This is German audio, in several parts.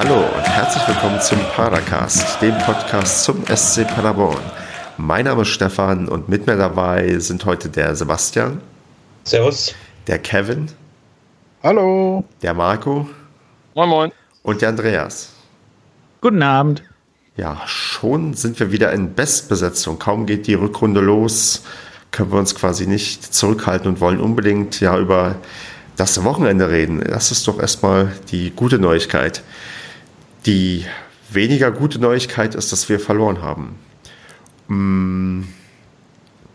Hallo und herzlich willkommen zum Padercast, dem Podcast zum SC Paderborn. Mein Name ist Stefan und mit mir dabei sind heute der Sebastian. Servus. Der Kevin. Hallo. Der Marco. Moin, moin. Und der Andreas. Guten Abend. Ja, schon sind wir wieder in Bestbesetzung. Kaum geht die Rückrunde los, können wir uns quasi nicht zurückhalten und wollen unbedingt ja über das Wochenende reden. Das ist doch erstmal die gute Neuigkeit. Die weniger gute Neuigkeit ist, dass wir verloren haben. Mm,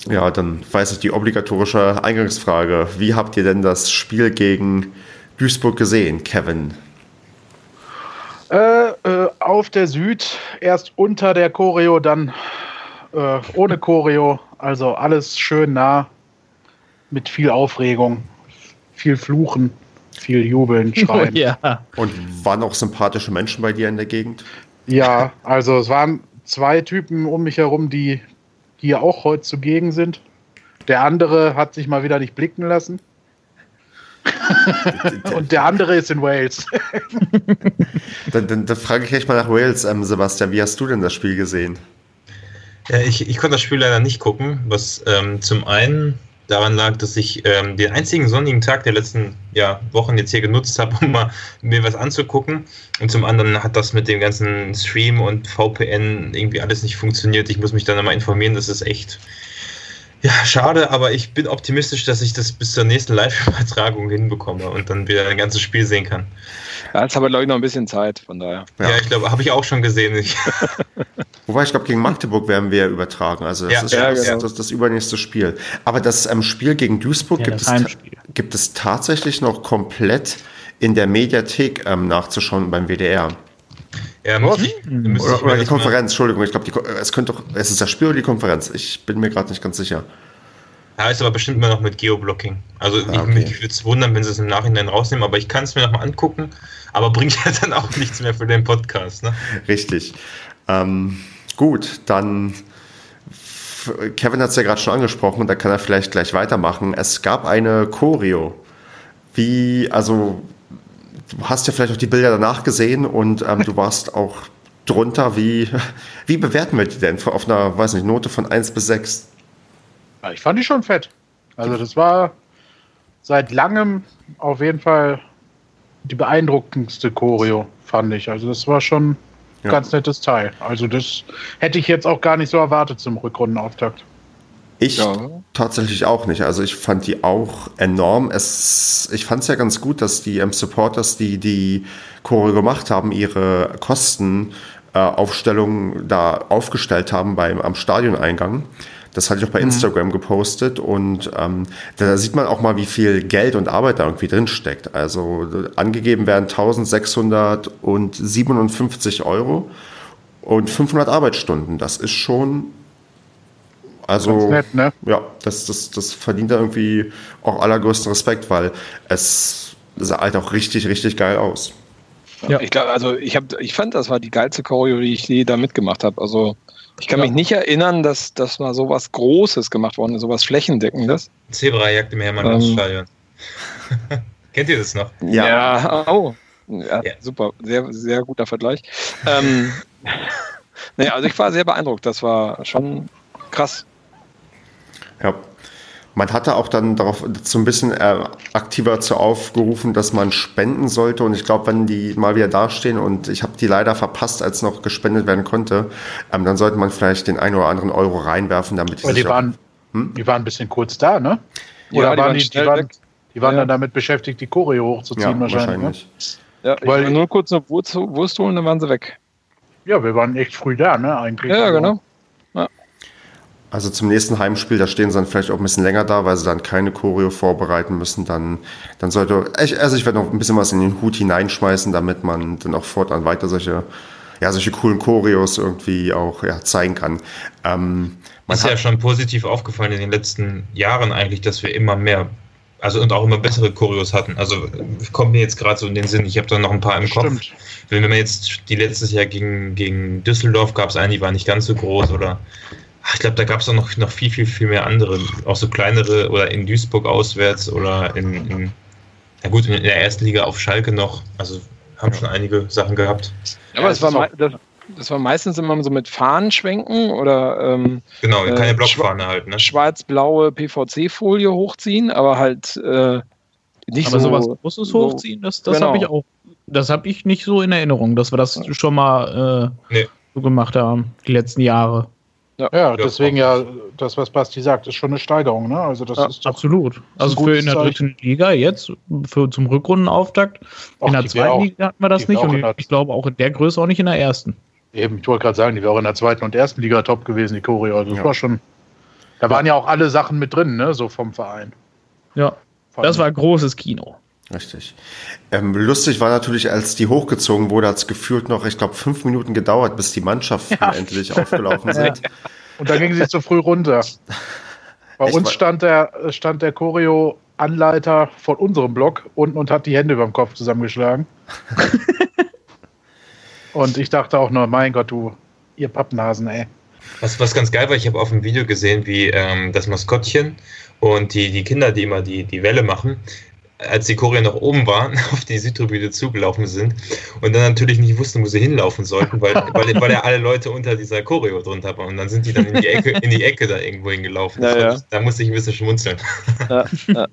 ja, dann weiß ich die obligatorische Eingangsfrage. Wie habt ihr denn das Spiel gegen Duisburg gesehen, Kevin? Äh, äh, auf der Süd, erst unter der Choreo, dann äh, ohne Choreo. Also alles schön nah, mit viel Aufregung, viel Fluchen, viel Jubeln, Schreien. ja. Und waren auch sympathische Menschen bei dir in der Gegend? Ja, also es waren zwei Typen um mich herum, die hier auch heute zugegen sind. Der andere hat sich mal wieder nicht blicken lassen. Und der andere ist in Wales. dann, dann, dann, frage ich echt mal nach Wales, ähm, Sebastian. Wie hast du denn das Spiel gesehen? Ja, ich, ich konnte das Spiel leider nicht gucken, was ähm, zum einen daran lag, dass ich ähm, den einzigen sonnigen Tag der letzten ja, Wochen jetzt hier genutzt habe, um mal mir was anzugucken. Und zum anderen hat das mit dem ganzen Stream und VPN irgendwie alles nicht funktioniert. Ich muss mich dann nochmal informieren, das ist echt ja, schade, aber ich bin optimistisch, dass ich das bis zur nächsten Live-Übertragung hinbekomme und dann wieder ein ganzes Spiel sehen kann. Ja, jetzt haben wir, glaube ich, noch ein bisschen Zeit, von daher. Ja, ja ich glaube, habe ich auch schon gesehen. Wobei, ich glaube, gegen Magdeburg werden wir übertragen. Also, das ja, ist ja, das, genau. das, das, übernächste Spiel. Aber das ähm, Spiel gegen Duisburg Ja, gibt, es gibt es tatsächlich noch komplett in der Mediathek ähm, nachzuschauen beim WDR. Ja, ich, müsste Oder, ich mir oder die mal- Konferenz, Entschuldigung, ich glaube, Ko- es könnte doch, es ist das Spiel oder die Konferenz? Ich bin mir gerade nicht ganz sicher. Ja, ist aber bestimmt immer noch mit Geoblocking. Also ich, Ah, okay. mich würde es wundern, wenn sie es im Nachhinein rausnehmen, aber ich kann es mir nochmal angucken, aber bringt ja dann auch nichts mehr für den Podcast. Ne? Richtig. Ähm, gut, dann Kevin hat es ja gerade schon angesprochen, da kann er vielleicht gleich weitermachen. Es gab eine Choreo. Wie, also, du hast ja vielleicht auch die Bilder danach gesehen und ähm, du warst auch drunter. Wie, wie bewerten wir die denn auf einer, weiß nicht, Note von 1 bis 6? Ja, ich fand die schon fett. Also das war seit langem auf jeden Fall die beeindruckendste Choreo, fand ich. Also das war schon ein Ja. ganz nettes Teil. Also das hätte ich jetzt auch gar nicht so erwartet zum Rückrundenauftakt. Ich Ja. tatsächlich auch nicht. Also ich fand die auch enorm. Es, ich fand es ja ganz gut, dass die ähm, Supporters, die die Choreo gemacht haben, ihre Kostenaufstellung äh, da aufgestellt haben beim, am Stadioneingang. Das hatte ich auch bei Instagram gepostet und ähm, da sieht man auch mal, wie viel Geld und Arbeit da irgendwie drin steckt. Also angegeben werden 1657 Euro und 500 Arbeitsstunden. Das ist schon also Ganz nett, ne? ja, das, das, das verdient da irgendwie auch allergrößten Respekt, weil es sah halt auch richtig, richtig geil aus. Ja. Ich glaube, also ich habe, ich fand, das war die geilste Choreo, die ich je da mitgemacht habe. Also ich kann Ja. mich nicht erinnern, dass, dass mal sowas Großes gemacht worden ist, sowas Flächendeckendes. Zebrajagd im Ähm. Hermann-Stadion. Kennt ihr das noch? Ja. oh. Ja, Ja. super, sehr, sehr guter Vergleich. ähm, nee, also ich war sehr beeindruckt. Das war schon krass. Ja. Man hatte auch dann darauf so ein bisschen äh, aktiver zu aufgerufen, dass man spenden sollte. Und ich glaube, wenn die mal wieder dastehen und ich habe die leider verpasst, als noch gespendet werden konnte, ähm, dann sollte man vielleicht den einen oder anderen Euro reinwerfen, damit die Aber die waren, Hm? die waren ein bisschen kurz da, ne? Ja, Oder die waren die, die waren, die waren Ja. dann damit beschäftigt, die Choreo hochzuziehen ja, wahrscheinlich. wahrscheinlich. Ja, ich Weil- nur kurz eine Wurst, Wurst holen, dann waren sie weg. Ne? Ja, wir waren echt früh da, ne? Eigentlich. Ja, Also, genau. Also zum nächsten Heimspiel, da stehen sie dann vielleicht auch ein bisschen länger da, weil sie dann keine Choreo vorbereiten müssen. Dann, dann sollte, ich, also ich werde noch ein bisschen was in den Hut hineinschmeißen, damit man dann auch fortan weiter solche, ja, solche coolen Choreos irgendwie auch ja, zeigen kann. Ähm, man ist ja schon positiv aufgefallen in den letzten Jahren eigentlich, dass wir immer mehr, also und auch immer bessere Choreos hatten. Also kommt mir jetzt gerade so in den Sinn, ich habe da noch ein paar im Kopf. Stimmt. Wenn man jetzt die letztes Jahr gegen, gegen Düsseldorf gab es eine, die war nicht ganz so groß oder ich glaube, da gab es auch noch, noch viel, viel, viel mehr andere. Auch so kleinere oder in Duisburg auswärts oder in, in na gut, in der ersten Liga auf Schalke noch. Also haben schon einige Sachen gehabt. Aber es war, das, das war meistens immer so mit Fahnenschwenken oder ähm, Genau, keine Äh, Blockfahne halt, ne? schwarz-blaue PVC-Folie hochziehen, aber halt äh, nicht Aber so. sowas großes so- hochziehen, das, das genau. habe ich auch. Das habe ich nicht so in Erinnerung, dass wir das schon mal äh, Nee. so gemacht haben, die letzten Jahre. Ja, deswegen ja, das, was Basti sagt, ist schon eine Steigerung, ne? Also das Ja, ist Absolut. Also für in der dritten Liga jetzt, für zum Rückrundenauftakt. Auch in der zweiten auch- Liga hatten wir das nicht und ich glaube auch in der Größe auch nicht in der ersten. eben, ich wollte gerade sagen, die wäre auch in der zweiten und ersten Liga top gewesen, die Choreo. Also das Ja. war schon. Da waren ja auch alle Sachen mit drin, ne? So vom Verein. Ja, das war großes Kino. Richtig. Ähm, lustig war natürlich, als die hochgezogen wurde, hat es gefühlt noch, ich glaube, fünf Minuten gedauert, bis die Mannschaften endlich aufgelaufen sind. Und da ging sie zu früh runter. Bei Echt uns stand der, stand der Choreo-Anleiter von unserem Block unten und hat die Hände über dem Kopf zusammengeschlagen. und ich dachte auch nur, mein Gott, du, ihr Pappnasen, ey. Was, was ganz geil war, ich habe auf dem Video gesehen, wie ähm, das Maskottchen und die, die Kinder, die immer die, die Welle machen, als die Choreo noch oben waren, auf die Südtribüne zugelaufen sind und dann natürlich nicht wussten, wo sie hinlaufen sollten, weil, weil, weil ja alle Leute unter dieser Choreo drunter waren. Und dann sind die dann in die Ecke, in die Ecke da irgendwo hingelaufen. Ja, ja. Da musste ich ein bisschen schmunzeln. Ja,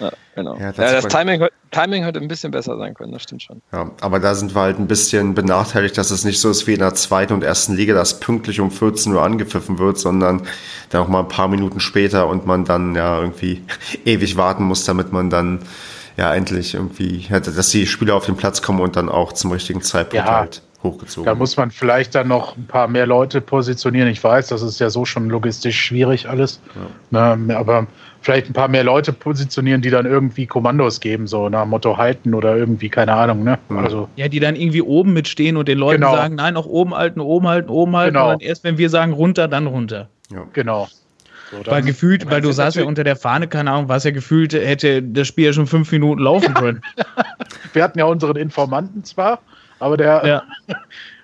ja, ja, genau. Ja, Ja, das das, war- Timing, Timing hätte ein bisschen besser sein können, das stimmt schon. Ja, aber da sind wir halt ein bisschen benachteiligt, dass es nicht so ist wie in der zweiten und ersten Liga, dass pünktlich um 14 Uhr angepfiffen wird, sondern dann auch mal ein paar Minuten später und man dann ja irgendwie ewig warten muss, damit man dann ja endlich irgendwie, ja, dass die Spieler auf den Platz kommen und dann auch zum richtigen Zeitpunkt Ja. halt hochgezogen. Da muss man vielleicht dann noch ein paar mehr Leute positionieren. Ich weiß, das ist ja so schon logistisch schwierig alles. Na, aber vielleicht ein paar mehr Leute positionieren, die dann irgendwie Kommandos geben, so nach dem Motto halten oder irgendwie, keine Ahnung, ne? Also, Ja, die dann irgendwie oben mitstehen und den Leuten Genau. sagen, nein, auch oben halten, oben halten, oben halten. Genau. Und dann erst wenn wir sagen runter, dann runter. ja. genau. So, Weil gefühlt, weil du saßt ja unter der Fahne, keine Ahnung, was ja gefühlt, hätte das Spiel ja schon fünf Minuten laufen können. wir hatten ja unseren Informanten zwar, aber der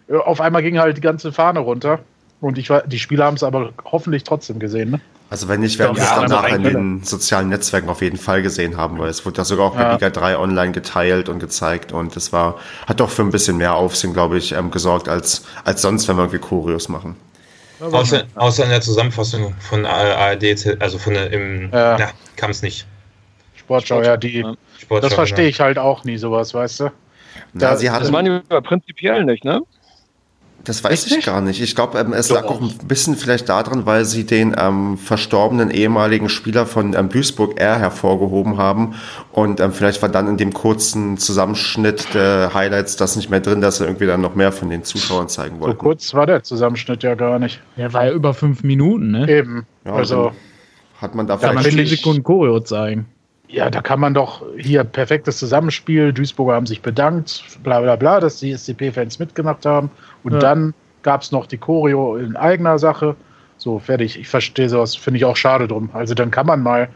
ja. auf einmal ging halt die ganze Fahne runter. Und ich war, die Spieler haben es aber hoffentlich trotzdem gesehen, ne? Also wenn nicht, werden wir es danach in den sozialen Netzwerken auf jeden Fall gesehen haben, weil es wurde ja sogar auch bei Ja. Liga 3 online geteilt und gezeigt und es war, hat doch für ein bisschen mehr Aufsehen, glaube ich, ähm, gesorgt als, als sonst, wenn wir irgendwie Choreos machen. Außer, außer in der Zusammenfassung von ARD, also von der, im, Ja. kam es nicht. Sportschau, ja, die. Sportschau, Das verstehe genau. ich halt auch nie, sowas, weißt du? Ja, Da- sie hatte, Das waren die aber prinzipiell nicht, ne? Das weiß ich nicht? gar nicht. Ich glaube, ähm, es Doch. lag auch ein bisschen vielleicht daran, weil sie den ähm, verstorbenen ehemaligen Spieler von ähm, Duisburg R hervorgehoben haben. Und ähm, vielleicht war dann in dem kurzen Zusammenschnitt der Highlights das nicht mehr drin, dass sie irgendwie dann noch mehr von den Zuschauern zeigen So wollten. kurz war der Zusammenschnitt ja gar nicht. Der war ja über fünf Minuten, ne? Eben. Ja, also, hat man da man vielleicht. zehn ich- Sekunden Choreo zeigen. ja, da kann man doch hier perfektes Zusammenspiel. Duisburger haben sich bedankt, bla bla bla, dass die SCP-Fans mitgemacht haben. Und Ja. dann gab es noch die Choreo in eigener Sache. So, fertig. Ich verstehe sowas, finde ich auch schade drum. Also dann kann man mal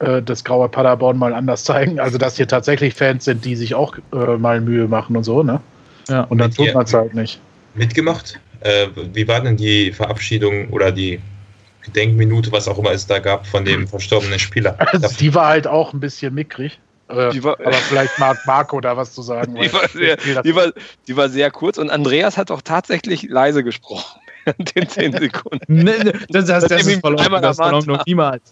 äh, das graue Paderborn mal anders zeigen. Also, dass hier tatsächlich Fans sind, die sich auch äh, mal Mühe machen und so, ne? Ja. Und dann tut man es halt nicht. mitgemacht. Äh, wie war denn die Verabschiedung oder die Gedenkminute, was auch immer es da gab, von dem verstorbenen Spieler? Also, die war halt auch ein bisschen mickrig. Die war- aber vielleicht mag Marco da was zu sagen. Die war, sehr, das- die, war, die war sehr kurz und Andreas hat doch tatsächlich leise gesprochen während den zehn Sekunden. Ne, ne, das, das, das ist verloren. einmal Das verloren noch niemals.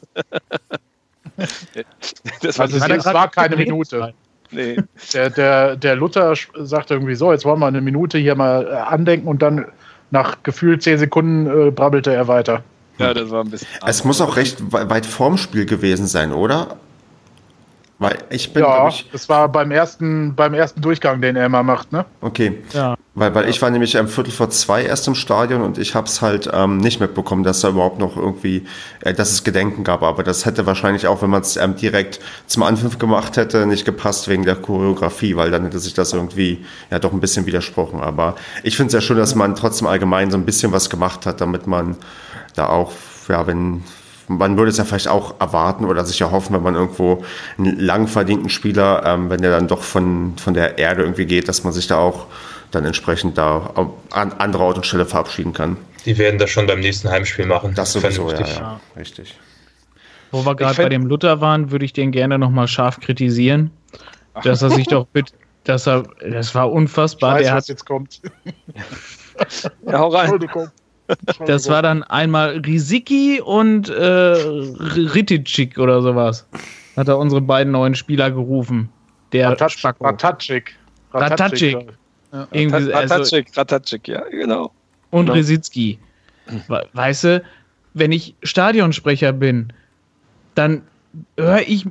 Das war Also, es war keine Minute. nee. Der, der, der Luther sagte irgendwie so, jetzt wollen wir eine Minute hier mal äh, andenken und dann nach gefühlt zehn Sekunden äh, brabbelte er weiter. Ja, das war ein bisschen. Es muss auch recht we- weit vorm Spiel gewesen sein, oder? Weil ich bin, ja, ich, das war beim ersten, beim ersten Durchgang, den er immer macht, ne? okay. Ja. Weil, weil ich war nämlich am Viertel vor zwei erst im Stadion und ich habe es halt ähm, nicht mitbekommen, dass da überhaupt noch irgendwie, äh, dass es Gedenken gab. Aber das hätte wahrscheinlich auch, wenn man es ähm, direkt zum Anpfiff gemacht hätte, nicht gepasst wegen der Choreografie, weil dann hätte sich das irgendwie ja doch ein bisschen widersprochen. Aber ich finde es ja schön, dass man trotzdem allgemein so ein bisschen was gemacht hat, damit man da auch, ja, wenn man würde es ja vielleicht auch erwarten oder sich erhoffen, wenn man irgendwo einen lang verdienten Spieler, ähm, wenn der dann doch von, von der Erde irgendwie geht, dass man sich da auch dann entsprechend da an andere Ort und Stelle verabschieden kann. Die werden das schon beim nächsten Heimspiel machen. Das sowieso, ja, ja, richtig. Wo wir gerade bei dem Luther waren, würde ich den gerne nochmal scharf kritisieren, dass er sich doch bitte, Das war, das war unfassbar. Ich weiß, Der was hat, jetzt kommt. Ja, hau rein. Entschuldigung. Das war dann einmal Risiki und äh, Ritticik oder sowas. Hat er unsere beiden neuen Spieler gerufen. Der. Ratatschik. Ratatschik. Ja. Irgendwie, also, Ratatschik, Ratatschik, ja, genau. und Genau. Resicki. We- Weißt du, wenn ich Stadionsprecher bin, dann höre ich,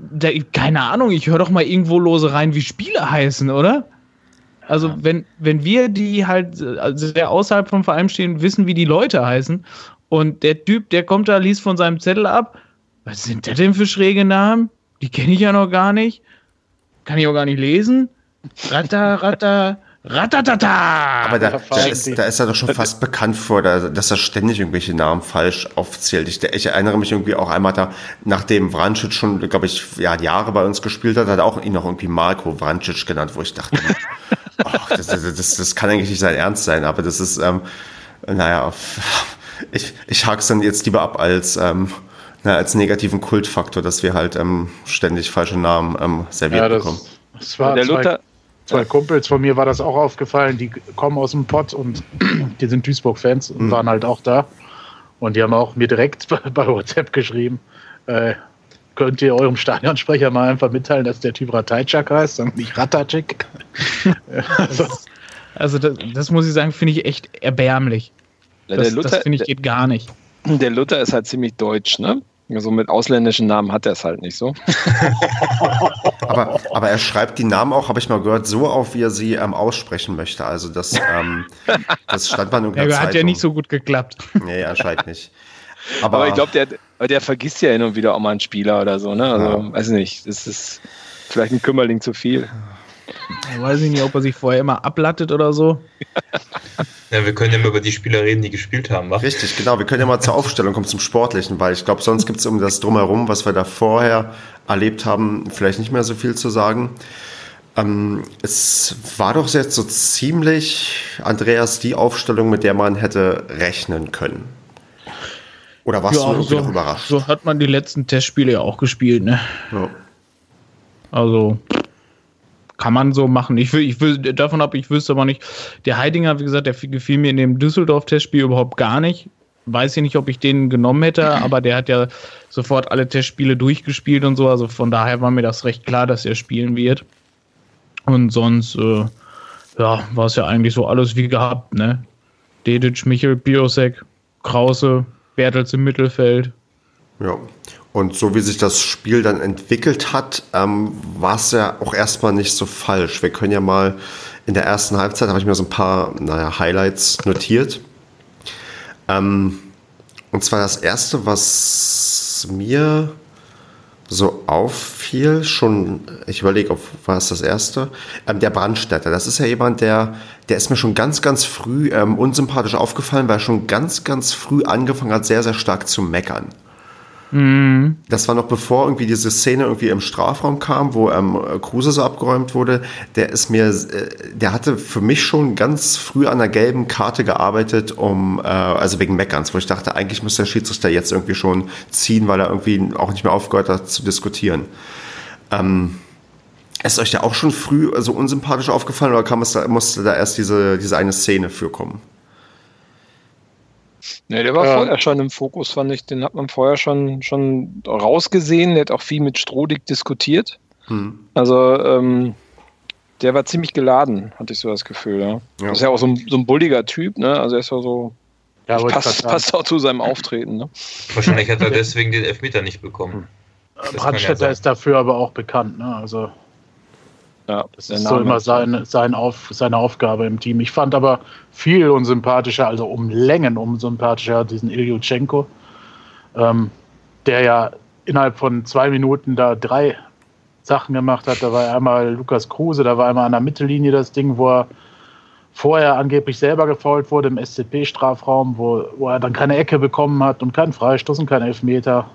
keine Ahnung, ich höre doch mal irgendwo lose rein, wie Spiele heißen, oder? Also, wenn, wenn wir, die halt äh, sehr außerhalb vom Verein stehen, wissen, wie die Leute heißen, und der Typ, der kommt da, liest von seinem Zettel ab, was sind das denn für schräge Namen? Die kenne ich ja noch gar nicht. Kann ich auch gar nicht lesen. Ratta, ratta, ratatata. Aber da, Ja, da, ist, da ist er doch schon fast bekannt vor, da, dass er ständig irgendwelche Namen falsch aufzählt. Ich, ich erinnere mich irgendwie auch einmal da, nachdem Vrancic schon, glaube ich, ja, Jahre bei uns gespielt hat, hat er auch ihn noch irgendwie Marco Vrancic genannt, wo ich dachte, ach, das, das, das, das kann eigentlich nicht sein Ernst sein, aber das ist, ähm, naja, ich, ich hak's dann jetzt lieber ab als, ähm, na, als negativen Kultfaktor, dass wir halt ähm, ständig falsche Namen ähm, serviert Ja, das, bekommen. das war der zwei, Luther, zwei Kumpels von mir war das auch aufgefallen. Die kommen aus dem Pott und die sind Duisburg-Fans und Mhm. waren halt auch da. Und die haben auch mir direkt bei, bei WhatsApp geschrieben, äh, könnt ihr eurem Stadionsprecher mal einfach mitteilen, dass der Typ Ratajczak heißt und nicht Ratatschik? also, Also das, das muss ich sagen, finde ich echt erbärmlich. der, Das, Luther das finde ich geht gar nicht. der Luther ist halt ziemlich deutsch, ne? Also mit ausländischen Namen hat er es halt nicht so. Aber, aber er schreibt die Namen auch, habe ich mal gehört, so auf, wie er sie ähm, aussprechen möchte. Also das, ähm, das stand mal in Ja, hat ja nicht so gut geklappt. Nee, anscheinend nicht. Aber, Aber ich glaube, der, der vergisst ja hin und wieder auch mal einen Spieler oder so, ne? Also, Ja. weiß nicht, das ist vielleicht ein Kümmerling zu viel. Ich weiß ich nicht, ob er sich vorher immer ablattet oder so. Ja, wir können ja mal über die Spieler reden, die gespielt haben. wa? richtig, genau. Wir können ja mal zur Aufstellung kommen, zum Sportlichen, weil ich glaube, sonst gibt es um das Drumherum, was wir da vorher erlebt haben, vielleicht nicht mehr so viel zu sagen. Ähm, es war doch jetzt so ziemlich, Andreas, die Aufstellung, mit der man hätte rechnen können. Oder warst du irgendwie so, noch überrascht? so hat man die letzten Testspiele ja auch gespielt, ne? Ja. Also kann man so machen. Ich will, ich will davon ab, ich wüsste aber nicht. Der Heidinger, wie gesagt, der gefiel mir in dem Düsseldorf-Testspiel überhaupt gar nicht. Weiß ich nicht, ob ich den genommen hätte, aber der hat ja sofort alle Testspiele durchgespielt und so. Also von daher war mir das recht klar, dass er spielen wird. Und sonst, äh, ja, war es ja eigentlich so alles wie gehabt, ne? Dedic, Michel, Biosek, Krause, Bertels im Mittelfeld. Ja. Und so wie sich das Spiel dann entwickelt hat, ähm, war es ja auch erstmal nicht so falsch. Wir können ja mal in der ersten Halbzeit, habe ich mir so ein paar naja, Highlights notiert. Ähm, und zwar das erste, was mir so auffiel, schon, ich überlege, ob war es das erste, ähm, der Brandstätter. Das ist ja jemand, der, der ist mir schon ganz, ganz früh ähm, unsympathisch aufgefallen, weil er schon ganz, ganz früh angefangen hat, sehr, sehr stark zu meckern. Das war noch bevor irgendwie diese Szene irgendwie im Strafraum kam, wo ähm, Kruse so abgeräumt wurde. Der ist mir, äh, der hatte für mich schon ganz früh an der gelben Karte gearbeitet, um, äh, also wegen Meckerns, wo ich dachte, eigentlich müsste der Schiedsrichter jetzt irgendwie schon ziehen, weil er irgendwie auch nicht mehr aufgehört hat zu diskutieren. Ähm, ist euch da auch schon früh so also unsympathisch aufgefallen oder kam es da, musste da erst diese, diese eine Szene für kommen? Ne, der war Ja. vorher schon im Fokus, fand ich. Den hat man vorher schon, schon rausgesehen. Der hat auch viel mit Strodig diskutiert. Hm. Also, ähm, der war ziemlich geladen, hatte ich so das Gefühl. Ja. Ja. Das ist ja auch so ein, so ein bulliger Typ, ne? Also, er ist ja so. ja, passt, passt auch zu seinem Auftreten, ne? Wahrscheinlich hat er deswegen den Elfmeter nicht bekommen. Ja Brandstätter sein. ist dafür aber auch bekannt. Ne? Also Ja, Das ist so immer seine, sein Auf, seine Aufgabe im Team. Ich fand aber viel unsympathischer, also um Längen unsympathischer, diesen Ilyuchenko, ähm, der ja innerhalb von zwei Minuten da drei Sachen gemacht hat. Da war einmal Lukas Kruse, da war einmal an der Mittellinie das Ding, wo er vorher angeblich selber gefault wurde im SCP-Strafraum, wo, wo er dann keine Ecke bekommen hat und keinen Freistoß und keinen Elfmeter.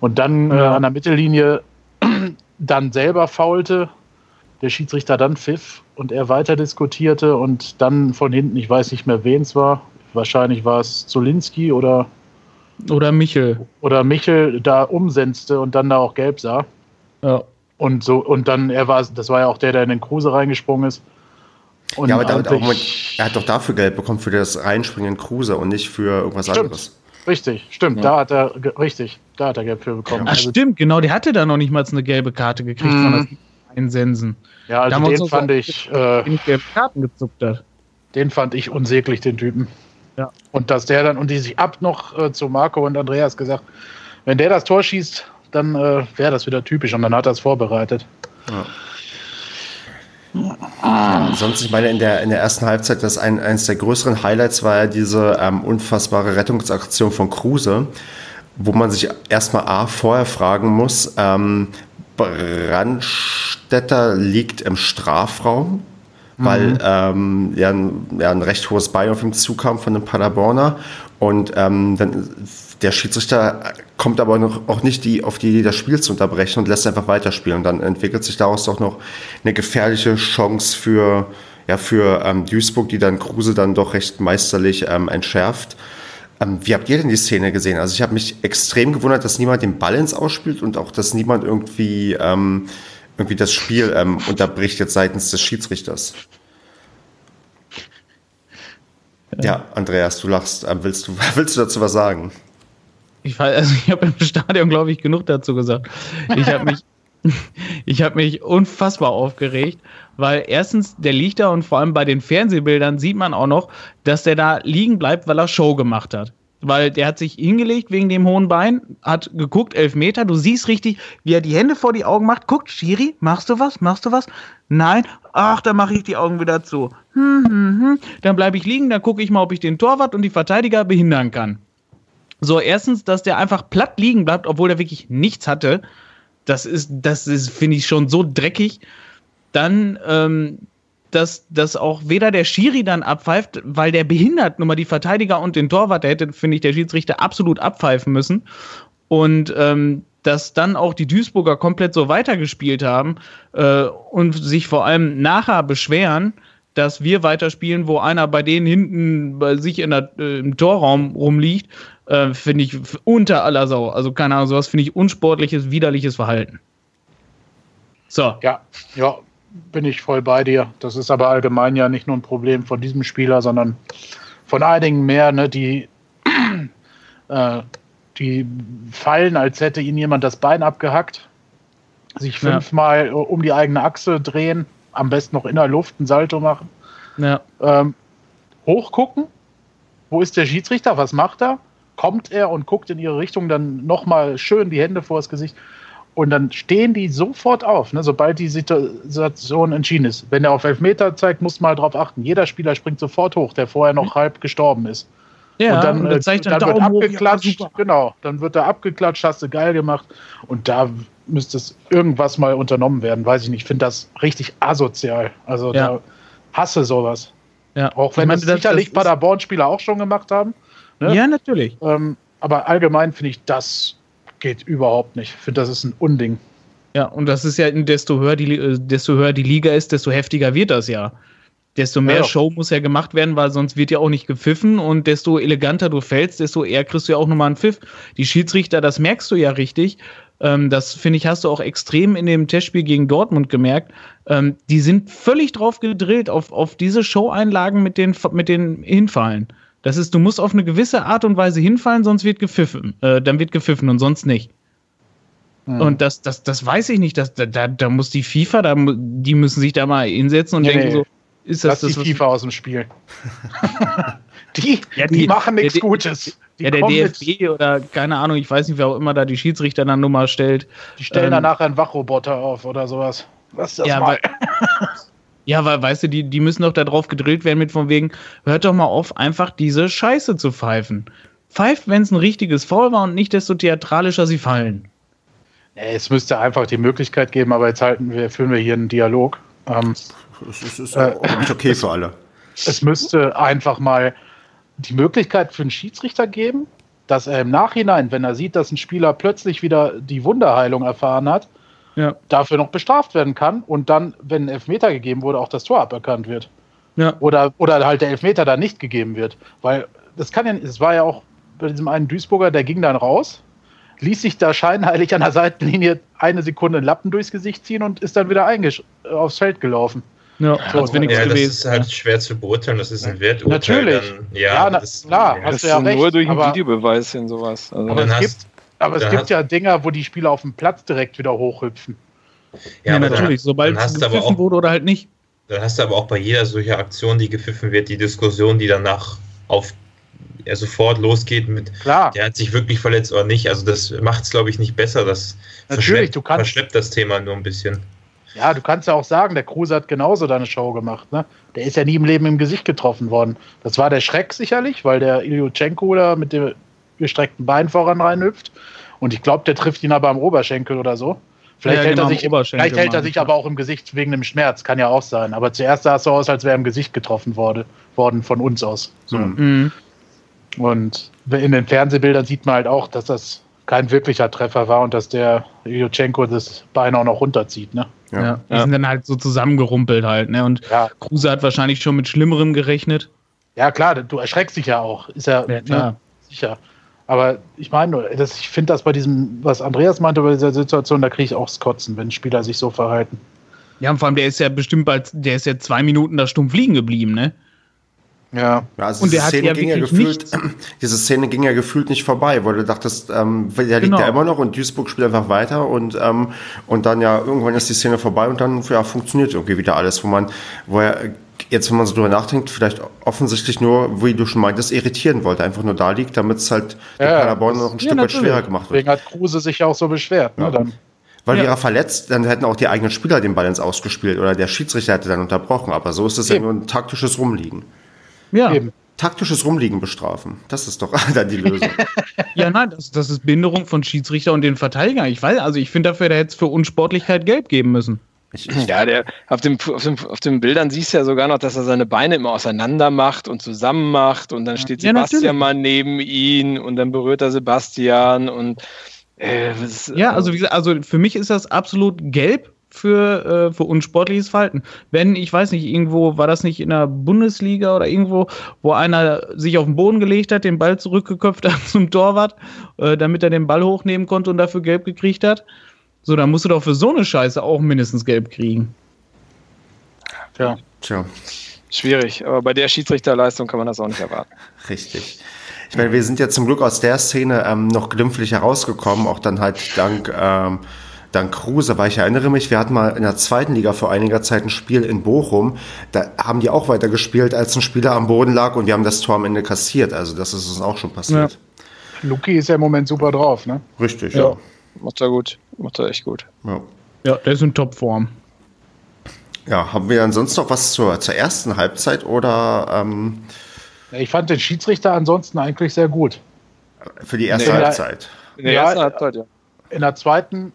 Und dann äh, Ja. an der Mittellinie dann selber faulte, der Schiedsrichter dann pfiff und er weiter diskutierte und dann von hinten, ich weiß nicht mehr, wen es war, wahrscheinlich war es Zolinski oder, Oder Michel. oder Michel, da umsetzte und dann da auch gelb sah. Ja. Und so, und dann, er war, das war ja auch der, der in den Kruse reingesprungen ist. Und ja, aber da, da, er hat doch dafür Geld bekommen für das Reinspringen in Kruse und nicht für irgendwas stimmt. anderes. Richtig, stimmt, ja. da hat er, richtig, da hat er Geld für bekommen. Ach, also, stimmt, genau, der hatte da noch nicht mal eine gelbe Karte gekriegt mhm. Einsensen. Ja, also den fand ich, äh, Karten gezuckt hat. Den fand ich unsäglich, den Typen. Ja. Und dass der dann, und die sich ab noch äh, zu Marco und Andreas gesagt, wenn der das Tor schießt, dann äh, wäre das wieder typisch und dann hat er es vorbereitet. Ja. Sonst, ich meine, in der, in der ersten Halbzeit, das ein, eines der größeren Highlights war ja diese ähm, unfassbare Rettungsaktion von Kruse, wo man sich erstmal A vorher fragen muss, ähm, Brandstetter liegt im Strafraum, weil mhm. ähm, ja, ein, ja, ein recht hohes Bein auf ihm zukam von dem Paderborner und ähm, dann der Schiedsrichter kommt aber noch, auch nicht die, auf die Idee, das Spiel zu unterbrechen und lässt einfach weiterspielen. Und dann entwickelt sich daraus doch noch eine gefährliche Chance für, ja, für ähm, Duisburg, die dann Kruse dann doch recht meisterlich ähm, entschärft. Ähm, wie habt ihr denn die Szene gesehen? Also ich habe mich extrem gewundert, dass niemand den Ball ins Ausspielt und auch, dass niemand irgendwie, ähm, irgendwie das Spiel ähm, unterbricht jetzt seitens des Schiedsrichters. Ja, Andreas, du lachst. Ähm, willst, du, willst du dazu was sagen? Ich, also ich habe im Stadion, glaube ich, genug dazu gesagt. Ich habe mich, ich habe mich unfassbar aufgeregt, weil erstens, der liegt da und vor allem bei den Fernsehbildern sieht man auch noch, dass der da liegen bleibt, weil er Show gemacht hat. Weil der hat sich hingelegt wegen dem hohen Bein, hat geguckt, elf Meter, du siehst richtig, wie er die Hände vor die Augen macht. Guckt, Schiri, machst du was? Machst du was? Nein, ach, dann mache ich die Augen wieder zu. Hm, hm, hm. Dann bleibe ich liegen, dann gucke ich mal, ob ich den Torwart und die Verteidiger behindern kann. So, erstens, dass der einfach platt liegen bleibt, obwohl er wirklich nichts hatte. Das ist, das ist, finde ich, schon so dreckig. Dann, ähm, dass, dass auch weder der Schiri dann abpfeift, weil der behindert nur mal die Verteidiger und den Torwart, der hätte, finde ich, der Schiedsrichter absolut abpfeifen müssen. Und ähm, dass dann auch die Duisburger komplett so weitergespielt haben äh, und sich vor allem nachher beschweren, dass wir weiterspielen, wo einer bei denen hinten bei sich in der, äh, im Torraum rumliegt äh, finde ich unter aller Sau. Also keine Ahnung, sowas finde ich unsportliches, widerliches Verhalten. So. Ja, ja, bin ich voll bei dir. Das ist aber allgemein ja nicht nur ein Problem von diesem Spieler, sondern von einigen mehr, ne, die, äh, die fallen, als hätte ihnen jemand das Bein abgehackt, sich fünfmal ja. um die eigene Achse drehen, am besten noch in der Luft ein Salto machen. Ja. Ähm, hochgucken, wo ist der Schiedsrichter, was macht er? Kommt er und guckt in ihre Richtung, dann nochmal schön die Hände vor das Gesicht. Und dann stehen die sofort auf, ne, sobald die Situation entschieden ist. Wenn er auf Elfmeter zeigt, muss man darauf achten. Jeder Spieler springt sofort hoch, der vorher noch mhm. halb gestorben ist. Ja, und dann, und dann, äh, dann, wird abgeklatscht, ja, genau, dann wird er abgeklatscht, hast du geil gemacht. Und da müsste es irgendwas mal unternommen werden, weiß ich nicht. Ich finde das richtig asozial. Also ja. da hasse sowas. Ja. Auch wenn ich meine, das sicherlich Paderborn-Spieler auch schon gemacht haben. Ne? Ja, natürlich. Ähm, aber allgemein finde ich, das geht überhaupt nicht. Ich finde, das ist ein Unding. Ja, und das ist ja, desto höher die, äh, desto höher die Liga ist, desto heftiger wird das ja. Desto mehr ja, Show muss ja gemacht werden, weil sonst wird ja auch nicht gepfiffen und desto eleganter du fällst, desto eher kriegst du ja auch nochmal einen Pfiff. Die Schiedsrichter, das merkst du ja richtig. Ähm, das finde ich, hast du auch extrem in dem Testspiel gegen Dortmund gemerkt. Ähm, die sind völlig drauf gedrillt, auf, auf diese Show-Einlagen mit den, mit den Hinfallen. Das ist, du musst auf eine gewisse Art und Weise hinfallen, sonst wird gepfiffen. Äh, dann wird gepfiffen und sonst nicht. Mhm. Und das, das, das weiß ich nicht. Das, da, da muss die FIFA, da, die müssen sich da mal hinsetzen und nee, denken so, ist das, Lass das die FIFA aus dem Spiel. die, ja, die, die, machen nichts Gutes. Die ja, der DFB mit. oder keine Ahnung, ich weiß nicht, wer auch immer da die Schiedsrichter dann Nummer stellt. Die stellen ähm, danach einen Wachroboter auf oder sowas. Was ist das ja, mal? Ja, weil, weißt du, die, die müssen doch da drauf gedrillt werden mit von wegen, hört doch mal auf, einfach diese Scheiße zu pfeifen. Pfeift, wenn es ein richtiges Foul war und nicht desto theatralischer sie fallen. Es müsste einfach die Möglichkeit geben, aber jetzt halten wir, führen wir hier einen Dialog. Ähm, das ist, ist äh, nicht okay für alle. Es müsste einfach mal die Möglichkeit für einen Schiedsrichter geben, dass er im Nachhinein, wenn er sieht, dass ein Spieler plötzlich wieder die Wunderheilung erfahren hat, ja. dafür noch bestraft werden kann und dann, wenn ein Elfmeter gegeben wurde, auch das Tor aberkannt wird. Ja. Oder, oder halt der Elfmeter dann nicht gegeben wird. Weil das kann ja, es war ja auch bei diesem einen Duisburger, der ging dann raus, ließ sich da scheinheilig an der Seitenlinie eine Sekunde einen Lappen durchs Gesicht ziehen und ist dann wieder aufs Feld gelaufen. Ja, als nichts ja, das gewesen. ist halt schwer zu beurteilen, das ist ein Werturteil. Natürlich. Dann, ja, Ja, na, das, klar, ja. hast du ist ja nur recht, durch einen aber- Videobeweis hin sowas. Also, Aber dann es hast- gibt, aber es dann gibt ja Dinger, wo die Spieler auf dem Platz direkt wieder hochhüpfen. Ja, dann- natürlich. Sobald dann hast du aber gepfiffen auch wurde oder halt nicht. Dann hast du aber auch bei jeder solcher Aktion, die gepfiffen wird, die Diskussion, die danach auf ja, sofort losgeht mit, Klar, der hat sich wirklich verletzt oder nicht. Also das macht es, glaube ich, nicht besser. Das Natürlich, du kannst- verschleppt das Thema nur ein bisschen. ja, du kannst ja auch sagen, der Kruse hat genauso deine Show gemacht. Ne? Der ist ja nie im Leben im Gesicht getroffen worden. Das war der Schreck sicherlich, weil der Ilyuchenko da mit dem gestreckten Bein voran reinhüpft. Und ich glaube, der trifft ihn aber am Oberschenkel oder so. Vielleicht, Ja, hält, genau, er sich, vielleicht hält er sich ich, aber auch im Gesicht wegen dem Schmerz. Kann ja auch sein. Aber zuerst sah es so aus, als wäre er im Gesicht getroffen wurde, worden von uns aus. So. Mhm. Und in den Fernsehbildern sieht man halt auch, dass das kein wirklicher Treffer war und dass der Ilyuchenko das Bein auch noch runterzieht. Ne? Ja. Ja. Die Ja. sind dann halt so zusammengerumpelt halt. Ne? Und Ja. Kruse hat wahrscheinlich schon mit Schlimmerem gerechnet. ja, klar, du erschreckst dich ja auch. Ist ja, Ja, klar. Ne, sicher. Aber ich meine, nur, das, ich finde das bei diesem, was Andreas meinte, bei dieser Situation, da kriege ich auch das Kotzen, wenn Spieler sich so verhalten. Ja, und vor allem, der ist ja bestimmt bald, der ist ja zwei Minuten da stumpf liegen geblieben, ne? Ja. Ja, also Und diese der hat Szene ja ging ja gefühlt, diese Szene ging ja gefühlt nicht vorbei, weil du dachtest, ähm, der liegt Genau. ja immer noch und Duisburg spielt einfach weiter und ähm, und dann ja irgendwann ist die Szene vorbei und dann ja funktioniert irgendwie wieder alles, wo man, wo er jetzt, wenn man so drüber nachdenkt, vielleicht offensichtlich nur, wie du schon meintest, irritieren wollte, einfach nur da liegt, damit es halt Ja, Paderborn noch ein Stück weit schwerer gemacht wird. Deswegen hat Kruse sich ja auch so beschwert. Ne? Ja. Dann, Weil Ja. wäre er verletzt, dann hätten auch die eigenen Spieler den Ball ins Ausgespielt oder der Schiedsrichter hätte dann unterbrochen, aber so ist es ja Eben. nur ein taktisches Rumliegen. Ja. Eben. Taktisches Rumliegen bestrafen. Das ist doch dann die Lösung. Ja, nein, das, das ist Binderung von Schiedsrichter und den Verteidiger. Ich weiß, also ich finde dafür, der hätte es für Unsportlichkeit gelb geben müssen. Ich, ich, Ja, der, auf, dem, auf, dem, auf den Bildern siehst du ja sogar noch, dass er seine Beine immer auseinander macht und zusammen macht und dann steht Sebastian mal neben ihn und dann berührt er Sebastian und äh, was, Ja, also wie gesagt, also für mich ist das absolut gelb für, äh, für unsportliches Verhalten. Wenn, ich weiß nicht, irgendwo war das nicht in der Bundesliga oder irgendwo, wo einer sich auf den Boden gelegt hat, den Ball zurückgeköpft hat zum Torwart, äh, damit er den Ball hochnehmen konnte und dafür gelb gekriegt hat. So, dann musst du doch für so eine Scheiße auch mindestens gelb kriegen. Ja. tja, schwierig, aber bei der Schiedsrichterleistung kann man das auch nicht erwarten. richtig. Ich meine, wir sind ja zum Glück aus der Szene ähm, noch glimpflich herausgekommen, auch dann halt dank, ähm, dank Kruse, weil ich erinnere mich, wir hatten mal in der zweiten Liga vor einiger Zeit ein Spiel in Bochum, da haben die auch weiter gespielt, als ein Spieler am Boden lag und wir haben das Tor am Ende kassiert. Also das ist uns auch schon passiert. Luki ist ja im Moment super drauf. Ne? Richtig, Ja. ja. Macht er gut, macht er echt gut. ja. Ja, der ist in Topform. Ja, haben wir ansonsten noch was zur, zur ersten Halbzeit oder ähm, Ich fand den Schiedsrichter ansonsten eigentlich sehr gut. für die erste Nee. Halbzeit? In der Ja, ersten Halbzeit, ja. In der zweiten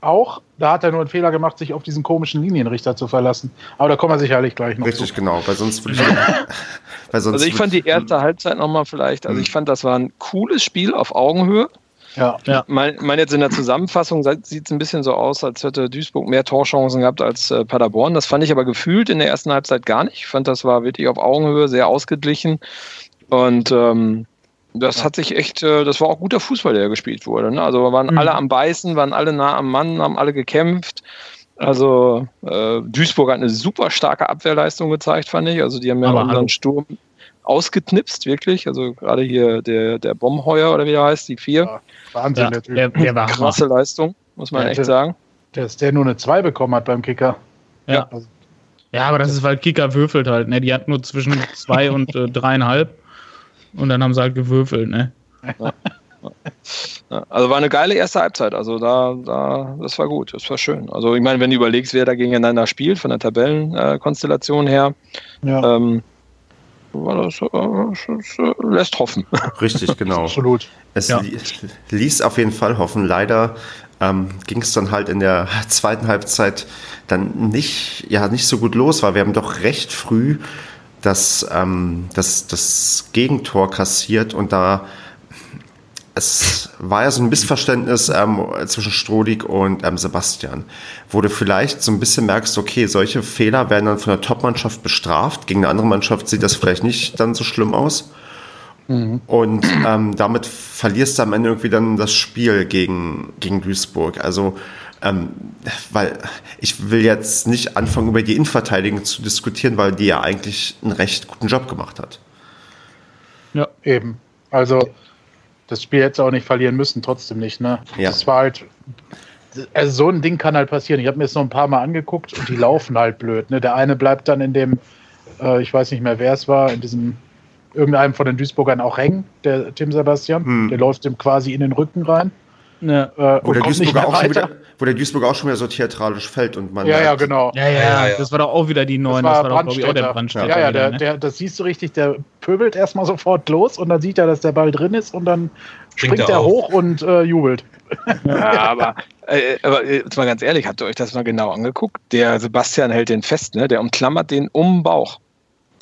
auch. Da hat er nur einen Fehler gemacht, sich auf diesen komischen Linienrichter zu verlassen. Aber da kommen wir sicherlich gleich noch Richtig, zu. genau, weil sonst würde ich. weil sonst Also ich fand die erste Halbzeit nochmal vielleicht, also ich fand, das war ein cooles Spiel auf Augenhöhe. Ja. Ja. Mein, mein jetzt in der Zusammenfassung sieht es ein bisschen so aus, als hätte Duisburg mehr Torchancen gehabt als äh, Paderborn. Das fand ich aber gefühlt in der ersten Halbzeit gar nicht. Ich fand, das war wirklich auf Augenhöhe, sehr ausgeglichen. Und ähm, das hat sich echt, äh, das war auch guter Fußball, der gespielt wurde. Ne? Also waren Mhm. alle am Beißen, waren alle nah am Mann, haben alle gekämpft. Also äh, Duisburg hat eine super starke Abwehrleistung gezeigt, fand ich. Also die haben ja Aber unseren. Sturm ausgeknipst, wirklich. Also gerade hier der, der Bombenheuer oder wie der heißt, die vier. Ja, Wahnsinn, Ja, der Typ. der, der war Hammer. Krasse Leistung, muss man Ja, echt der- sagen. Dass der nur eine 2 bekommen hat beim Kicker. Ja. Also, Ja, aber das ist, weil Kicker würfelt halt, ne? Die hat nur zwischen zwei und äh, dreieinhalb. Und dann haben sie halt gewürfelt, ne? Ja, also war eine geile erste Halbzeit. Also da, da, das war gut, das war schön. Also ich meine, wenn du überlegst, wer da gegeneinander spielt, von der Tabellenkonstellation her, ja, ähm, war das, äh, äh, lässt hoffen. Richtig, genau. absolut. Es Ja. li ließ auf jeden Fall hoffen. Leider ähm, ging es dann halt in der zweiten Halbzeit dann nicht, ja, nicht so gut los, weil wir haben doch recht früh das, ähm, das, das Gegentor kassiert und da es war ja so ein Missverständnis ähm, zwischen Strodig und ähm, Sebastian, wo du vielleicht so ein bisschen merkst, okay, solche Fehler werden dann von der Top-Mannschaft bestraft. Gegen eine andere Mannschaft sieht das vielleicht nicht dann so schlimm aus. Mhm. Und ähm, damit verlierst du am Ende irgendwie dann das Spiel gegen, gegen Duisburg. Also, ähm, weil ich will jetzt nicht anfangen, über die Innenverteidigung zu diskutieren, weil die ja eigentlich einen recht guten Job gemacht hat. Ja, eben. Also, das Spiel hätte es auch nicht verlieren müssen, trotzdem nicht, ne? Ja. Das war halt. Also so ein Ding kann halt passieren. Ich habe mir das noch ein paar Mal angeguckt und die laufen halt blöd. Ne? Der eine bleibt dann in dem, äh, ich weiß nicht mehr, wer es war, in diesem irgendeinem von den Duisburgern auch hängen, der Tim Sebastian. Hm. Der läuft ihm quasi in den Rücken rein. Ja, Äh, Wo der, Duisburger auch schon wieder, wo der Duisburger auch schon wieder so theatralisch fällt und man. Ja, ja, genau. ja, ja, Ja, das war doch auch wieder die neuen, Das das war war, doch, glaube ich, auch der Brandstätter. Ja, ja, wieder, der, ne? der, das siehst du richtig, der pöbelt erstmal sofort los und dann sieht er, dass der Ball drin ist und dann Springt springt er er auf. hoch und äh, jubelt. Ja, aber, äh, aber äh, jetzt mal ganz ehrlich, habt ihr euch das mal genau angeguckt? Der Sebastian hält den fest, ne? Der umklammert den um den Bauch.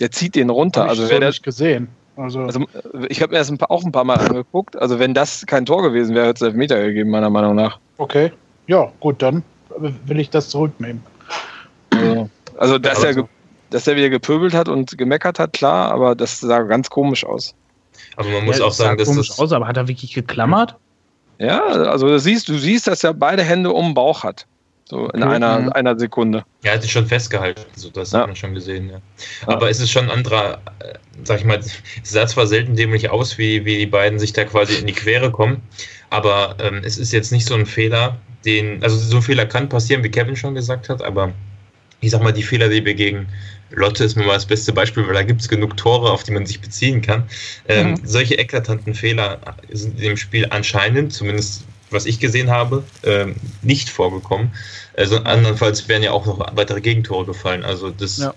Der zieht den runter. Hab ich Also, so wer der, nicht gesehen. Also, also äh, ich habe mir das ein paar, auch ein paar Mal angeguckt. Also wenn das kein Tor gewesen wäre, hätte es Elfmeter gegeben, meiner Meinung nach. okay. Ja, gut, dann will ich das zurücknehmen. Also, also dass, er, so- ge- dass er wieder gepöbelt hat und gemeckert hat, klar, aber das sah ganz komisch aus. Aber man muss Ja, auch sagen, sah dass komisch das, aus, aber hat er wirklich geklammert? Ja, also du siehst, du siehst, dass er beide Hände um den Bauch hat. So in Okay, einer, mhm. einer Sekunde. er hat sich schon festgehalten, so das Ja. hat man schon gesehen. Ja. Aber es ist schon ein anderer, äh, sag ich mal, es sah zwar selten dämlich aus, wie, wie die beiden sich da quasi in die Quere kommen, aber ähm, es ist jetzt nicht so ein Fehler, den, also so ein Fehler kann passieren, wie Kevin schon gesagt hat, aber ich sag mal, die Fehler, die wir gegen Lotte ist mir mal das beste Beispiel, weil da gibt es genug Tore, auf die man sich beziehen kann. Ähm, Solche eklatanten Fehler sind im Spiel anscheinend, zumindest was ich gesehen habe, ähm, nicht vorgekommen. Also andernfalls wären ja auch noch weitere Gegentore gefallen. Also das Ja.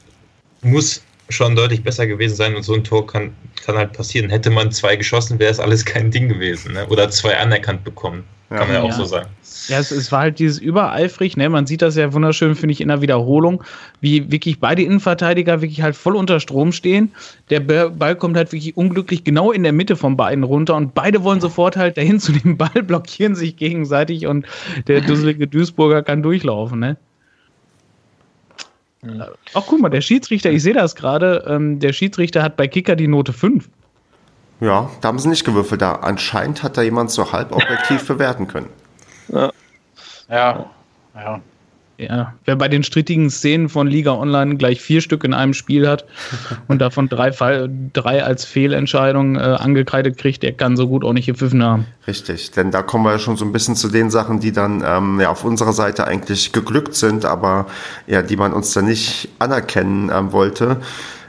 muss schon deutlich besser gewesen sein und so ein Tor kann, kann halt passieren. Hätte man zwei geschossen, wäre es alles kein Ding gewesen. Ne? Oder zwei anerkannt bekommen. Kann man ja auch Ja. so sagen. Ja, es, es war halt dieses übereifrig, ne? Man sieht das ja wunderschön, finde ich, in der Wiederholung, wie wirklich beide Innenverteidiger wirklich halt voll unter Strom stehen. Der Ba- Ball kommt halt wirklich unglücklich genau in der Mitte von beiden runter und beide wollen sofort halt dahin zu dem Ball, blockieren sich gegenseitig und der dusselige Duisburger kann durchlaufen, ne? Mhm. Ach, guck mal, der Schiedsrichter, ich sehe das gerade, ähm, der Schiedsrichter hat bei Kicker die Note 5. Ja, da haben sie nicht gewürfelt. Da anscheinend hat da jemand so halb objektiv bewerten können. Ja. Ja. Ja, wer bei den strittigen Szenen von Liga Online gleich vier Stück in einem Spiel hat und davon drei, Fall, drei als Fehlentscheidung äh, angekreidet kriegt, der kann so gut auch nicht gepfiffen haben. Richtig, denn da kommen wir ja schon so ein bisschen zu den Sachen, die dann ähm, ja, auf unserer Seite eigentlich geglückt sind, aber ja, die man uns dann nicht anerkennen ähm, wollte.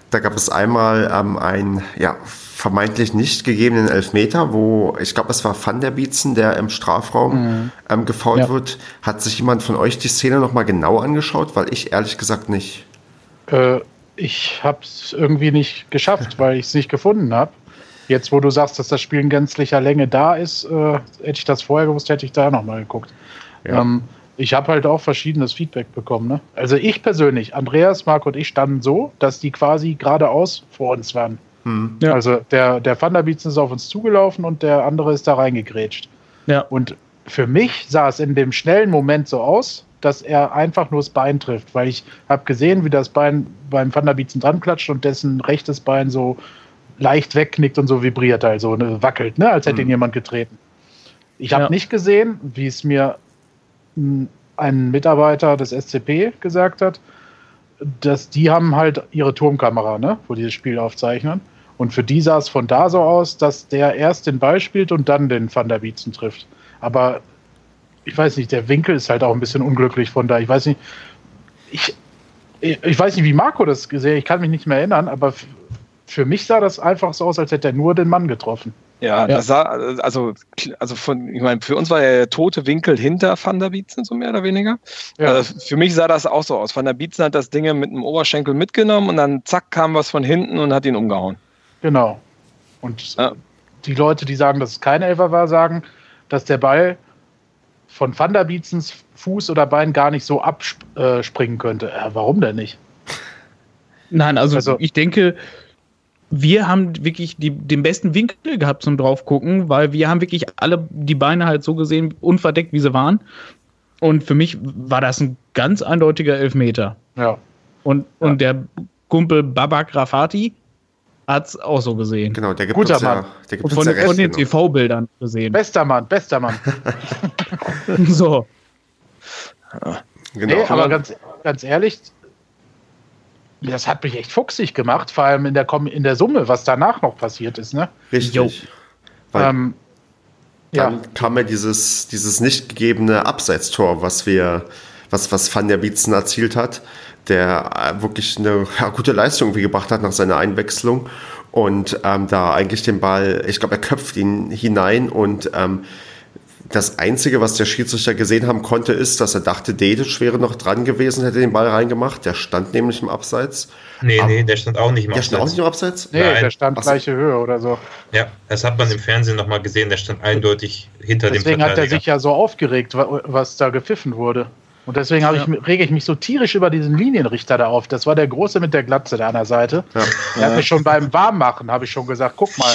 Da gab es einmal ähm, einen ja, vermeintlich nicht gegebenen Elfmeter, wo ich glaube, es war Van der Bietzen, der im Strafraum ähm, gefault Ja. wird. Hat sich jemand von euch die Szene nochmal genau angeschaut? Weil ich ehrlich gesagt nicht. Äh, ich habe es irgendwie nicht geschafft, weil ich es nicht gefunden habe. Jetzt, wo du sagst, dass das Spiel in gänzlicher Länge da ist, äh, hätte ich das vorher gewusst, hätte ich da nochmal geguckt. Ja. Ähm, ich habe halt auch verschiedenes Feedback bekommen. Ne? Also ich persönlich, Andreas, Marc und ich standen so, dass die quasi geradeaus vor uns waren. Hm. Ja. Also der, der Bietzen ist auf uns zugelaufen und der andere ist da reingegrätscht. Ja. Und für mich sah es in dem schnellen Moment so aus, dass er einfach nur das Bein trifft, weil ich habe gesehen, wie das Bein beim Bietzen dran klatscht und dessen rechtes Bein so leicht wegknickt und so vibriert, also ne, wackelt, ne, als hätte ihn Mhm. jemand getreten. Ich habe Ja. nicht gesehen, wie es mir ein Mitarbeiter des SCP gesagt hat, dass die haben halt ihre Turmkamera, ne, wo die das Spiel aufzeichnen. Und für die sah es von da so aus, dass der erst den Ball spielt und dann den Van der Bietzen trifft. Aber ich weiß nicht, der Winkel ist halt auch ein bisschen unglücklich von da. Ich weiß nicht, ich, ich weiß nicht, wie Marco das gesehen hat. Ich kann mich nicht mehr erinnern, aber für mich sah das einfach so aus, als hätte er nur den Mann getroffen. Ja, Ja. das sah, also, also von, ich meine, für uns war der tote Winkel hinter Van der Bietzen, so mehr oder weniger. Ja. Also für mich sah das auch so aus. Van der Bietzen hat das Ding mit dem Oberschenkel mitgenommen und dann zack kam was von hinten und hat ihn umgehauen. Genau. Und Ja. die Leute, die sagen, dass es kein Elfer war, sagen, dass der Ball von Van der Bietzens Fuß oder Bein gar nicht so abspringen könnte. Äh, warum denn nicht? Nein, also, Also- ich denke, wir haben wirklich die, den besten Winkel gehabt zum draufgucken, weil wir haben wirklich alle die Beine halt so gesehen, unverdeckt, wie sie waren. Und für mich war das ein ganz eindeutiger Elfmeter. Ja. Und, und der Kumpel Babak Rafati, hat es auch so gesehen. Genau, der gibt Guter uns ja, Mann. der gibt Und uns von, ja recht. von den genau. TV-Bildern gesehen. Bester Mann, bester Mann. so. Genau. Nee, aber ganz, ganz ehrlich, das hat mich echt fuchsig gemacht, vor allem in der, Kom- in der Summe, was danach noch passiert ist. Ne? Richtig. Jo. Weil Ähm, ja, dann kam ja dieses, dieses nicht gegebene Abseitstor, was wir, was, was Van der Bietzen erzielt hat, der äh, wirklich eine ja, gute Leistung irgendwie gebracht hat nach seiner Einwechslung und ähm, da eigentlich den Ball, ich glaube, er köpft ihn hinein und ähm, das Einzige, was der Schiedsrichter gesehen haben konnte, ist, dass er dachte, Dedic wäre noch dran gewesen, hätte den Ball reingemacht. Der stand nämlich im Abseits. Nee, Aber- nee, der stand auch nicht im Der stand auch nicht Abseits. im Abseits? nee, nein. der stand Ach gleiche Höhe oder so. Ja, das hat man im Fernsehen nochmal gesehen, der stand eindeutig hinter Deswegen dem hat er Verteidiger. sich ja so aufgeregt, wa- was da gepfiffen wurde. Und deswegen habe Ja. ich, rege ich mich so tierisch über diesen Linienrichter da auf. Das war der Große mit der Glatze da an der Seite. Ja. Der hat mich schon beim Warmmachen, habe ich schon gesagt, guck mal,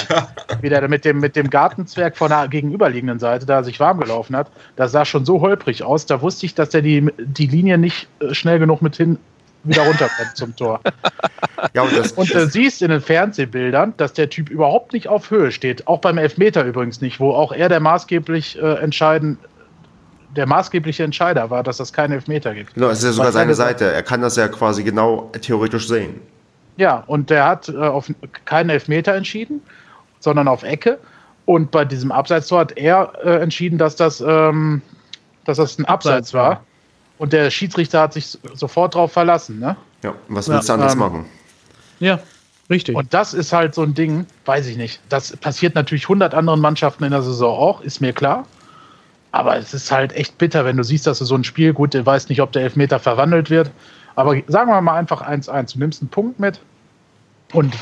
wie der mit dem, mit dem Gartenzwerg von der gegenüberliegenden Seite da sich warm gelaufen hat. Das sah schon so holprig aus. Da wusste ich, dass der die, die Linie nicht äh, schnell genug mit hin wieder runterkommt zum Tor. Ja, und das, Und du siehst in den Fernsehbildern, dass der Typ überhaupt nicht auf Höhe steht. Auch beim Elfmeter übrigens nicht, wo auch er der maßgeblich äh, entscheiden, der maßgebliche Entscheider war, dass das keinen Elfmeter gibt. genau, es ist ja sogar seine Seite. Er kann das ja quasi genau theoretisch sehen. Ja, und der hat äh, auf keinen Elfmeter entschieden, sondern auf Ecke. Und bei diesem Abseitstor hat er äh, entschieden, dass das, ähm, dass das ein Abseits Abseits war. Und der Schiedsrichter hat sich sofort darauf verlassen. Ne? Ja, und was willst du Ja, anders ähm, machen? Ja, richtig. Und das ist halt so ein Ding, weiß ich nicht. Das passiert natürlich 100 anderen Mannschaften in der Saison auch, ist mir klar. Aber es ist halt echt bitter, wenn du siehst, dass du so ein Spiel, gut, du weißt nicht, ob der Elfmeter verwandelt wird. Aber sagen wir mal einfach 1-1. Du nimmst einen Punkt mit. Und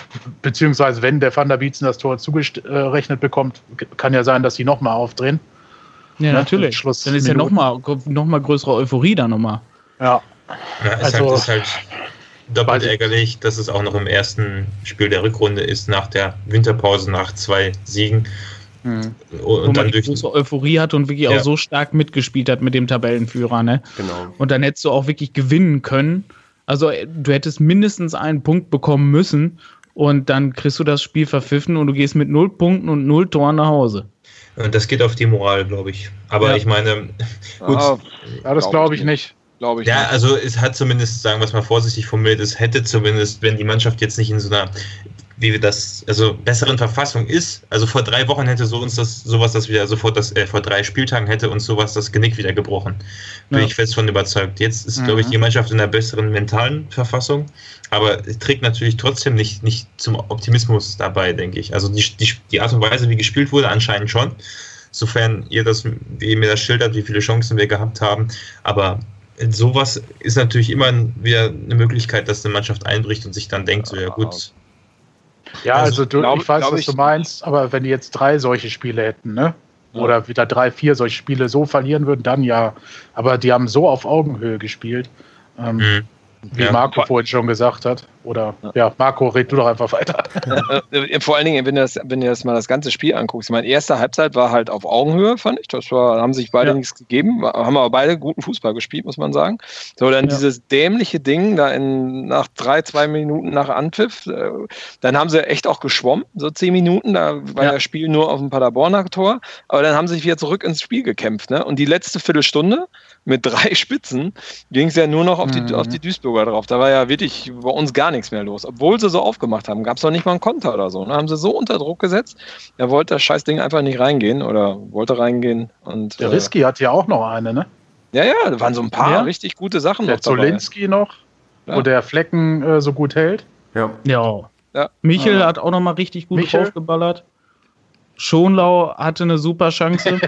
beziehungsweise, wenn der Van der Bietzen das Tor zugerechnet bekommt, kann ja sein, dass die nochmal aufdrehen. ja, ne, natürlich. Schluss- Dann ist ja nochmal noch mal größere Euphorie da nochmal. Ja. Ja, ist, Also- halt, ist halt doppelt ärgerlich, dass es auch noch im ersten Spiel der Rückrunde ist, nach der Winterpause, nach zwei Siegen. Hm. Wo Und man dann die durch. große Euphorie hat und wirklich Ja. auch so stark mitgespielt hat mit dem Tabellenführer, ne? Genau. Und dann hättest du auch wirklich gewinnen können. Also äh, du hättest mindestens einen Punkt bekommen müssen und dann kriegst du das Spiel verpfiffen und du gehst mit null Punkten und null Toren nach Hause. Und das geht auf die Moral, glaube ich. Aber Ja. ich meine, gut. Ah, ja, das glaube ich nicht. Glaube ich Ja, nicht. also es hat zumindest, sagen wir es mal vorsichtig formuliert, es hätte zumindest, wenn die Mannschaft jetzt nicht in so einer, wie wir das, also besseren Verfassung ist, also vor drei Wochen hätte so uns das sowas, das wieder sofort das, äh, vor drei Spieltagen hätte uns sowas das Genick wieder gebrochen. Bin Ja. ich fest von überzeugt. Jetzt ist, Mhm. glaube ich, die Mannschaft in einer besseren mentalen Verfassung, aber es trägt natürlich trotzdem nicht, nicht zum Optimismus dabei, denke ich. Also die, die, die Art und Weise, wie gespielt wurde, anscheinend schon. Sofern ihr das, wie ihr mir das schildert, wie viele Chancen wir gehabt haben. Aber sowas ist natürlich immer wieder eine Möglichkeit, dass eine Mannschaft einbricht und sich dann denkt, so ja gut, Ja, Also, also, du, glaub- ich weiß, was ich- du meinst, aber wenn die jetzt drei solche Spiele hätten, ne? Oder wieder drei, vier solche Spiele so verlieren würden, dann ja. Aber die haben so auf Augenhöhe gespielt, ähm, mh, wie ja. Marco vorhin schon gesagt hat. Oder ja, Marco, red du doch einfach weiter. Vor allen Dingen, wenn du, das, wenn du das mal das ganze Spiel anguckst. Meine erste Halbzeit war halt auf Augenhöhe, fand ich. Das war, haben sich beide Ja. nichts gegeben, haben aber beide guten Fußball gespielt, muss man sagen. So, dann Ja. dieses dämliche Ding, da in, nach drei, zwei Minuten nach Anpfiff, äh, dann haben sie echt auch geschwommen, so zehn Minuten, da war Ja. das Spiel nur auf dem Paderborner Tor, aber dann haben sie sich wieder zurück ins Spiel gekämpft. Ne? Und die letzte Viertelstunde mit drei Spitzen ging es ja nur noch auf die, Mhm. auf die Duisburger drauf. Da war ja wirklich bei uns gar nichts mehr los. Obwohl sie so aufgemacht haben, gab es noch nicht mal einen Konter oder so. Ne? Haben sie so unter Druck gesetzt, er wollte das Scheißding einfach nicht reingehen oder wollte reingehen. Und, Der äh, Risky hat ja auch noch eine, ne? ja, ja, da waren so ein paar Ja. richtig gute Sachen Der noch dabei. Zolinski noch, Ja. wo der Flecken äh, so gut hält. Ja. Ja. Ja. Michel Ja. hat auch nochmal richtig gut Michel? draufgeballert. Schonlau hatte eine super Chance.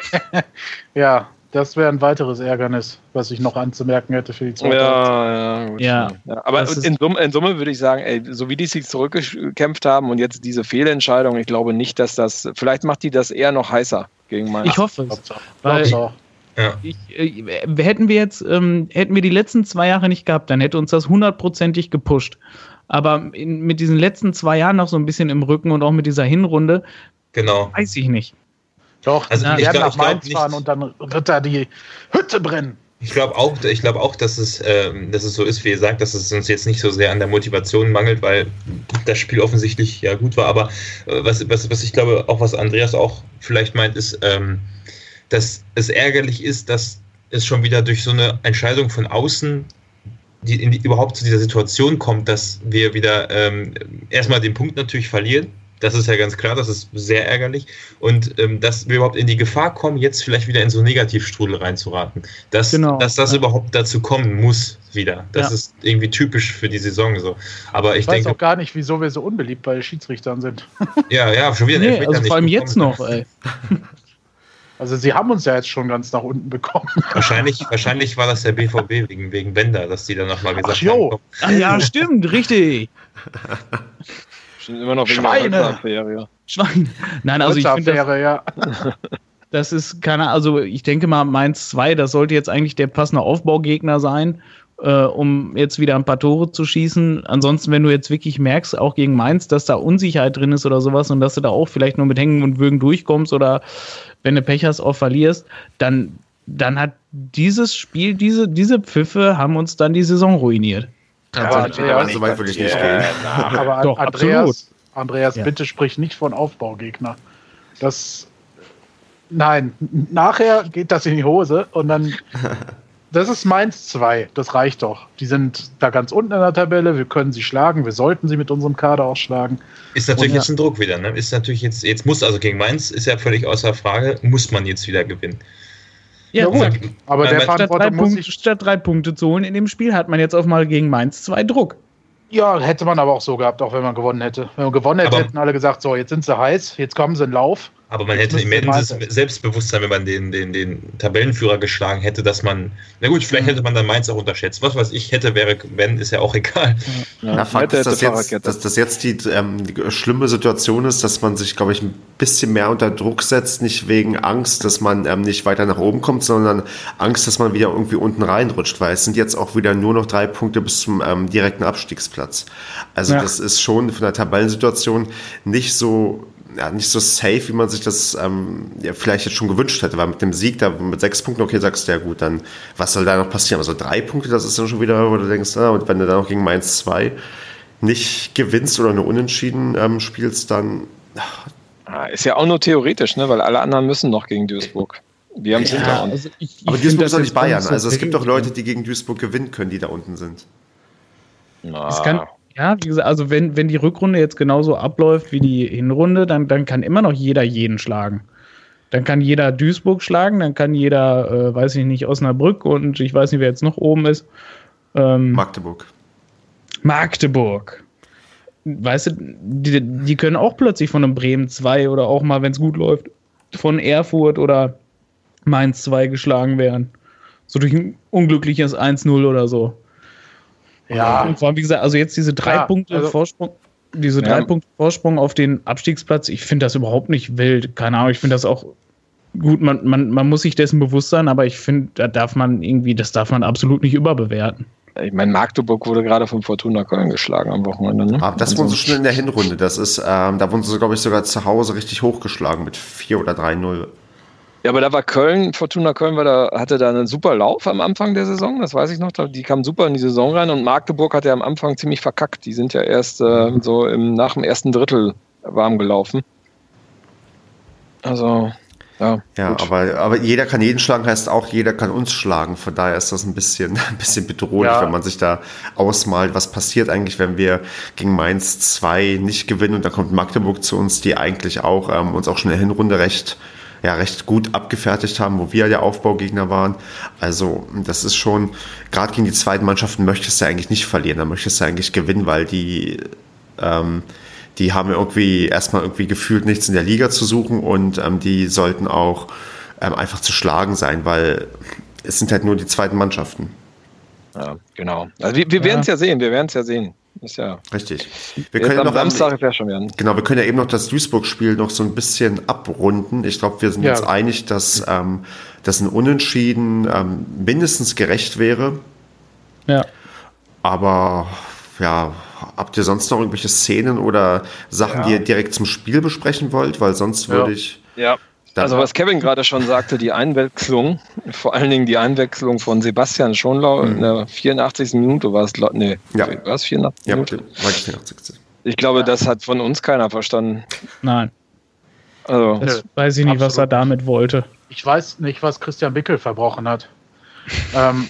Ja, das wäre ein weiteres Ärgernis, was ich noch anzumerken hätte für die zweite. Ja, ja, gut. Ja. ja. Aber in Summe, in Summe würde ich sagen, ey, so wie die sich zurückgekämpft haben und jetzt diese Fehlentscheidung, ich glaube nicht, dass das, vielleicht macht die das eher noch heißer gegen Mainz. ich hoffe es. Weil- auch. ja. Ich, äh, hätten wir jetzt, ähm, hätten wir die letzten zwei Jahre nicht gehabt, dann hätte uns das hundertprozentig gepusht. Aber in, mit diesen letzten zwei Jahren noch so ein bisschen im Rücken und auch mit dieser Hinrunde, genau. weiß ich nicht. Doch, Also die ich werden glaub- nach glaub Mainz nicht- fahren und dann wird da die Hütte brennen. Ich glaube auch, ich glaube auch, dass es, äh, dass es so ist, wie ihr sagt, dass es uns jetzt nicht so sehr an der Motivation mangelt, weil das Spiel offensichtlich ja gut war. Aber äh, was, was, was ich glaube, auch was Andreas auch vielleicht meint, ist, ähm, dass es ärgerlich ist, dass es schon wieder durch so eine Entscheidung von außen die, die, überhaupt zu dieser Situation kommt, dass wir wieder ähm, erstmal den Punkt natürlich verlieren. Das ist ja ganz klar, das ist sehr ärgerlich. Und ähm, dass wir überhaupt in die Gefahr kommen, jetzt vielleicht wieder in so Negativstrudel reinzuraten. Dass, genau. dass das ja. überhaupt dazu kommen muss wieder. Das ja. ist irgendwie typisch für die Saison so. Aber ich, ich weiß denke, auch gar nicht, wieso wir so unbeliebt bei Schiedsrichtern sind. Ja, ja, schon wieder. Nee, also vor allem jetzt noch, ey. Also sie haben uns ja jetzt schon ganz nach unten bekommen. Wahrscheinlich, wahrscheinlich war das der BVB wegen, wegen Bender, dass die dann nochmal gesagt Ach, jo. haben. Ach ja, stimmt, richtig. Immer noch wegen Schweine. der Schweine. Nein, also ich finde das, ja. das ist keine, also ich denke mal Mainz 2, das sollte jetzt eigentlich der passende Aufbaugegner sein, äh, um jetzt wieder ein paar Tore zu schießen. Ansonsten, wenn du jetzt wirklich merkst, auch gegen Mainz, dass da Unsicherheit drin ist oder sowas und dass du da auch vielleicht nur mit Hängen und Würgen durchkommst oder wenn du Pech hast, auch verlierst, dann, dann hat dieses Spiel, diese, diese Pfiffe haben uns dann die Saison ruiniert. Ja, Andreas, so weit würde ich nicht gehen. Aber Doch, Andreas, Andreas ja. bitte sprich nicht von Aufbaugegner. Das, nein, nachher geht das in die Hose und dann Das ist Mainz 2, das reicht doch. Die sind da ganz unten in der Tabelle, wir können sie schlagen, wir sollten sie mit unserem Kader auch schlagen. Ist natürlich Und, jetzt ein Druck wieder, ne? Ist natürlich jetzt, jetzt muss, also gegen Mainz ist ja völlig außer Frage, muss man jetzt wieder gewinnen. Ja, ja gut, aber der statt drei, Punkte, statt drei Punkte zu holen in dem Spiel hat man jetzt auf mal gegen Mainz 2 Druck. Ja, hätte man aber auch so gehabt, auch wenn man gewonnen hätte. Wenn man gewonnen hätte, aber hätten alle gesagt, so, jetzt sind sie heiß, jetzt kommen sie in Lauf. Aber man hätte immenses Selbstbewusstsein, wenn man den, den, den Tabellenführer geschlagen hätte, dass man, na gut, vielleicht mhm. hätte man dann Mainz auch unterschätzt. Was weiß ich, hätte, wäre, wenn, ist ja auch egal. Ja. Na, Fakt ist, dass jetzt, dass das jetzt die, ähm, die schlimme Situation ist, dass man sich, glaube ich, ein bisschen mehr unter Druck setzt, nicht wegen Angst, dass man ähm, nicht weiter nach oben kommt, sondern Angst, dass man wieder irgendwie unten reinrutscht, weil es sind jetzt auch wieder nur noch drei Punkte bis zum ähm, direkten Abstiegsplatz. Also ja. das ist schon von der Tabellensituation nicht so ja, nicht so safe, wie man sich das ähm, ja, vielleicht jetzt schon gewünscht hätte, weil mit dem Sieg da mit sechs Punkten, okay, sagst du ja gut, dann was soll da noch passieren? Also drei Punkte, das ist dann schon wieder, wo du denkst, ah, und wenn du dann noch gegen Mainz 2 nicht gewinnst oder nur unentschieden ähm, spielst, dann. Ach. Ah, ist ja auch nur theoretisch, ne? weil alle anderen müssen noch gegen Duisburg. Wir haben es ja, hinter uns. Also ich, ich Aber Duisburg ist doch nicht Bayern. Also es gibt doch Leute, die gegen Duisburg gewinnen können, die da unten sind. Na. Es kann, ja, wie gesagt, also wenn, wenn die Rückrunde jetzt genauso abläuft wie die Hinrunde, dann, dann kann immer noch jeder jeden schlagen. Dann kann jeder Duisburg schlagen, dann kann jeder, äh, weiß ich nicht, Osnabrück und ich weiß nicht, wer jetzt noch oben ist. Ähm, Magdeburg. Magdeburg. Weißt du, die, die können auch plötzlich von einem Bremen 2 oder auch mal, wenn es gut läuft, von Erfurt oder Mainz 2 geschlagen werden. So durch ein unglückliches 1-0 oder so. Ja. Und vor allem, wie gesagt, also jetzt diese drei ja, Punkte also, Vorsprung, diese drei ja. Punkte Vorsprung auf den Abstiegsplatz, ich finde das überhaupt nicht wild. Keine Ahnung, ich finde das auch gut, man, man, man muss sich dessen bewusst sein, aber ich finde, da darf man irgendwie, das darf man absolut nicht überbewerten. Ich meine, Magdeburg wurde gerade von Fortuna Köln geschlagen am Wochenende. Ne? Aber das also, wurden sie schon in der Hinrunde. Das ist, ähm, da wurden sie, glaube ich, sogar zu Hause richtig hochgeschlagen mit 4 oder 3-0. Ja, aber da war Köln, Fortuna Köln war da, hatte da einen super Lauf am Anfang der Saison, das weiß ich noch. Die kamen super in die Saison rein und Magdeburg hat ja am Anfang ziemlich verkackt. Die sind ja erst äh, so im, nach dem ersten Drittel warm gelaufen. Also, ja. Ja, aber, aber jeder kann jeden schlagen, heißt auch, jeder kann uns schlagen. Von daher ist das ein bisschen, ein bisschen bedrohlich, ja. wenn man sich da ausmalt, was passiert eigentlich, wenn wir gegen Mainz 2 nicht gewinnen und dann kommt Magdeburg zu uns, die eigentlich auch ähm, uns auch schon in der Hinrunde recht ja recht gut abgefertigt haben, wo wir der Aufbaugegner waren. Also das ist schon, gerade gegen die zweiten Mannschaften möchtest du eigentlich nicht verlieren, da möchtest du eigentlich gewinnen, weil die, ähm, die haben irgendwie erstmal irgendwie gefühlt nichts in der Liga zu suchen und ähm, die sollten auch ähm, einfach zu schlagen sein, weil es sind halt nur die zweiten Mannschaften. Ja, genau. Also wir, wir werden es ja sehen, wir werden es ja sehen. Ist ja. Richtig. Wir können am noch Samstag ja schon werden. Genau, wir können ja eben noch das Duisburg-Spiel noch so ein bisschen abrunden. Ich glaube, wir sind ja. uns einig, dass, ähm, dass ein Unentschieden ähm, mindestens gerecht wäre. Ja. Aber ja, habt ihr sonst noch irgendwelche Szenen oder Sachen, ja. die ihr direkt zum Spiel besprechen wollt? Weil sonst würde ich ja. Also was Kevin gerade schon sagte, die Einwechslung, vor allen Dingen die Einwechslung von Sebastian Schonlau mhm. in der 84. Minute war es, nee, ja. war es 84. Ja, Minute? war 84. Ich glaube, das hat von uns keiner verstanden. Nein. Also, das weiß ich nicht, Absolut. was er damit wollte. Ich weiß nicht, was Christian Bickel verbrochen hat. ähm,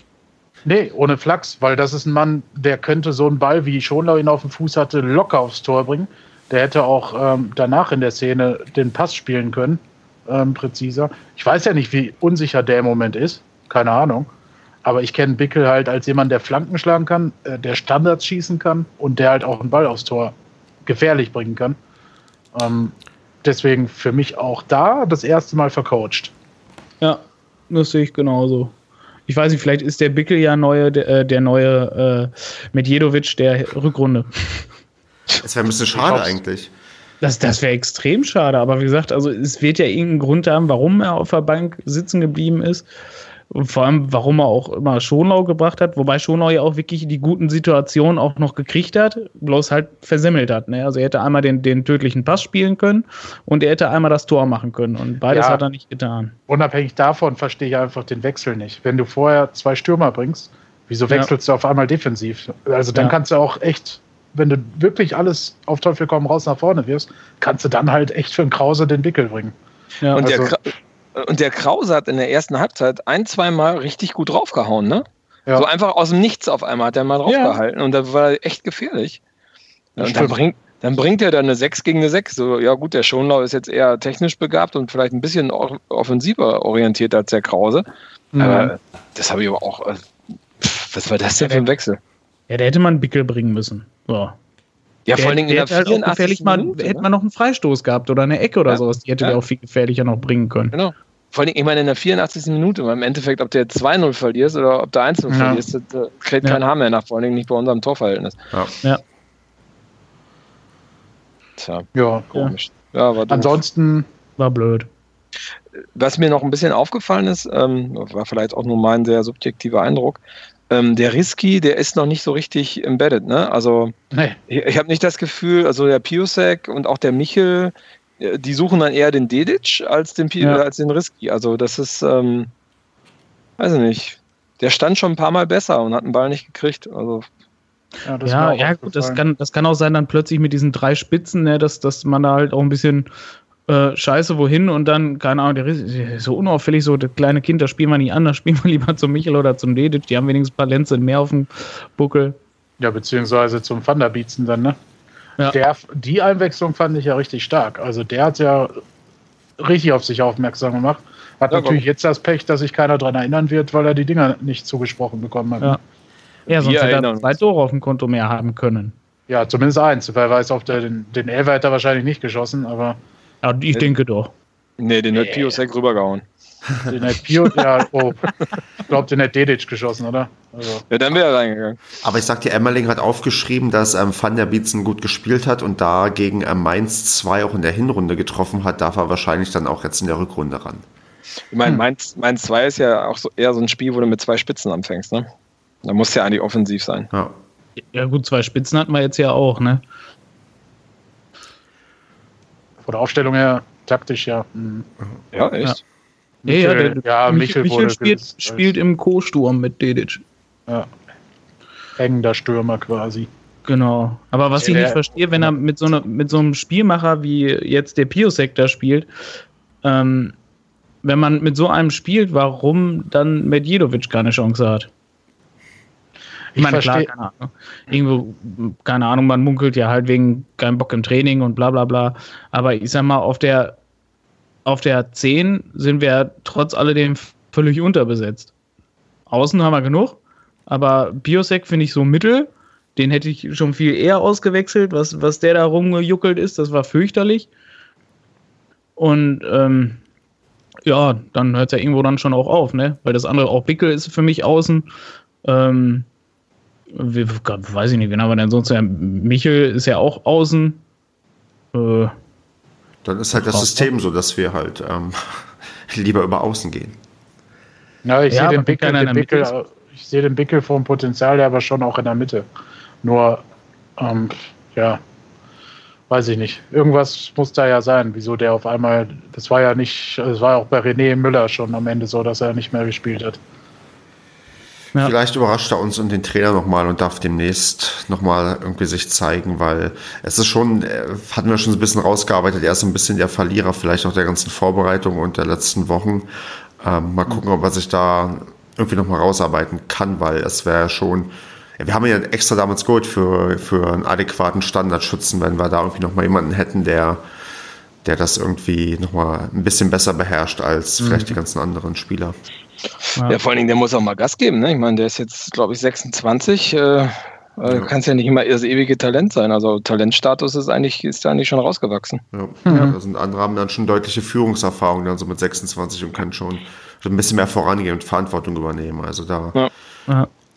nee, ohne Flachs, weil das ist ein Mann, der könnte so einen Ball, wie Schonlau ihn auf dem Fuß hatte, locker aufs Tor bringen. Der hätte auch ähm, danach in der Szene den Pass spielen können, ähm, präziser. Ich weiß ja nicht, wie unsicher der im Moment ist. Keine Ahnung. Aber ich kenne Bickel halt als jemand, der Flanken schlagen kann, äh, der Standards schießen kann und der halt auch einen Ball aufs Tor gefährlich bringen kann. Ähm, deswegen für mich auch da das erste Mal vercoacht. Ja, das sehe ich genauso. Ich weiß nicht, vielleicht ist der Bickel ja neue, der, äh, der neue äh, Medjedovic der Rückrunde. Das wäre ein bisschen schade eigentlich. Das, das wäre extrem schade, aber wie gesagt, also es wird ja irgendeinen Grund haben, warum er auf der Bank sitzen geblieben ist. Und vor allem, warum er auch immer Schonlau gebracht hat, wobei Schonlau ja auch wirklich die guten Situationen auch noch gekriegt hat, bloß halt versemmelt hat. Ne? Also er hätte einmal den, den tödlichen Pass spielen können und er hätte einmal das Tor machen können. Und beides ja, hat er nicht getan. Unabhängig davon verstehe ich einfach den Wechsel nicht. Wenn du vorher zwei Stürmer bringst, wieso wechselst ja. du auf einmal defensiv? Also dann ja. kannst du auch echt wenn du wirklich alles auf Teufel komm raus nach vorne wirst, kannst du dann halt echt für einen Krause den Wickel bringen. Ja, und, also, der und der Krause hat in der ersten Halbzeit ein, zwei Mal richtig gut draufgehauen, ne? Ja. So einfach aus dem Nichts auf einmal hat er mal draufgehalten ja. und da war er echt gefährlich. Und dann bringt, dann bringt er dann eine 6 gegen eine 6. So, ja gut, der Schonlau ist jetzt eher technisch begabt und vielleicht ein bisschen offensiver orientiert als der Krause. Mhm. Aber das habe ich aber auch. Äh, was war das denn für ein Wechsel? Ja, der hätte man Bickel bringen müssen. So. Ja, vor allen Dingen in der halt gefährlich mal, Minute, hätte man noch einen Freistoß gehabt oder eine Ecke oder ja. sowas. Die hätte ja. der auch viel gefährlicher noch bringen können. Genau. Vor allem, ich meine, in der 84. Minute, weil im Endeffekt, ob der 2-0 verlierst oder ob der 1-0 ja. verlierst, das äh, kriegt ja. kein Haar mehr nach, vor allen Dingen nicht bei unserem Torverhältnis. Ja. ja. Tja, ja. komisch. Ja, war Ansonsten war blöd. Was mir noch ein bisschen aufgefallen ist, ähm, war vielleicht auch nur mein sehr subjektiver Eindruck, ähm, der Risky, der ist noch nicht so richtig embedded, ne? Also nee. ich, ich habe nicht das Gefühl, also der Piusek und auch der Michel, äh, die suchen dann eher den Dedic als den, ja. als den Risky. Also das ist, ähm, weiß ich nicht. Der stand schon ein paar Mal besser und hat den Ball nicht gekriegt. Also ja, ja, ja gut, das kann, das kann auch sein, dann plötzlich mit diesen drei Spitzen, ne, dass, dass man da halt auch ein bisschen äh, scheiße, wohin und dann, keine Ahnung, der ist so unauffällig, so das kleine Kind, das spielen wir nicht an, das spielen wir lieber zum Michel oder zum Dedic, die haben wenigstens ein paar Lenze mehr auf dem Buckel. Ja, beziehungsweise zum Van der Bietzen dann, ne? Ja. Der, die Einwechslung fand ich ja richtig stark. Also der hat ja richtig auf sich aufmerksam gemacht. Hat ja, natürlich jetzt das Pech, dass sich keiner daran erinnern wird, weil er die Dinger nicht zugesprochen bekommen hat. Ja, ja sonst hätte er zwei Tore auf dem Konto mehr haben können. Ja, zumindest eins, weil er weiß, auf der, den, den Elfer hat er wahrscheinlich nicht geschossen, aber ja, ich äh, denke doch. Nee, den hat Piosek rübergehauen. Den hat Pio, ja, oh, ich glaube, den hat Dedic geschossen, oder? Also. Ja, dann wäre er reingegangen. Aber ich sagte, Emmerling hat aufgeschrieben, dass ähm, Van der Bietzen gut gespielt hat und da gegen ähm, Mainz 2 auch in der Hinrunde getroffen hat, darf er wahrscheinlich dann auch jetzt in der Rückrunde ran. Ich meine, hm. Mainz, Mainz 2 ist ja auch so eher so ein Spiel, wo du mit zwei Spitzen anfängst, ne? Da muss ja eigentlich offensiv sein. Ja. ja, gut, zwei Spitzen hatten wir jetzt ja auch, ne? Von der Aufstellung her, taktisch ja. Mhm. Ja, echt? Ja, Michel, ja, der, ja Michel, Michel spielt, spielt im Co-Sturm mit Dedic. Ja. Hängender Stürmer quasi. Genau. Aber was ja, ich nicht verstehe, wenn er mit so, ne, mit so einem Spielmacher wie jetzt der Piosek da spielt, ähm, wenn man mit so einem spielt, warum dann Medjedovic keine Chance hat? Ich meine, klar, keine Ahnung. Irgendwo, keine Ahnung, man munkelt ja halt wegen keinem Bock im Training und bla bla bla. Aber ich sag mal, auf der, auf der 10 sind wir trotz alledem völlig unterbesetzt. Außen haben wir genug, aber Biosec finde ich so mittel. Den hätte ich schon viel eher ausgewechselt. Was, was der da rumgejuckelt ist, das war fürchterlich. Und ähm, ja, dann hört es ja irgendwo dann schon auch auf, ne? Weil das andere auch Bickel ist für mich außen. Ähm, wie, weiß ich nicht, wen haben wir denn sonst? Ja, Michel ist ja auch außen. Äh, Dann ist halt das System so, dass wir halt ähm, lieber über außen gehen. Ja, ich ja, sehe den, Bickel, den Bickel, ich sehe den Bickel vom Potenzial, der aber schon auch in der Mitte. Nur, ähm, ja, weiß ich nicht. Irgendwas muss da ja sein, wieso der auf einmal, das war ja nicht, das war ja auch bei René Müller schon am Ende so, dass er nicht mehr gespielt hat. Ja. Vielleicht überrascht er uns und den Trainer nochmal und darf demnächst nochmal irgendwie sich zeigen, weil es ist schon, äh, hatten wir schon ein bisschen rausgearbeitet, er ist ein bisschen der Verlierer vielleicht auch der ganzen Vorbereitung und der letzten Wochen. Ähm, mal gucken, ob er sich da irgendwie nochmal rausarbeiten kann, weil es wäre schon, wir haben ja extra damals geholt für, für einen adäquaten Standardschützen, wenn wir da irgendwie nochmal jemanden hätten, der, der das irgendwie nochmal ein bisschen besser beherrscht als vielleicht mhm. die ganzen anderen Spieler. Ja. ja. vor allen Dingen, der muss auch mal Gas geben. Ne? Ich meine, der ist jetzt, glaube ich, 26. Äh, äh, ja. Kann es ja nicht immer das ewige Talent sein. Also Talentstatus ist eigentlich, ist da eigentlich schon rausgewachsen. Ja. Mhm. ja. sind andere haben dann schon deutliche Führungserfahrung, dann so mit 26 und können schon ein bisschen mehr vorangehen und Verantwortung übernehmen. Also da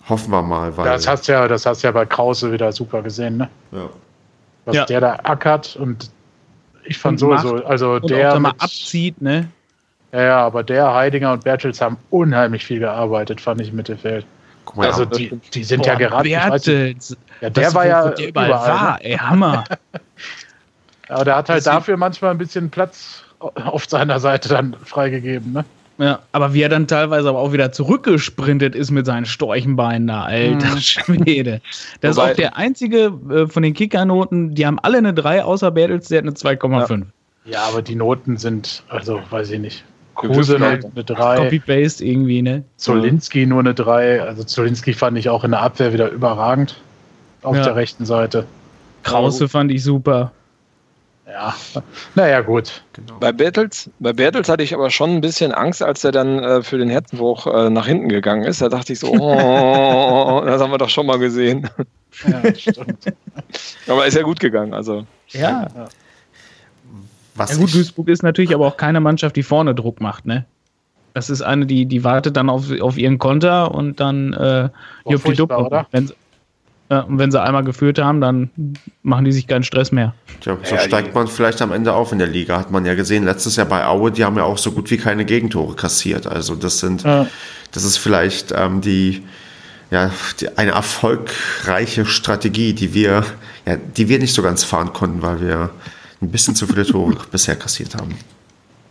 hoffen wir mal. Weil das hast ja, das hast ja bei Krause wieder super gesehen, ne? Ja. Was der da ackert und ich fand sowieso, also und der. Auch mal abzieht, ne? Ja, ja, aber der Heidinger und Bertels haben unheimlich viel gearbeitet, fand ich im Mittelfeld. Mal, also die, die sind Boah, ja gerade. Bertels. Ja, der war ja der überall, überall war, ne? ey, Hammer. aber der hat halt das dafür manchmal ein bisschen Platz auf seiner Seite dann freigegeben, ne? Ja, aber wie er dann teilweise aber auch wieder zurückgesprintet ist mit seinen Storchenbeinen da, alter mhm. Schwede. Das Wobei, ist auch der einzige äh, von den Kickernoten, die haben alle eine 3, außer Bertels, der hat eine 2,5. Ja. ja, aber die Noten sind, also weiß ich nicht. Kruse eine 3. Copy-Paste irgendwie, ne? Zolinski nur eine 3. Also Zolinski fand ich auch in der Abwehr wieder überragend. Auf ja. der rechten Seite. Krause fand ich super. Ja, naja, gut. Genau. Bei, Bertels, bei Bertels hatte ich aber schon ein bisschen Angst, als er dann äh, für den Herzenbruch äh, nach hinten gegangen ist. Da dachte ich so, oh, das haben wir doch schon mal gesehen. Ja, stimmt. aber ist ja gut gegangen, also. Ja. ja. Was ja gut, Duisburg ist natürlich aber auch keine Mannschaft, die vorne Druck macht, ne? Das ist eine, die, die wartet dann auf, auf ihren Konter und dann äh, jupp die Dupp. Wenn, äh, und wenn sie einmal geführt haben, dann machen die sich keinen Stress mehr. Tja, so ja, steigt man vielleicht am Ende auf in der Liga. Hat man ja gesehen, letztes Jahr bei Aue, die haben ja auch so gut wie keine Gegentore kassiert. Also das sind, ja. das ist vielleicht ähm, die, ja, die, eine erfolgreiche Strategie, die wir, ja, die wir nicht so ganz fahren konnten, weil wir ein bisschen zu viele Tore bisher kassiert haben.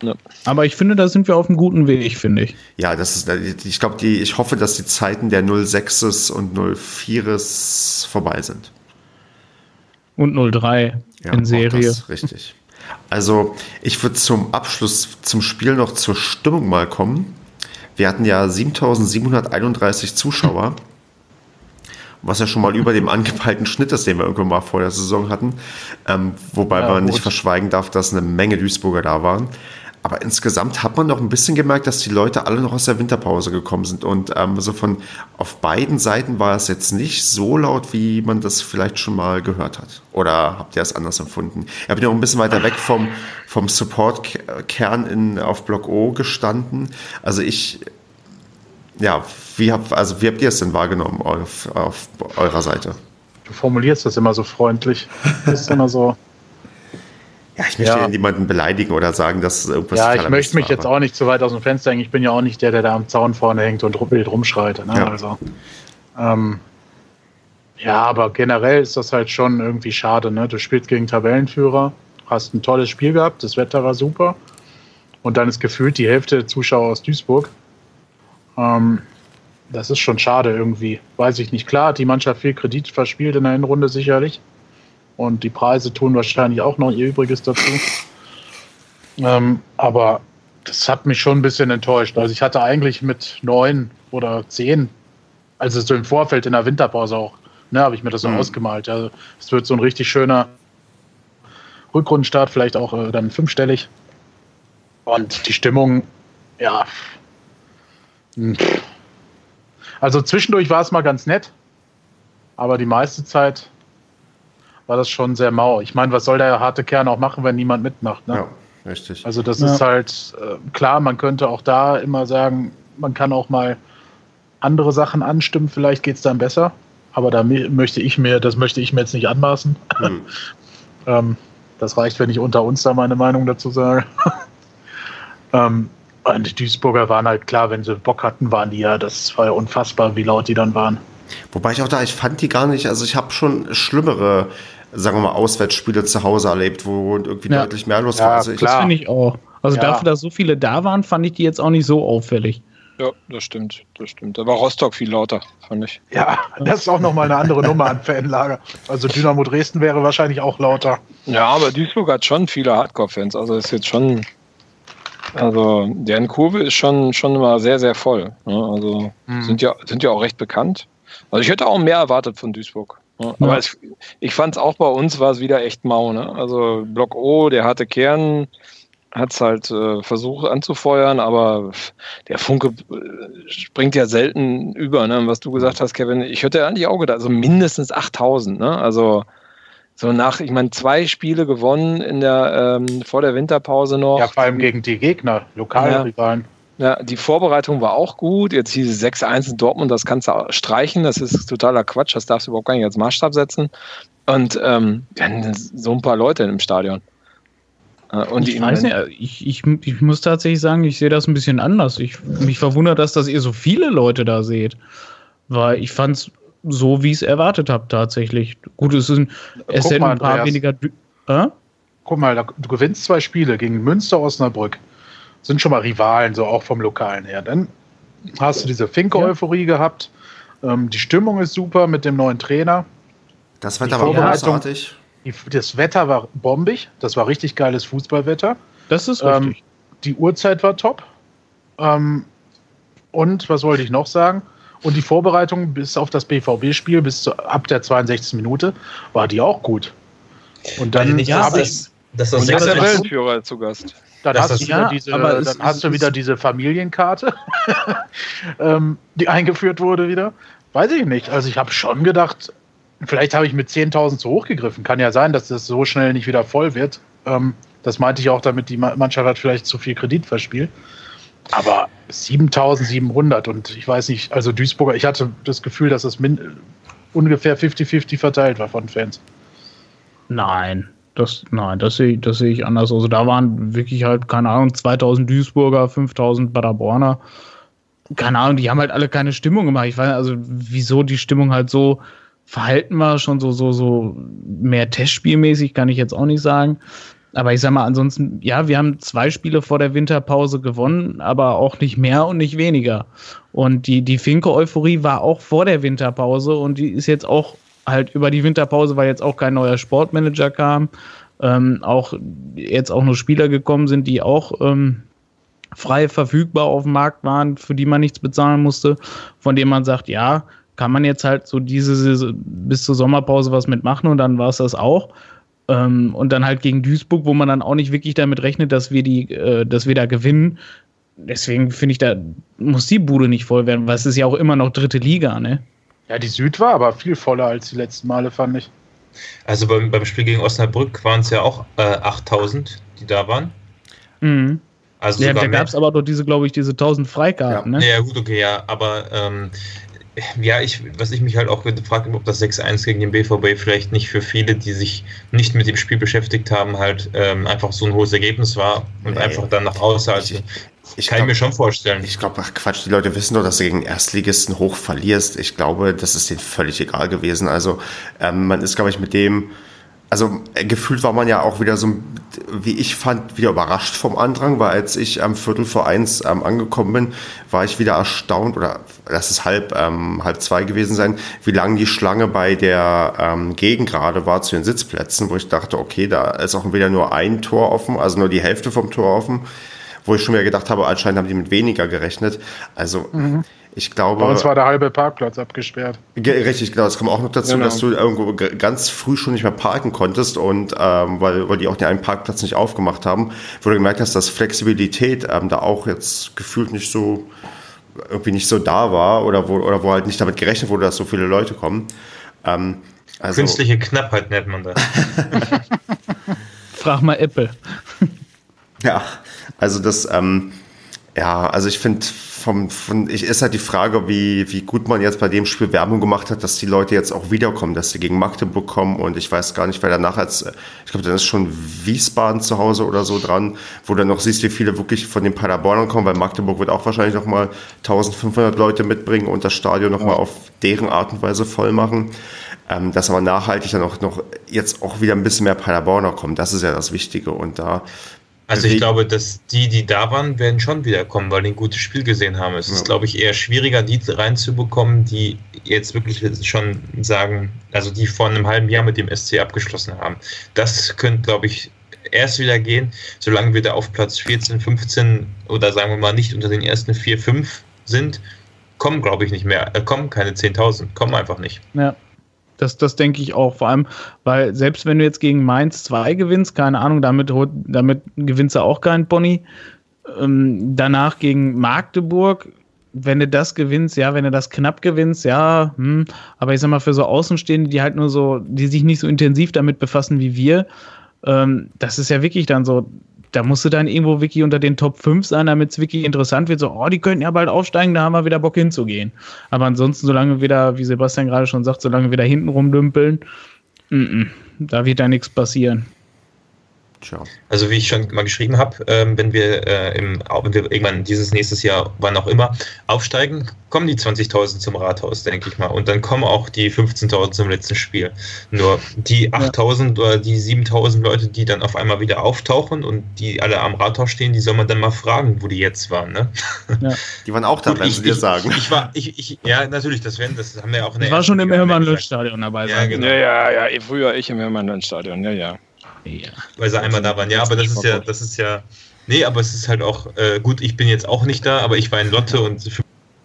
Ja. Aber ich finde, da sind wir auf einem guten Weg, finde ich. Ja, das ist, ich glaube, ich hoffe, dass die Zeiten der 06s und 04s vorbei sind. Und 03 ja, in Serie. Das, richtig. Also, ich würde zum Abschluss zum Spiel noch zur Stimmung mal kommen. Wir hatten ja 7731 Zuschauer was ja schon mal über dem angepeilten Schnitt ist, den wir irgendwann mal vor der Saison hatten. Ähm, wobei ja, man gut. nicht verschweigen darf, dass eine Menge Duisburger da waren. Aber insgesamt hat man noch ein bisschen gemerkt, dass die Leute alle noch aus der Winterpause gekommen sind. Und ähm, so von auf beiden Seiten war es jetzt nicht so laut, wie man das vielleicht schon mal gehört hat. Oder habt ihr es anders empfunden? Ich habe ja auch ein bisschen weiter weg vom, vom Support-Kern auf Block O gestanden. Also ich ja, wie, hab, also wie habt ihr es denn wahrgenommen auf, auf eurer Seite? Du formulierst das immer so freundlich. Das ist immer so. Ja, ich möchte ja. niemanden beleidigen oder sagen, dass irgendwas Ja, ich möchte mich war, jetzt auch nicht zu weit aus dem Fenster hängen. Ich bin ja auch nicht der, der da am Zaun vorne hängt und wild rumschreit. Ne? Ja. Also, ähm, ja, aber generell ist das halt schon irgendwie schade. Ne? Du spielst gegen Tabellenführer, hast ein tolles Spiel gehabt, das Wetter war super. Und dann ist gefühlt die Hälfte der Zuschauer aus Duisburg. Ähm, das ist schon schade irgendwie. Weiß ich nicht. Klar hat die Mannschaft viel Kredit verspielt in der Hinrunde sicherlich. Und die Preise tun wahrscheinlich auch noch ihr Übriges dazu. Ähm, aber das hat mich schon ein bisschen enttäuscht. Also ich hatte eigentlich mit neun oder zehn, also so im Vorfeld in der Winterpause auch, ne, habe ich mir das so mhm. ausgemalt. Also es wird so ein richtig schöner Rückrundenstart, vielleicht auch äh, dann fünfstellig. Und die Stimmung, ja, hm. Also zwischendurch war es mal ganz nett, aber die meiste Zeit war das schon sehr mau. Ich meine, was soll der harte Kern auch machen, wenn niemand mitmacht? Ne? Ja, richtig. Also das ja. ist halt äh, klar, man könnte auch da immer sagen, man kann auch mal andere Sachen anstimmen, vielleicht geht es dann besser. Aber da möchte ich mir, das möchte ich mir jetzt nicht anmaßen. Hm. ähm, das reicht, wenn ich unter uns da meine Meinung dazu sage. ähm, und die Duisburger waren halt klar, wenn sie Bock hatten, waren die ja, das war ja unfassbar, wie laut die dann waren. Wobei ich auch da, ich fand die gar nicht, also ich habe schon schlimmere sagen wir mal, Auswärtsspiele zu Hause erlebt, wo irgendwie Ja. deutlich mehr los Ja, war. Also ich. Das finde ich auch. Also Ja. dafür, dass so viele da waren, fand ich die jetzt auch nicht so auffällig. Ja, das stimmt, das stimmt. Da war Rostock viel lauter, fand ich. Ja, das ist auch nochmal eine andere Nummer an Fanlager. Also Dynamo Dresden wäre wahrscheinlich auch lauter. Ja, aber Duisburg hat schon viele Hardcore-Fans. Also ist jetzt schon. Also deren Kurve ist schon, schon immer sehr, sehr voll. ne? Also Mhm. sind, ja, sind ja auch recht bekannt. Also ich hätte auch mehr erwartet von Duisburg. Ne? Aber Ja. es, ich fand es auch bei uns war es wieder echt mau. Ne? Also Block O, der harte Kern, hat es halt äh, versucht anzufeuern, aber der Funke äh, springt ja selten über. Ne? Und Was du gesagt hast, Kevin, ich hätte eigentlich auch gedacht, also mindestens 8000. Ne? Also so nach, ich meine, zwei Spiele gewonnen in der ähm, vor der Winterpause noch. Ja, vor allem gegen die Gegner, Lokalrivalen. Ja, die Vorbereitung war auch gut. Jetzt hieß es 6-1 in Dortmund, das kannst du streichen. Das ist totaler Quatsch. Das darfst du überhaupt gar nicht als Maßstab setzen. Und ähm, so ein paar Leute im Stadion. Äh, Und ich weiß nicht, ich, ich, ich muss tatsächlich sagen, ich sehe das ein bisschen anders. Ich, mich verwundert, dass, dass ihr so viele Leute da seht. Weil ich fand es so, wie ich es erwartet habe, tatsächlich. Gut, es sind, es Guck sind mal, ein paar Andreas. weniger. Äh? Guck mal, du gewinnst zwei Spiele gegen Münster, Osnabrück. Sind schon mal Rivalen, so auch vom Lokalen her. Dann hast du diese Finke-Euphorie gehabt. Ähm, die Stimmung ist super mit dem neuen Trainer. das Wetter Die war großartig. Die, das Wetter war bombig. Das war richtig geiles Fußballwetter. Das ist Ähm, richtig. Die Uhrzeit war top. Ähm, und was wollte ich noch sagen? Und die Vorbereitung bis auf das BVB-Spiel, bis zu, ab der 62. Minute, war die auch gut. Und dann nicht, ja, dass, habe ich, das, jetzt der 6-1 Wellenführer zu Gast. Dann hast, du wieder ja, diese, aber es- dann hast du wieder diese Familienkarte, ähm, die eingeführt wurde wieder. Weiß ich nicht. Also ich habe schon gedacht, vielleicht habe ich mit 10.000 zu hoch gegriffen. Kann ja sein, dass das so schnell nicht wieder voll wird. Ähm, das meinte ich auch damit, die Ma- Mannschaft hat vielleicht zu viel Kredit verspielt. Aber 7700 und ich weiß nicht, also Duisburger, ich hatte das Gefühl, dass es ungefähr 50-50 verteilt war von Fans. Nein, das, nein, das sehe das sehe ich anders. Also da waren wirklich halt, keine Ahnung, 2000 Duisburger, 5000 Paderborner. Keine Ahnung, die haben halt alle keine Stimmung gemacht. Ich weiß also, wieso die Stimmung halt so verhalten war, schon so, so, so mehr Testspielmäßig, kann ich jetzt auch nicht sagen. Aber ich sag mal, ansonsten, ja, wir haben zwei Spiele vor der Winterpause gewonnen, aber auch nicht mehr und nicht weniger. Und die, die Finke-Euphorie war auch vor der Winterpause und die ist jetzt auch halt über die Winterpause, weil jetzt auch kein neuer Sportmanager kam, ähm, auch jetzt auch nur Spieler gekommen sind, die auch ähm, frei verfügbar auf dem Markt waren, für die man nichts bezahlen musste, von denen man sagt, ja, kann man jetzt halt so diese bis zur Sommerpause was mitmachen und dann war es das auch. Ähm, und dann halt gegen Duisburg, wo man dann auch nicht wirklich damit rechnet, dass wir die, äh, dass wir da gewinnen. Deswegen finde ich, da muss die Bude nicht voll werden, weil es ist ja auch immer noch dritte Liga, ne? Ja, die Süd war aber viel voller als die letzten Male, fand ich. Also beim, beim Spiel gegen Osnabrück waren es ja auch äh, 8000, die da waren. Mhm. Also Ja, da gab es aber doch diese, glaube ich, diese 1000 Freikarten, ne? Ja, gut, okay, ja, aber ähm, ja, ich, was ich mich halt auch gefragt habe, ob das 6-1 gegen den BVB vielleicht nicht für viele, die sich nicht mit dem Spiel beschäftigt haben, halt ähm, einfach so ein hohes Ergebnis war und Nee. einfach dann nach außen. Also, Ich- kann glaub- mir schon vorstellen. Ich glaube, ach Quatsch, die Leute wissen doch, dass du gegen Erstligisten hoch verlierst. Ich glaube, das ist denen völlig egal gewesen. Also ähm, man ist, glaube ich, mit dem, also äh, gefühlt war man ja auch wieder so, wie ich fand, wieder überrascht vom Andrang, weil als ich am Viertel vor eins ähm, angekommen bin, war ich wieder erstaunt, oder lass es halb, ähm, halb zwei gewesen sein, wie lang die Schlange bei der ähm, Gegengrade war zu den Sitzplätzen, wo ich dachte, okay, da ist auch wieder nur ein Tor offen, also nur die Hälfte vom Tor offen wo ich schon wieder gedacht habe, anscheinend haben die mit weniger gerechnet. Also ich glaube, Bei uns war der halbe Parkplatz abgesperrt. Ge- richtig, genau, das kommt auch noch dazu, Genau. dass du irgendwo ganz früh schon nicht mehr parken konntest und ähm, weil, weil die auch den einen Parkplatz nicht aufgemacht haben, wo du gemerkt hast, dass Flexibilität ähm, da auch jetzt gefühlt nicht so irgendwie nicht so da war oder wo, oder wo halt nicht damit gerechnet wurde, dass so viele Leute kommen. Ähm, also, Künstliche Knappheit nennt man das. Frag mal Apple. Ja, also das, ähm, ja, also ich finde, vom, von, ich ist halt die Frage, wie, wie gut man jetzt bei dem Spiel Werbung gemacht hat, dass die Leute jetzt auch wiederkommen, dass sie gegen Magdeburg kommen und ich weiß gar nicht, wer danach als, äh, ich glaube, dann ist schon Wiesbaden zu Hause oder so dran, wo du noch siehst, wie viele wirklich von den Paderbornern kommen, weil Magdeburg wird auch wahrscheinlich noch mal 1500 Leute mitbringen und das Stadion noch mal auf deren Art und Weise voll machen. ähm, dass aber nachhaltig dann auch noch jetzt auch wieder ein bisschen mehr Paderborner kommen. Das ist ja das Wichtige. Und da also ich glaube, dass die, die da waren, werden schon wiederkommen, weil die ein gutes Spiel gesehen haben. Es ja. ist, glaube ich, eher schwieriger, die reinzubekommen, die jetzt wirklich schon sagen, also die vor einem halben Jahr mit dem SC abgeschlossen haben. Das könnte, glaube ich, erst wieder gehen, solange wir da auf Platz 14, 15 oder sagen wir mal nicht unter den ersten 4, 5 sind, kommen, glaube ich, nicht mehr. Äh, kommen keine 10.000, kommen einfach nicht. Ja. Das, das denke ich auch. Vor allem, weil selbst wenn du jetzt gegen Mainz 2 gewinnst, keine Ahnung, damit, damit gewinnst du auch keinen Pony. Ähm, danach gegen Magdeburg, wenn du das gewinnst, ja, wenn du das knapp gewinnst, ja, hm, aber ich sag mal, für so Außenstehende, die halt nur so, die sich nicht so intensiv damit befassen wie wir, ähm, das ist ja wirklich dann so, da musst du dann irgendwo wirklich unter den Top 5 sein, damit es wirklich interessant wird. So, oh, die könnten ja bald aufsteigen, da haben wir wieder Bock hinzugehen. Aber ansonsten, solange wir da, wie Sebastian gerade schon sagt, solange wir da hinten rumdümpeln, m -m, da wird da nichts passieren. Tja. Also wie ich schon mal geschrieben habe, ähm, wenn wir äh, im, wenn wir irgendwann dieses nächstes Jahr, wann auch immer, aufsteigen, kommen die 20.000 zum Rathaus, denke ich mal. Und dann kommen auch die 15.000 zum letzten Spiel. Nur die 8.000 ja. oder die 7.000 Leute, die dann auf einmal wieder auftauchen und die alle am Rathaus stehen, die soll man dann mal fragen, wo die jetzt waren. Ne? Ja. Die waren auch da, werden sie dir sagen. Ich war, ich, ich, ja, natürlich, das, werden, das haben wir auch in der Das war schon im Hermann-Lötz-Stadion dabei. Ja, genau. ja, ja, ja, früher ich im Hermann-Lötz-Stadion, ja, ja. Ja. Weil sie einmal da waren. Ja, aber das ist ja, das ist ja. Nee, aber es ist halt auch, äh, gut, ich bin jetzt auch nicht da, aber ich war in Lotte und für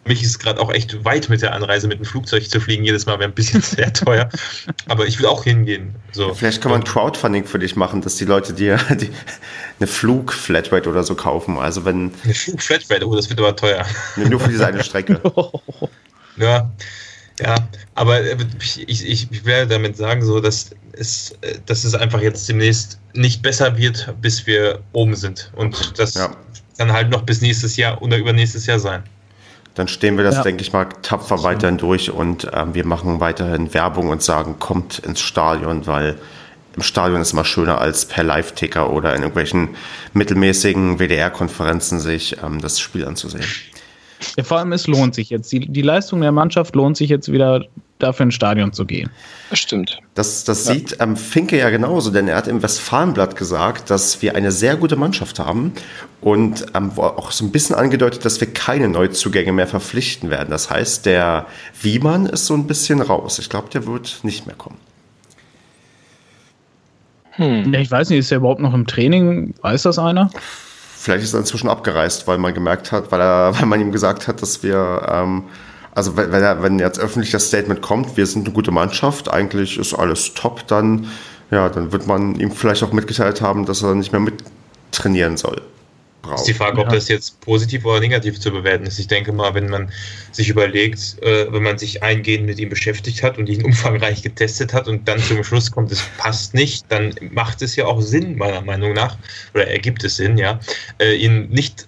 mich ist es gerade auch echt weit mit der Anreise mit dem Flugzeug zu fliegen. Jedes Mal wäre ein bisschen sehr teuer. Aber ich will auch hingehen. So. Vielleicht kann man Crowdfunding für dich machen, dass die Leute dir die, eine Flug-Flatrate oder so kaufen. Also wenn. Eine Flug-Flatrate, oh, das wird aber teuer. Nur für diese eine Strecke. ja. Ja, aber äh, ich, ich, ich werde damit sagen, so, dass es, äh, dass es einfach jetzt demnächst nicht besser wird, bis wir oben sind. Und das ja. kann halt noch bis nächstes Jahr oder übernächstes Jahr sein. Dann stehen wir das, ja. denke ich mal, tapfer weiterhin durch und ähm, wir machen weiterhin Werbung und sagen, kommt ins Stadion, weil im Stadion ist immer schöner als per Live-Ticker oder in irgendwelchen mittelmäßigen WDR-Konferenzen sich ähm, das Spiel anzusehen. Ja, vor allem, es lohnt sich jetzt. Die, die Leistung der Mannschaft lohnt sich jetzt wieder dafür ins Stadion zu gehen. Das stimmt. Das, das ja. sieht ähm, Finke ja genauso, denn er hat im Westfalenblatt gesagt, dass wir eine sehr gute Mannschaft haben und ähm, auch so ein bisschen angedeutet, dass wir keine Neuzugänge mehr verpflichten werden. Das heißt, der Wiemann ist so ein bisschen raus. Ich glaube, der wird nicht mehr kommen. Hm. Ja, ich weiß nicht, ist er überhaupt noch im Training? Weiß das einer? Vielleicht ist er inzwischen abgereist, weil man gemerkt hat, weil, er, weil man ihm gesagt hat, dass wir, ähm, also wenn, er, wenn jetzt öffentlich das Statement kommt, wir sind eine gute Mannschaft, eigentlich ist alles top, dann, ja, dann wird man ihm vielleicht auch mitgeteilt haben, dass er nicht mehr mittrainieren soll braucht. Ist die Frage, ob ja. das jetzt positiv oder negativ zu bewerten ist. Ich denke mal, wenn man sich überlegt, äh, wenn man sich eingehend mit ihm beschäftigt hat und ihn umfangreich getestet hat und dann zum Schluss kommt, es passt nicht, dann macht es ja auch Sinn, meiner Meinung nach, oder ergibt es Sinn, ja, äh, ihn nicht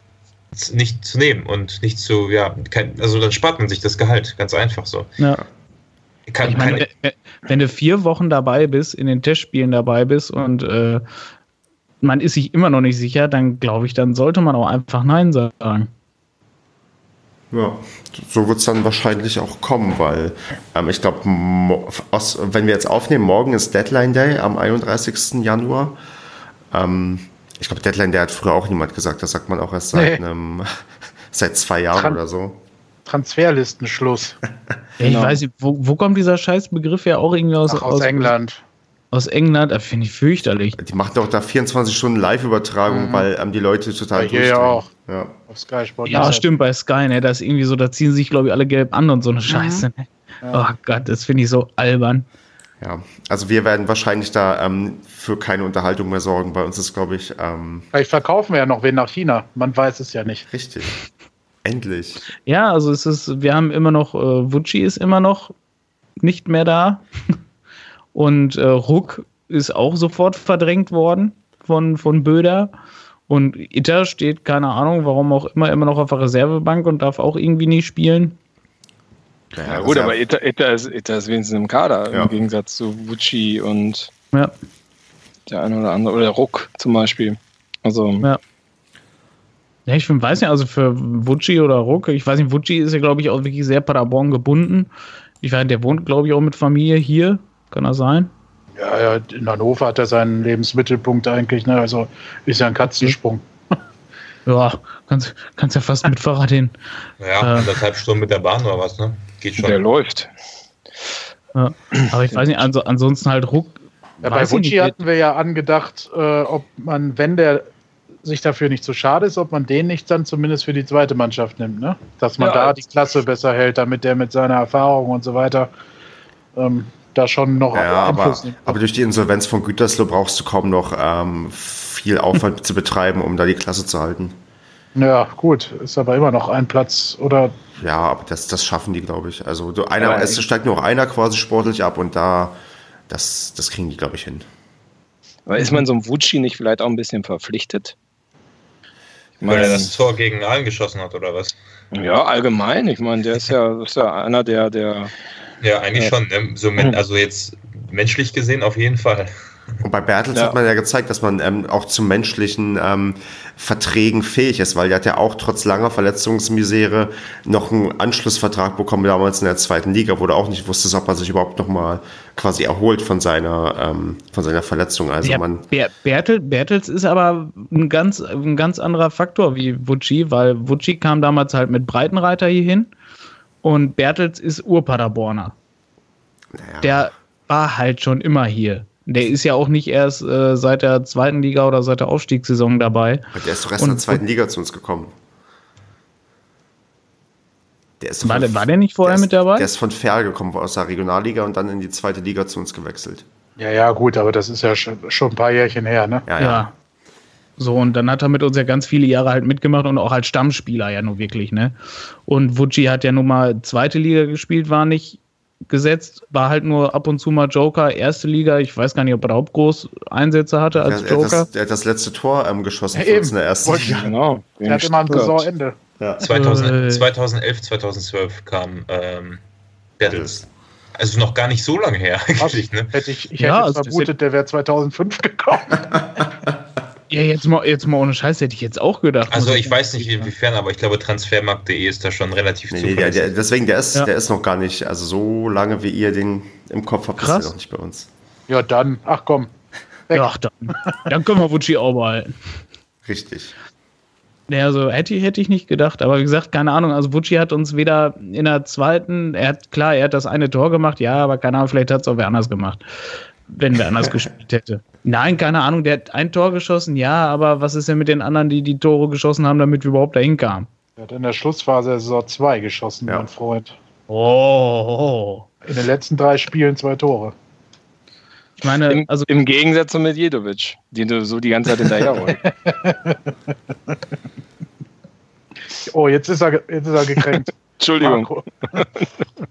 nicht zu nehmen und nicht zu, ja, kein, also dann spart man sich das Gehalt, ganz einfach so. Ja. Kann, ich meine, wenn du vier Wochen dabei bist, in den Testspielen dabei bist und äh, man ist sich immer noch nicht sicher, dann glaube ich, dann sollte man auch einfach Nein sagen. Ja, so wird es dann wahrscheinlich auch kommen, weil ähm, ich glaube, wenn wir jetzt aufnehmen, morgen ist Deadline Day am 31. Januar. Ähm, ich glaube, Deadline Day hat früher auch niemand gesagt, das sagt man auch erst seit, nee. einem, seit zwei Jahren Tran oder so. Transferlistenschluss. ich genau. weiß nicht, wo, wo kommt dieser Scheißbegriff ja auch irgendwie aus? Ach, aus, aus England aus England, das finde ich fürchterlich. Die machen doch da 24 Stunden Live-Übertragung, mhm. weil ähm, die Leute total durchdrehen. Ja, auch. Ja. Auf Sky Sport. Ja, stimmt, bei Sky, ne? Das ist irgendwie so, da ziehen sich, glaube ich, alle gelb an und so eine mhm. Scheiße. Ne? Ja. Oh Gott, das finde ich so albern. Ja, also wir werden wahrscheinlich da ähm, für keine Unterhaltung mehr sorgen. Bei uns ist, glaube ich. Ähm Vielleicht verkaufen wir ja noch wen nach China. Man weiß es ja nicht. Richtig. Endlich. Ja, also es ist, wir haben immer noch, äh, Wucci ist immer noch nicht mehr da. Und äh, Ruck ist auch sofort verdrängt worden von, von Böder. Und Itter steht, keine Ahnung, warum auch immer, immer noch auf der Reservebank und darf auch irgendwie nicht spielen. Ja, ja gut, aber Itter, Itter, ist, Itter ist wenigstens im Kader, ja. im Gegensatz zu Wucci und ja. der eine oder andere, oder Ruck zum Beispiel. Also. Ja. Ja, ich weiß nicht, also für Wucci oder Ruck, ich weiß nicht, Wucci ist ja, glaube ich, auch wirklich sehr Paderborn gebunden. Ich weiß, der wohnt, glaube ich, auch mit Familie hier Kann das sein? Ja, ja, in Hannover hat er seinen Lebensmittelpunkt eigentlich, ne? Also ist ja ein Katzensprung. Ja, kannst, kannst ja fast mit Fahrrad hin. Ja, Äh. anderthalb Stunden mit der Bahn oder was, ne? Geht schon. Der läuft. Ja. Aber ich weiß nicht, also, ansonsten halt Ruck. Ja, bei nicht, hatten wir ja angedacht, äh, ob man, wenn der sich dafür nicht so schade ist, ob man den nicht dann zumindest für die zweite Mannschaft nimmt, ne? Dass man Ja, da die Klasse besser hält, damit der mit seiner Erfahrung und so weiter ähm, da schon noch Ja, aber, Einfluss nimmt. aber durch die Insolvenz von Gütersloh brauchst du kaum noch ähm, viel Aufwand zu betreiben, um da die Klasse zu halten. Ja, gut, ist aber immer noch ein Platz oder Ja, aber das, das schaffen die, glaube ich. Also du, einer, Aber- es steigt nur einer quasi sportlich ab und da, das, das kriegen die, glaube ich, hin. Aber ist man so einem Wutschi nicht vielleicht auch ein bisschen verpflichtet? Ich Weil er das Tor gegen Aalen geschossen hat, oder was? ja, allgemein. Ich meine, der ist ja, ist ja einer der, der. Ja, eigentlich Ja. schon. Ne? So, men- also jetzt menschlich gesehen auf jeden Fall. Und bei Bertels Ja. hat man ja gezeigt, dass man ähm, auch zu menschlichen ähm, Verträgen fähig ist, weil der hat ja auch trotz langer Verletzungsmisere noch einen Anschlussvertrag bekommen, damals in der zweiten Liga, wo du auch nicht wusstest, ob er sich überhaupt noch mal quasi erholt von seiner, ähm, von seiner Verletzung. Also Ja, man, Ber Bertel, Bertels ist aber ein ganz, ein ganz anderer Faktor wie Wutschi, weil Wutschi kam damals halt mit Breitenreiter hier hin und Bertels ist Urpaderborner. naja, Der war halt schon immer hier. Der ist ja auch nicht erst äh, seit der zweiten Liga oder seit der Aufstiegssaison dabei. der ist doch erst in der zweiten Liga zu uns gekommen. Der ist War, von- der- war der nicht vorher der ist, mit dabei? Der ist von Ferl gekommen, aus der Regionalliga und dann in die zweite Liga zu uns gewechselt. ja, ja, gut, aber das ist ja schon, schon ein paar Jährchen her, ne? Ja, Ja. ja. So, und dann hat er mit uns ja ganz viele Jahre halt mitgemacht und auch als Stammspieler ja nur wirklich, ne? Und Wutschi hat ja nun mal zweite Liga gespielt, war nicht gesetzt, war halt nur ab und zu mal Joker, erste Liga, ich weiß gar nicht, ob er überhaupt groß Einsätze hatte Er, als er, hat Joker. das, er hat das letzte Tor ähm, geschossen Ja, in der ersten Liga. Genau. Der hat immer ein. Saisonende. Ja. 2000, Äh. 2011, 2012 kam ähm, Bertels. Also noch gar nicht so lange her eigentlich, ne? Hätte ich, ich Ja, hätte also vermutet, der wäre 2005 gekommen. Ja, jetzt mal, jetzt mal ohne Scheiß hätte ich jetzt auch gedacht. Also ich weiß nicht inwiefern, aber ich glaube Transfermarkt.de ist da schon relativ Nee, nee, der, der, deswegen, der ist, Ja. der ist noch gar nicht, also so lange wie ihr den im Kopf habt, ist Krass. er noch nicht bei uns. Ja, dann, ach komm. weg. Ja, dann, dann können wir Wutschi auch behalten. Richtig. Nee, also hätte, ich- hätte ich nicht gedacht, aber wie gesagt, keine Ahnung. Also Wutschi hat uns weder in der zweiten, er hat klar, er hat das eine Tor gemacht, ja, aber keine Ahnung, vielleicht hat es auch wer anders gemacht, wenn wer anders gespielt hätte. Nein, keine Ahnung, der hat ein Tor geschossen, ja, aber was ist denn mit den anderen, die die Tore geschossen haben, damit wir überhaupt dahin kamen? Er hat in der Schlussphase Saison 2 geschossen, Ja. mein Freund. Oh, In den letzten drei Spielen zwei Tore. ich meine, Im, also Im Gegensatz zu Medjedovic, den du so die ganze Zeit hinterherholst. Oh, jetzt ist er, jetzt ist er gekränkt. Entschuldigung. Marco.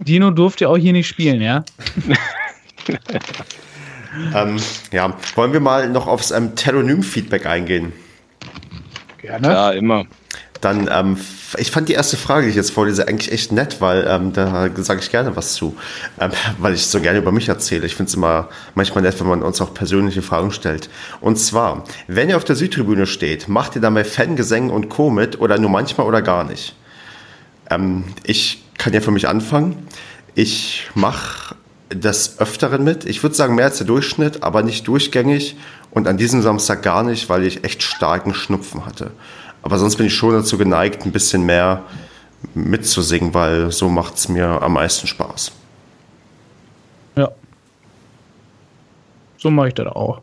Dino durfte ja auch hier nicht spielen, ja? Ähm, ja, wollen wir mal noch aufs ähm, Telonym-Feedback eingehen? Gerne. Ja, immer. Dann, ähm, ich fand die erste Frage, die ich jetzt vorlese, eigentlich echt nett, weil ähm, da sage ich gerne was zu, ähm, weil ich so gerne über mich erzähle. Ich finde es immer manchmal nett, wenn man uns auch persönliche Fragen stellt. Und zwar, wenn ihr auf der Südtribüne steht, macht ihr dann bei Fangesängen und Co. mit oder nur manchmal oder gar nicht? Ähm, ich kann ja für mich anfangen. Ich mache des Öfteren mit. Ich würde sagen, mehr als der Durchschnitt, aber nicht durchgängig. Und an diesem Samstag gar nicht, weil ich echt starken Schnupfen hatte. Aber sonst bin ich schon dazu geneigt, ein bisschen mehr mitzusingen, weil so macht es mir am meisten Spaß. Ja. So mache ich das auch.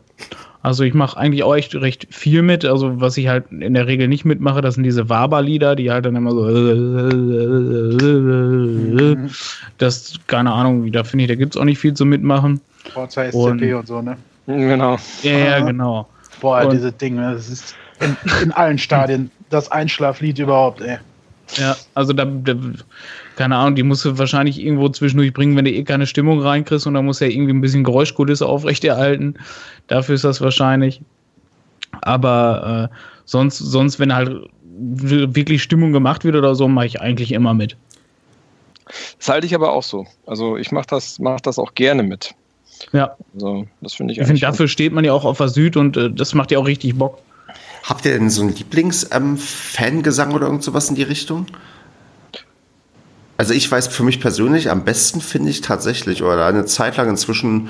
Also ich mache eigentlich auch echt recht viel mit. Also was ich halt in der Regel nicht mitmache, das sind diese Waberlieder, die halt dann immer so das, keine Ahnung, da finde ich, da gibt es auch nicht viel zu mitmachen. Forza SCP Und- und, so, ne? Genau. Ja, ja, genau. Boah, Und- diese Dinge, das ist in, in allen Stadien das Einschlaflied überhaupt, ey. Ja, also da, da, keine Ahnung, die musst du wahrscheinlich irgendwo zwischendurch bringen, wenn du eh keine Stimmung reinkriegst und da musst du ja irgendwie ein bisschen Geräuschkulisse aufrechterhalten. Dafür ist das wahrscheinlich. Aber äh, sonst, sonst, wenn halt wirklich Stimmung gemacht wird oder so, mache ich eigentlich immer mit. Das halte ich aber auch so. Also ich mache das, mach das auch gerne mit. Ja, Also das finde ich ich finde, dafür steht man ja auch auf der Süd und äh, das macht ja auch richtig Bock. Habt ihr denn so einen Lieblings-Fangesang oder irgend sowas in die Richtung? Also ich weiß für mich persönlich, am besten finde ich tatsächlich, oder eine Zeit lang inzwischen,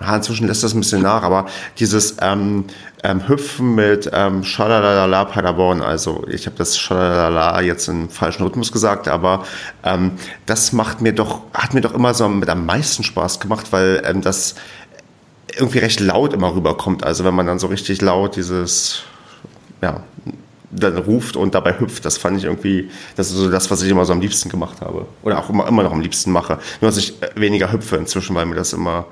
ja, inzwischen lässt das ein bisschen nach, aber dieses ähm, ähm, Hüpfen mit ähm, Schalalala Paderborn, also ich habe das Schalalala jetzt im falschen Rhythmus gesagt, aber ähm, das macht mir doch, hat mir doch immer so mit am meisten Spaß gemacht, weil ähm, das irgendwie recht laut immer rüberkommt. Also wenn man dann so richtig laut dieses, ja, dann ruft und dabei hüpft. Das fand ich irgendwie, das ist so das, was ich immer so am liebsten gemacht habe. Oder auch immer, immer noch am liebsten mache. Nur, dass ich äh, weniger hüpfe inzwischen, weil mir das immer,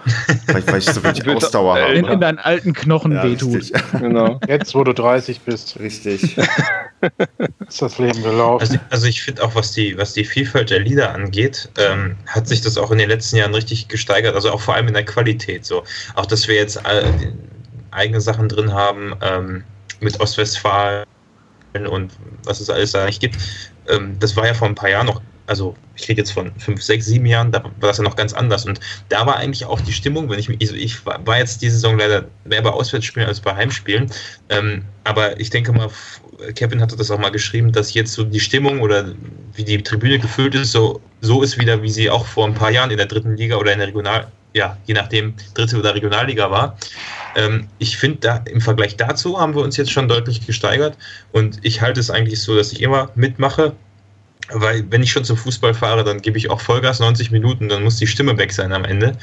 weil, weil ich so wenig Ausdauer habe. In, in deinen alten Knochen Ja, wehtut. richtig. Genau. Jetzt, wo du 30 bist, richtig. ist das Leben gelaufen. Also, also ich finde auch, was die, was die Vielfalt der Lieder angeht, ähm, hat sich das auch in den letzten Jahren richtig gesteigert. Also auch vor allem in der Qualität. So. Auch, dass wir jetzt äh, eigene Sachen drin haben ähm, mit Ostwestfalen und was es alles da nicht gibt. Ähm, das war ja vor ein paar Jahren noch, also ich rede jetzt von fünf, sechs, sieben Jahren, da war das ja noch ganz anders. Und da war eigentlich auch die Stimmung, wenn ich mich, also ich war jetzt diese Saison leider mehr bei Auswärtsspielen als bei Heimspielen. Ähm, aber ich denke mal, Kevin hatte das auch mal geschrieben, dass jetzt so die Stimmung oder wie die Tribüne gefüllt ist, so, so ist wieder, wie sie auch vor ein paar Jahren in der dritten Liga oder in der Regional, ja, je nachdem, dritte oder Regionalliga war. Ähm, ich finde, da im Vergleich dazu haben wir uns jetzt schon deutlich gesteigert und ich halte es eigentlich so, dass ich immer mitmache, weil wenn ich schon zum Fußball fahre, dann gebe ich auch Vollgas 90 Minuten, dann muss die Stimme weg sein am Ende.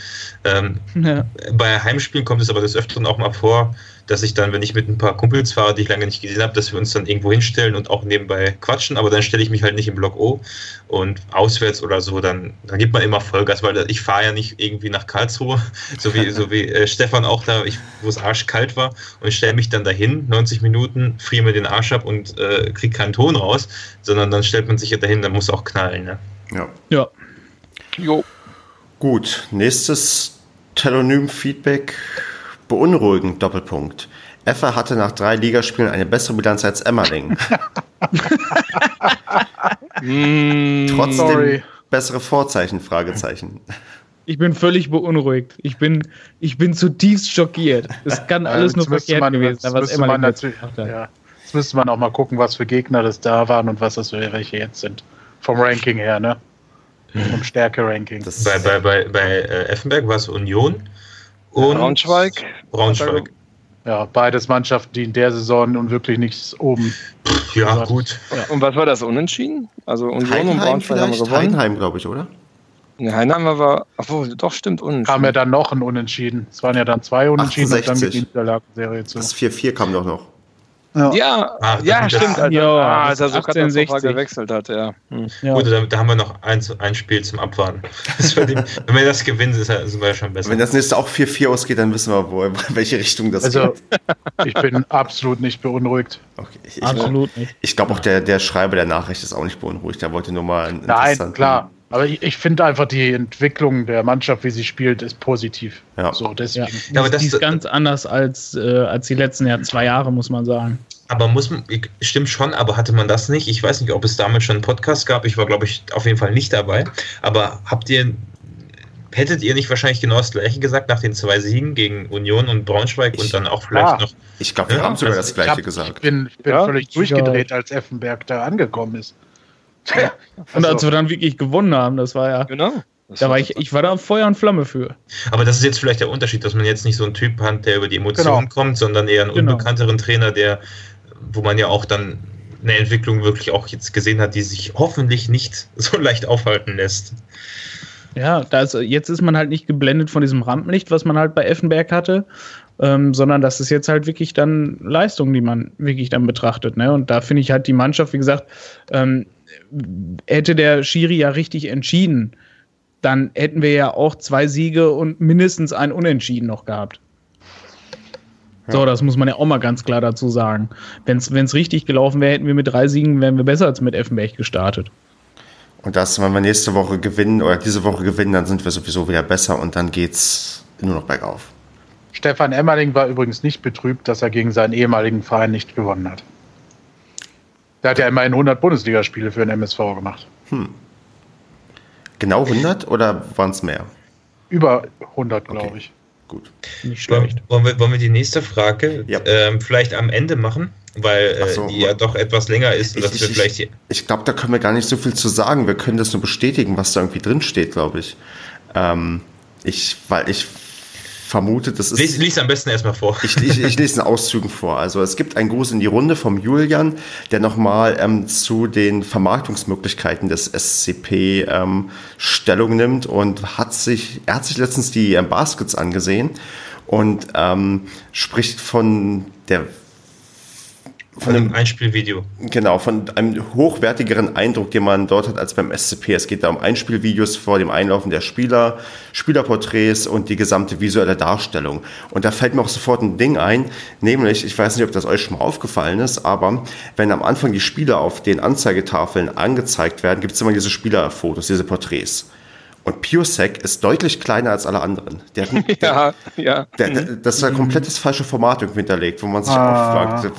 Ähm, Ja. bei Heimspielen kommt es aber des Öfteren auch mal vor, dass ich dann, wenn ich mit ein paar Kumpels fahre, die ich lange nicht gesehen habe, dass wir uns dann irgendwo hinstellen und auch nebenbei quatschen, aber dann stelle ich mich halt nicht im Block O und auswärts oder so, dann, dann gibt man immer Vollgas, weil ich fahre ja nicht irgendwie nach Karlsruhe, so wie, so wie äh, Stefan auch da, wo es arschkalt war und stelle mich dann dahin, 90 Minuten, friere mir den Arsch ab und äh, kriege keinen Ton raus, sondern dann stellt man sich ja dahin, dann muss auch knallen. Ne? Ja. ja. Jo. Gut, nächstes Telonym-Feedback. Beunruhigend, Doppelpunkt. Effe hatte nach drei Ligaspielen eine bessere Bilanz als Emmerding. Mm, Trotzdem Sorry. bessere Vorzeichen, Fragezeichen. Ich bin völlig beunruhigt. Ich bin, ich bin zutiefst schockiert. Es kann alles nur verkehrt man- gewesen jetzt sein, was jetzt natürlich-. Ja. Jetzt müsste man auch mal gucken, was für Gegner das da waren und was das für welche jetzt sind. Vom Ranking her, ne? Vom Stärke-Ranking. Bei, bei, bei, bei äh, Effenberg war es Union und Braunschweig. Braunschweig. Ja, beides Mannschaften, die in der Saison nun wirklich nichts oben. Ja, gut. Und was war das? Unentschieden? Also Union und Braunschweig haben wir vielleicht? gewonnen. Heinheim, glaube ich, oder? Nee, Heinheim war, obwohl, doch stimmt, Kam ja unentschieden. dann noch ein Unentschieden. Es waren ja dann zwei Unentschieden und dann 68. die Niederlagenserie zu. Das 4-4 kam doch noch. Ja, Ah, das ja, sind das- stimmt. Als, Ja, ah, das als er so katastrophal 1860. gewechselt hat, ja. Hm. Ja. Gut, da, da haben wir noch ein, ein Spiel zum Abwarten. Wird, wenn wir das gewinnen, ist, sind wir ja schon besser. Wenn das nächste auch 4-4 ausgeht, dann wissen wir, wo, in welche Richtung das Also, geht. ich bin absolut nicht beunruhigt. Okay. Ich, ich, Absolut nicht. ich glaube auch, der, der Schreiber der Nachricht ist auch nicht beunruhigt. Der wollte nur mal einen Nein, klar. Aber ich, ich finde einfach die Entwicklung der Mannschaft, wie sie spielt, ist positiv. Ja. So, deswegen. Ja, aber die, das- die ist ganz anders als, äh, als die letzten Jahr, zwei Jahre, muss man sagen. Aber muss man, stimmt schon, aber hatte man das nicht? Ich weiß nicht, ob es damals schon einen Podcast gab. Ich war, glaube ich, auf jeden Fall nicht dabei. Aber habt ihr, hättet ihr nicht wahrscheinlich genau das Gleiche gesagt nach den zwei Siegen gegen Union und Braunschweig und dann auch vielleicht Klar. noch. Ich glaube, wir Ja, haben sogar also das Ich, Gleiche hab, ich gesagt. bin, ich bin Ja, völlig ich durchgedreht, als Effenberg da angekommen ist. Und als wir dann wirklich gewonnen haben, das war ja, Genau. Das da war ich, ich war da Feuer und Flamme für. Aber das ist jetzt vielleicht der Unterschied, dass man jetzt nicht so einen Typ hat, der über die Emotionen Genau. kommt, sondern eher einen Genau. unbekannteren Trainer, der, wo man ja auch dann eine Entwicklung wirklich auch jetzt gesehen hat, die sich hoffentlich nicht so leicht aufhalten lässt. Ja, da ist, jetzt ist man halt nicht geblendet von diesem Rampenlicht, was man halt bei Effenberg hatte, ähm, sondern das ist jetzt halt wirklich dann Leistung, die man wirklich dann betrachtet. Ne? Und da finde ich halt die Mannschaft, wie gesagt, ähm, hätte der Schiri ja richtig entschieden, dann hätten wir ja auch zwei Siege und mindestens ein Unentschieden noch gehabt. So, das muss man ja auch mal ganz klar dazu sagen. Wenn es richtig gelaufen wäre, hätten wir mit drei Siegen, wären wir besser als mit Effenberg gestartet. Und das, wenn wir nächste Woche gewinnen oder diese Woche gewinnen, dann sind wir sowieso wieder besser und dann geht's nur noch bergauf. Stefan Emmerling war übrigens nicht betrübt, dass er gegen seinen ehemaligen Verein nicht gewonnen hat. Der hat ja immerhin 100 Bundesligaspiele für den MSV gemacht. Genau 100 oder waren es mehr? Über 100, glaube Okay. ich. Gut. Nicht Wollen, schlecht. wollen, wir, wollen wir die nächste Frage Ja. ähm, vielleicht am Ende machen? weil äh, so, die ja doch etwas länger ist und Ich, dass wir ich, vielleicht ich, ich glaube, da können wir gar nicht so viel zu sagen. Wir können das nur bestätigen, was da irgendwie drin steht, glaube ich. Ähm, ich, weil ich vermute, das ist. Lies, lies am besten erstmal vor. Ich, ich, ich lese in Auszügen vor. Also es gibt einen Gruß in die Runde vom Julian, der nochmal ähm, zu den Vermarktungsmöglichkeiten des SCP ähm, Stellung nimmt und hat sich, er hat sich letztens die ähm, Baskets angesehen und ähm, spricht von der Von dem Einspielvideo. Genau, von einem hochwertigeren Eindruck, den man dort hat als beim SCP. Es geht da um Einspielvideos vor dem Einlaufen der Spieler, Spielerporträts und die gesamte visuelle Darstellung. Und da fällt mir auch sofort ein Ding ein, nämlich, ich weiß nicht, ob das euch schon mal aufgefallen ist, aber wenn am Anfang die Spieler auf den Anzeigetafeln angezeigt werden, gibt es immer diese Spielerfotos, diese Porträts. Und PureSec ist deutlich kleiner als alle anderen. Der, der, Ja, ja. der, der, das ist ein komplettes falsche Format irgendwie hinterlegt, wo man sich Ah. auch fragt,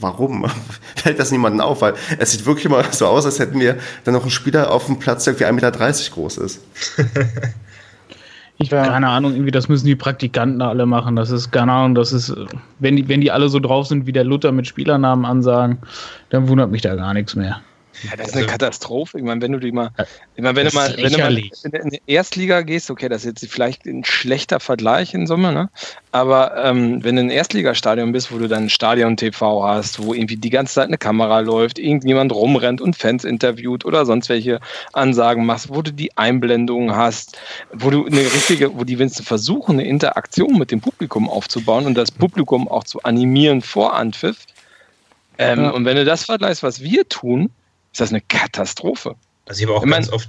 warum fällt das niemandem auf? Weil es sieht wirklich immer so aus, als hätten wir dann noch einen Spieler auf dem Platz, der irgendwie 1,30 Meter groß ist. Ich Ja. keine Ahnung, irgendwie, das müssen die Praktikanten alle machen. Das ist, keine Ahnung, das ist, wenn die, wenn die alle so drauf sind, wie der Luther mit Spielernamen ansagen, dann wundert mich da gar nichts mehr. Ja, das ist eine Katastrophe. Ich meine, wenn du die mal, ich meine, wenn du mal, wenn du mal in die Erstliga gehst, okay, das ist jetzt vielleicht ein schlechter Vergleich in Summe, ne? Aber ähm, wenn du in ein Erstligastadion bist, wo du dann ein Stadion-TV hast, wo irgendwie die ganze Zeit eine Kamera läuft, irgendjemand rumrennt und Fans interviewt oder sonst welche Ansagen machst, wo du die Einblendungen hast, wo du eine richtige, wo die wenigstens versuchen, eine Interaktion mit dem Publikum aufzubauen und das Publikum auch zu animieren vor Anpfiff. Ähm, Ja. Und wenn du das vergleichst, was wir tun, ist das eine Katastrophe. Also ich habe auch Ich mein- ganz oft.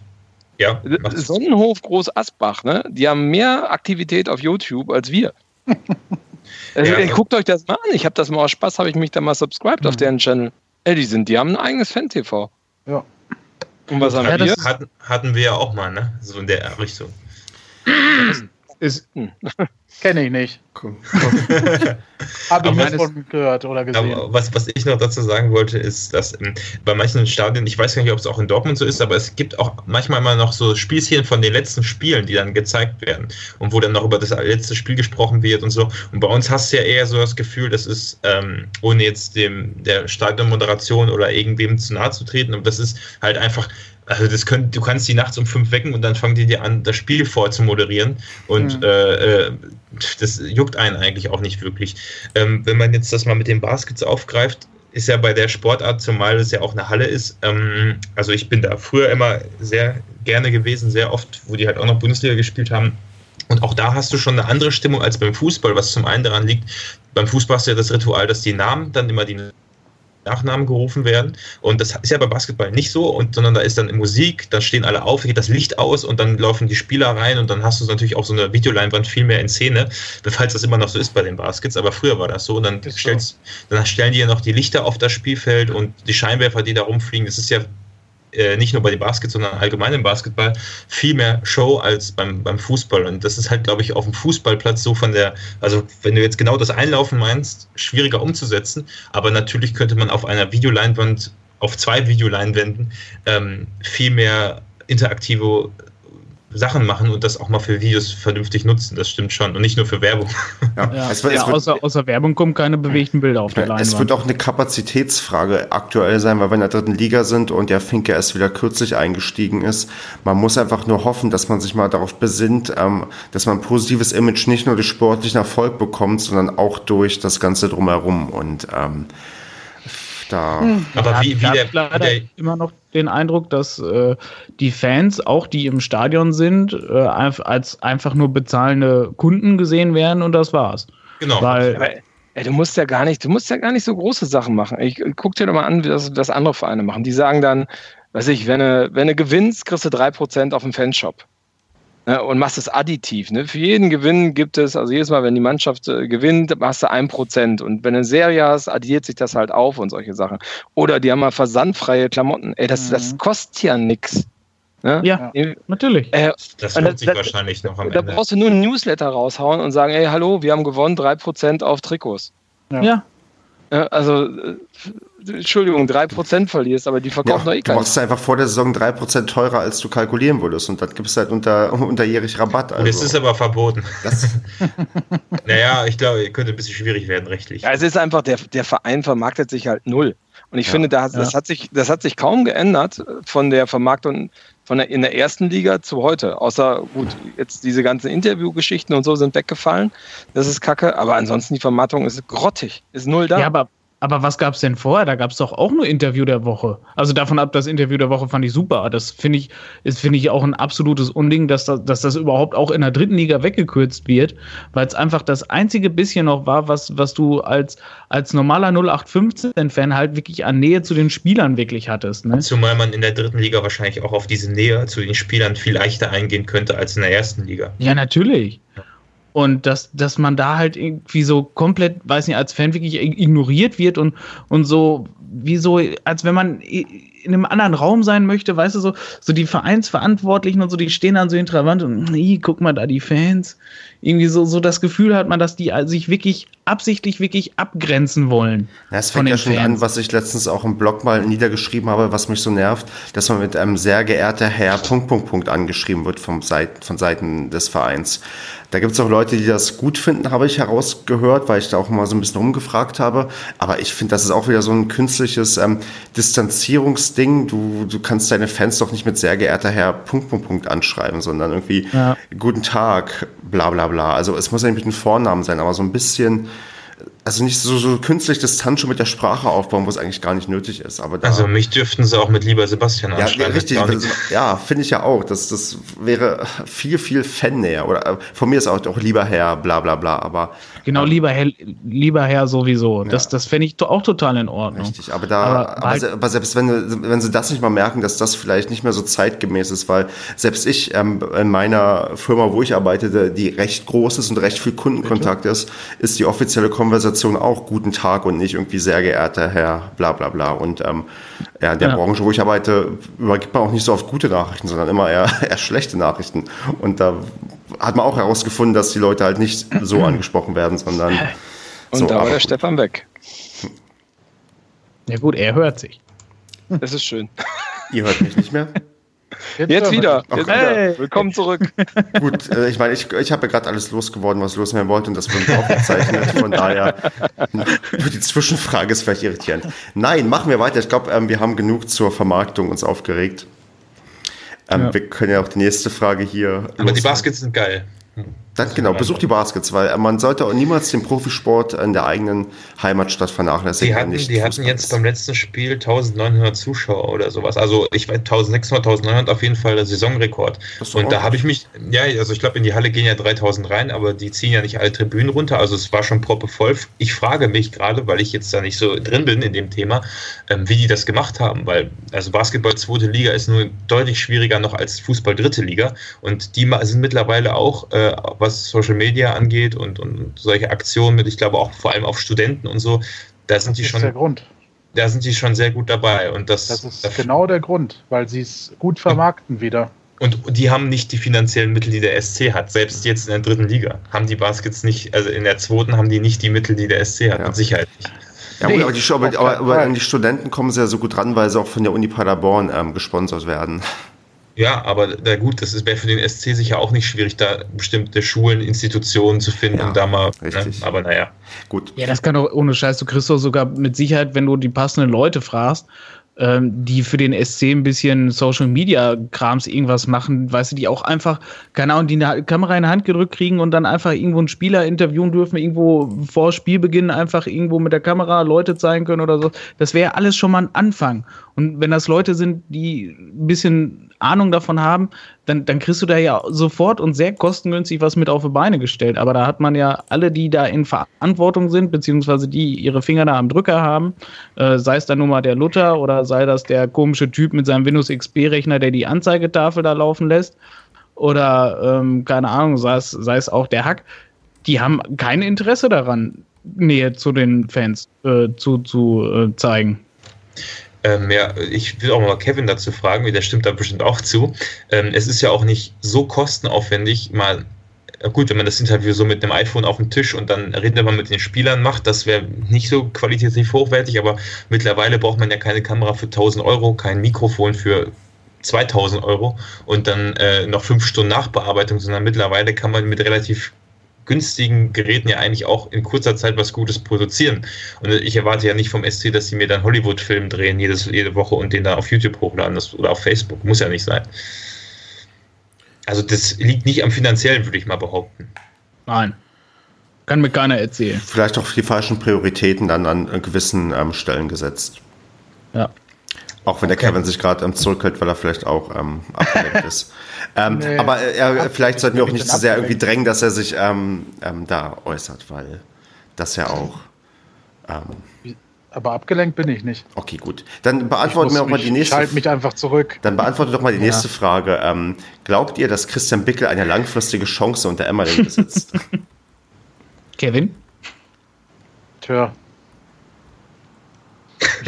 Ja. Sonnenhof Groß Asbach, ne? Die haben mehr Aktivität auf YouTube als wir. Also, Ja. ey, guckt euch das mal an. Ich habe das mal aus Spaß, habe ich mich da mal subscribed auf deren Channel. Ey, die sind, die haben ein eigenes Fan-TV. Ja. Und was haben Ja, wir? das- hatten, hatten wir ja auch mal, ne? So in der Richtung. Ist, Kenne ich nicht. Cool. Habe ich nicht von gehört oder gesehen. Aber was, was ich noch dazu sagen wollte, ist, dass ähm, bei manchen Stadien, ich weiß gar nicht, ob es auch in Dortmund so ist, aber es gibt auch manchmal immer noch so Spielszenen von den letzten Spielen, die dann gezeigt werden und wo dann noch über das letzte Spiel gesprochen wird und so. Und bei uns hast du ja eher so das Gefühl, das ist, ähm, ohne jetzt dem der Stadionmoderation oder irgendwem zu nahe zu treten, aber das ist halt einfach. Also das könnt, du kannst die nachts um fünf wecken und dann fangen die dir an, das Spiel vorzumoderieren. Und Mhm. äh, das juckt einen eigentlich auch nicht wirklich. Ähm, wenn man jetzt das mal mit den Baskets aufgreift, ist ja bei der Sportart, zumal es ja auch eine Halle ist, ähm, also ich bin da früher immer sehr gerne gewesen, sehr oft, wo die halt auch noch Bundesliga gespielt haben. Und auch da hast du schon eine andere Stimmung als beim Fußball, was zum einen daran liegt, beim Fußball hast du ja das Ritual, dass die Namen dann immer die Nachnamen gerufen werden. Und das ist ja bei Basketball nicht so, und, sondern da ist dann Musik, dann stehen alle auf, geht das Licht aus und dann laufen die Spieler rein und dann hast du natürlich auch so eine Videoleinwand viel mehr in Szene, falls das immer noch so ist bei den Baskets, aber früher war das so. Und dann, Ist so. stellst, dann stellen die ja noch die Lichter auf das Spielfeld und die Scheinwerfer, die da rumfliegen. Das ist ja äh, nicht nur bei den Baskets, sondern allgemein im Basketball viel mehr Show als beim, beim Fußball. Und das ist halt, glaube ich, auf dem Fußballplatz so von der, also wenn du jetzt genau das Einlaufen meinst, schwieriger umzusetzen. Aber natürlich könnte man auf einer Videoleinwand, auf zwei Videoleinwänden ähm, viel mehr interaktive Sachen machen und das auch mal für Videos vernünftig nutzen. Das stimmt schon. Und nicht nur für Werbung. Ja. ja, Es, wird, ja, es, wird, außer, außer Werbung kommen keine bewegten Bilder auf der ja, Leinwand. es wird auch eine Kapazitätsfrage aktuell sein, weil wir in der dritten Liga sind und der Finke erst wieder kürzlich eingestiegen ist. Man muss einfach nur hoffen, dass man sich mal darauf besinnt, ähm, dass man ein positives Image nicht nur durch sportlichen Erfolg bekommt, sondern auch durch das Ganze drumherum. Und ähm, da. Aber Ja, wie, wie der, leider der immer noch den Eindruck, dass äh, die Fans, auch die im Stadion sind, äh, als einfach nur bezahlende Kunden gesehen werden und das war's. genau. Weil Aber, ey, du musst ja gar nicht, du musst ja gar nicht so große Sachen machen. Ich, ich guck dir doch mal an, wie das, das andere Vereine machen. Die sagen dann, weiß ich, wenn du, wenn du gewinnst, kriegst du 3% auf dem Fanshop. Ne, und machst es additiv. Ne? Für jeden Gewinn gibt es, also jedes Mal, wenn die Mannschaft äh, gewinnt, machst du 1%. Und wenn du eine Serie hast, addiert sich das halt auf und solche Sachen. Oder die haben mal versandfreie Klamotten. Ey, das, Mhm. das kostet ja nichts. Ne? ja, natürlich. Äh, das lohnt sich das- wahrscheinlich noch am da Ende. brauchst du nur ein Newsletter raushauen und sagen, ey, hallo, wir haben gewonnen, 3% auf Trikots. Ja. Ja. also, äh, Entschuldigung, 3% verlierst, aber die verkaufen ja, noch eh Du machst es einfach vor der Saison 3% teurer, als du kalkulieren würdest. Und dann gibt es halt unter, unterjährig Rabatt. Also. Das ist aber verboten. naja, ich glaube, könnte ein bisschen schwierig werden, rechtlich. Ja, es ist einfach, der, der Verein vermarktet sich halt null. Und ich ja, finde, das, das, hat sich, das hat sich kaum geändert von der Vermarktung von der, in der ersten Liga zu heute. Außer, gut, jetzt diese ganzen Interviewgeschichten und so sind weggefallen. Das ist kacke. Aber ansonsten die Vermarktung ist grottig. Ist null da. Ja, aber aber was gab es denn vorher? Da gab es doch auch nur Interview der Woche. Also davon ab, das Interview der Woche fand ich super. Das finde ich, ist, finde ich auch ein absolutes Unding, dass das, dass das überhaupt auch in der dritten Liga weggekürzt wird, weil es einfach das einzige bisschen noch war, was, was du als, als normaler 0815-Fan halt wirklich an Nähe zu den Spielern wirklich hattest. Ne? Zumal man in der dritten Liga wahrscheinlich auch auf diese Nähe zu den Spielern viel leichter eingehen könnte als in der ersten Liga. Ja, natürlich. Und dass, dass man da halt irgendwie so komplett, weiß nicht, als Fan wirklich ignoriert wird und, und so, wie so, als wenn man in einem anderen Raum sein möchte, weißt du, so, so die Vereinsverantwortlichen und so, die stehen dann so hinter der Wand und, guck mal da, die Fans irgendwie so, so das Gefühl hat man, dass die sich wirklich absichtlich wirklich abgrenzen wollen. Ja, es fängt ja schon Fans. an, was ich letztens auch im Blog mal niedergeschrieben habe, was mich so nervt, dass man mit einem sehr geehrter Herr Punkt, Punkt, Punkt angeschrieben wird vom Seit, von Seiten des Vereins. Da gibt es auch Leute, die das gut finden, habe ich herausgehört, weil ich da auch mal so ein bisschen rumgefragt habe. Aber ich finde, das ist auch wieder so ein künstliches ähm, Distanzierungsding. Du, du kannst deine Fans doch nicht mit sehr geehrter Herr Punkt, Punkt, Punkt anschreiben, sondern irgendwie ja. Guten Tag, bla bla bla. Also es muss ja nicht mit einem Vornamen sein, aber so ein bisschen also nicht so, so künstlich Distanz schon mit der Sprache aufbauen, wo es eigentlich gar nicht nötig ist. Aber da, also mich dürften sie auch mit lieber Sebastian anschreiben. Ja, richtig. ja, finde ich ja auch. Das, das wäre viel, viel Fan-näher. Oder äh, von mir ist auch, auch lieber Herr, bla bla bla. Aber Genau, lieber Herr, lieber Herr sowieso. Das, ja. das fände ich auch total in Ordnung. Richtig, aber da, aber, aber, halt aber, selbst wenn, wenn sie das nicht mal merken, dass das vielleicht nicht mehr so zeitgemäß ist, weil selbst ich ähm, in meiner Firma, wo ich arbeite, die recht groß ist und recht viel Kundenkontakt Bitte? ist, ist die offizielle Konversation auch Guten Tag und nicht irgendwie sehr geehrter Herr, bla bla bla. Und ähm, ja, in der ja. Branche, wo ich arbeite, übergibt man auch nicht so oft gute Nachrichten, sondern immer eher, eher schlechte Nachrichten. Und da hat man auch herausgefunden, dass die Leute halt nicht so angesprochen werden, sondern. Und so, da war der Stefan weg. Ja, gut, er hört sich. Das ist schön. Ihr hört mich nicht mehr? Jetzt, Jetzt wieder. Jetzt hey. wieder. Willkommen zurück. Gut, äh, ich meine, ich, ich habe ja gerade alles losgeworden, was loswerden wollte, und das wurde aufgezeichnet. Von daher, die Zwischenfrage ist vielleicht irritierend. Nein, machen wir weiter. Ich glaube, ähm, wir haben genug zur Vermarktung uns aufgeregt. Ähm, ja. Wir können ja auch die nächste Frage hier. Aber die Baskets sind geil. Das, genau, besucht die Baskets, weil man sollte auch niemals den Profisport in der eigenen Heimatstadt vernachlässigen. Die hatten, die hatten jetzt beim letzten Spiel 1900 Zuschauer oder sowas. Also ich weiß 1600, 1900 auf jeden Fall der Saisonrekord. Und da habe ich mich, ja, also ich glaube in die Halle gehen ja 3000 rein, aber die ziehen ja nicht alle Tribünen runter. Also es war schon proppevoll. Ich frage mich gerade, weil ich jetzt da nicht so drin bin in dem Thema, ähm, wie die das gemacht haben, weil also Basketball zweite Liga ist nur deutlich schwieriger noch als Fußball dritte Liga und die sind mittlerweile auch äh, was Social Media angeht und, und solche Aktionen mit, ich glaube auch vor allem auf Studenten und so, da sind das die schon. Der Grund. Da sind die schon sehr gut dabei. Und das, das ist dafür, genau der Grund, weil sie es gut vermarkten wieder. Und die haben nicht die finanziellen Mittel, die der SC hat. Selbst jetzt in der dritten Liga haben die Baskets nicht, also in der zweiten haben die nicht die Mittel, die der SC hat, ja. mit Sicherheit nicht. Ja, nee, aber, die, aber, aber, aber, an die Studenten kommen sie ja so gut ran, weil sie auch von der Uni Paderborn ähm, gesponsert werden. Ja, aber da gut, das wäre für den SC sicher auch nicht schwierig, da bestimmte Schulen, Institutionen zu finden ja, und da mal. Ne? Richtig. Ne? Aber naja. Gut. Ja, das kann doch ohne Scheiß. Du kriegst doch sogar mit Sicherheit, wenn du die passenden Leute fragst, ähm, die für den SC ein bisschen Social Media Krams irgendwas machen, weißt du, die auch einfach, keine Ahnung, die eine Kamera in die Hand gedrückt kriegen und dann einfach irgendwo einen Spieler interviewen dürfen, irgendwo vor Spielbeginn einfach irgendwo mit der Kamera Leute zeigen können oder so. Das wäre alles schon mal ein Anfang. Und wenn das Leute sind, die ein bisschen Ahnung davon haben, dann, dann kriegst du da ja sofort und sehr kostengünstig was mit auf die Beine gestellt. Aber da hat man ja alle, die da in Verantwortung sind, beziehungsweise die ihre Finger da am Drücker haben, äh, sei es dann nun mal der Luther oder sei das der komische Typ mit seinem Windows XP-Rechner, der die Anzeigetafel da laufen lässt, oder ähm, keine Ahnung, sei es, sei es auch der Hack, die haben kein Interesse daran, Nähe zu den Fans äh, zu, zu äh, zeigen. Ähm, ja, ich will auch mal Kevin dazu fragen, der stimmt da bestimmt auch zu. Ähm, es ist ja auch nicht so kostenaufwendig, mal gut, wenn man das Interview so mit einem iPhone auf dem Tisch und dann redet man mit den Spielern macht, das wäre nicht so qualitativ hochwertig, aber mittlerweile braucht man ja keine Kamera für 1000 Euro, kein Mikrofon für 2000 Euro und dann äh, noch fünf Stunden Nachbearbeitung, sondern mittlerweile kann man mit relativ günstigen Geräten ja eigentlich auch in kurzer Zeit was Gutes produzieren. Und ich erwarte ja nicht vom SC, dass sie mir dann Hollywood-Film drehen jedes, jede Woche und den da auf YouTube hochladen das, oder auf Facebook. Muss ja nicht sein. Also das liegt nicht am finanziellen, würde ich mal behaupten. Nein. Kann mir keiner erzählen. Vielleicht auch die falschen Prioritäten dann an gewissen ähm, Stellen gesetzt. Ja. Auch wenn der okay. Kevin sich gerade ähm, zurückhält, weil er vielleicht auch ähm, abgelenkt ist. Ähm, nee, aber er, vielleicht sollten wir auch nicht zu sehr irgendwie drängen, dass er sich ähm, ähm, da äußert, weil das ja auch. Ähm, aber abgelenkt bin ich nicht. Okay, gut. Dann beantworten wir auch mal die nächste. Ich halte mich einfach zurück. Dann beantworte doch mal die nächste ja. Frage. Ähm, glaubt ihr, dass Christian Bickel eine langfristige Chance unter Emmerling besitzt? Kevin? Tja.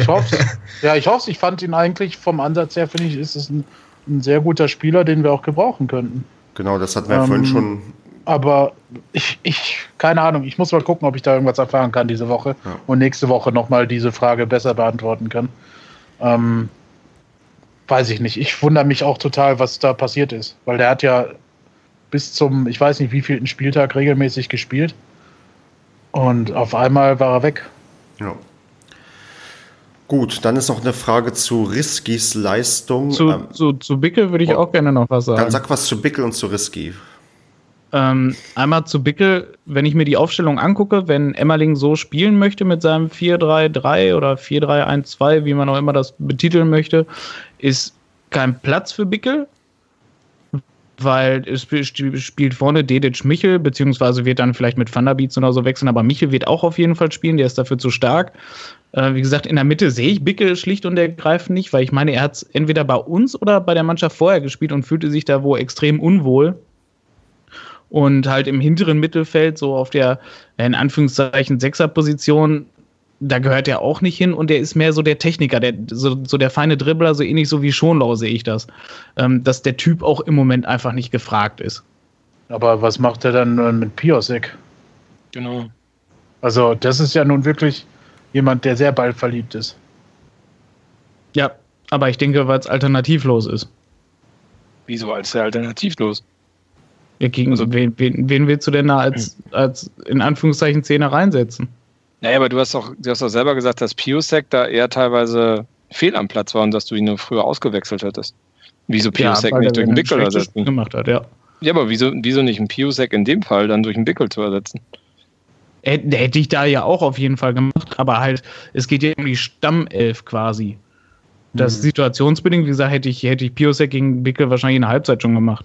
Ich hoffe Ja, ich hoffe Ich fand ihn eigentlich vom Ansatz her, finde ich, ist es ein, ein, sehr guter Spieler, den wir auch gebrauchen könnten. Genau, das hatten wir ähm, vorhin schon aber ich, ich, keine Ahnung, ich muss mal gucken, ob ich da irgendwas erfahren kann diese Woche ja. und nächste Woche nochmal diese Frage besser beantworten kann. Ähm, weiß ich nicht. Ich wundere mich auch total, was da passiert ist, weil der hat ja bis zum, ich weiß nicht, wievielten Spieltag regelmäßig gespielt und auf einmal war er weg. Ja. Gut, dann ist noch eine Frage zu Riskis Leistung. Zu, ähm, zu, zu Bickel würde ich oh, auch gerne noch was sagen. Dann sag was zu Bickel und zu Risky. Ähm, einmal zu Bickel, wenn ich mir die Aufstellung angucke, wenn Emmerling so spielen möchte mit seinem 4-3-3 oder 4-3-1-2, wie man auch immer das betiteln möchte, ist kein Platz für Bickel, weil es spielt vorne Dedic Michel, beziehungsweise wird dann vielleicht mit Thunderbeats oder so wechseln, aber Michel wird auch auf jeden Fall spielen, der ist dafür zu stark. Äh, wie gesagt, in der Mitte sehe ich Bickel schlicht und ergreifend nicht, weil ich meine, er hat es entweder bei uns oder bei der Mannschaft vorher gespielt und fühlte sich da wohl extrem unwohl und halt im hinteren Mittelfeld, so auf der, in Anführungszeichen, Sechserposition, da gehört er auch nicht hin und der ist mehr so der Techniker, der, so, so der feine Dribbler, so ähnlich so wie Schonlau sehe ich das. Ähm, dass der Typ auch im Moment einfach nicht gefragt ist. Aber was macht er dann äh, mit Piosek? Genau. Also, das ist ja nun wirklich jemand, der sehr ballverliebt ist. Ja, aber ich denke, weil es alternativlos ist. Wieso als der alternativlos? Ja, gegen also, wen, wen, wen willst du denn da als, als in Anführungszeichen Zehner reinsetzen? Naja, aber du hast doch, du hast doch selber gesagt, dass Piosek da eher teilweise fehl am Platz war und dass du ihn nur früher ausgewechselt hättest. Wieso Piosek ja, nicht durch einen Bickel ersetzen? Gemacht hat, ja. ja, aber wieso, wieso nicht einen Piosek in dem Fall dann durch einen Bickel zu ersetzen? Hätte ich da ja auch auf jeden Fall gemacht, aber halt, es geht ja um die Stammelf quasi. Das hm. situationsbedingt, wie gesagt, hätte ich, hätte ich Piosek gegen Bickel wahrscheinlich in der Halbzeit schon gemacht.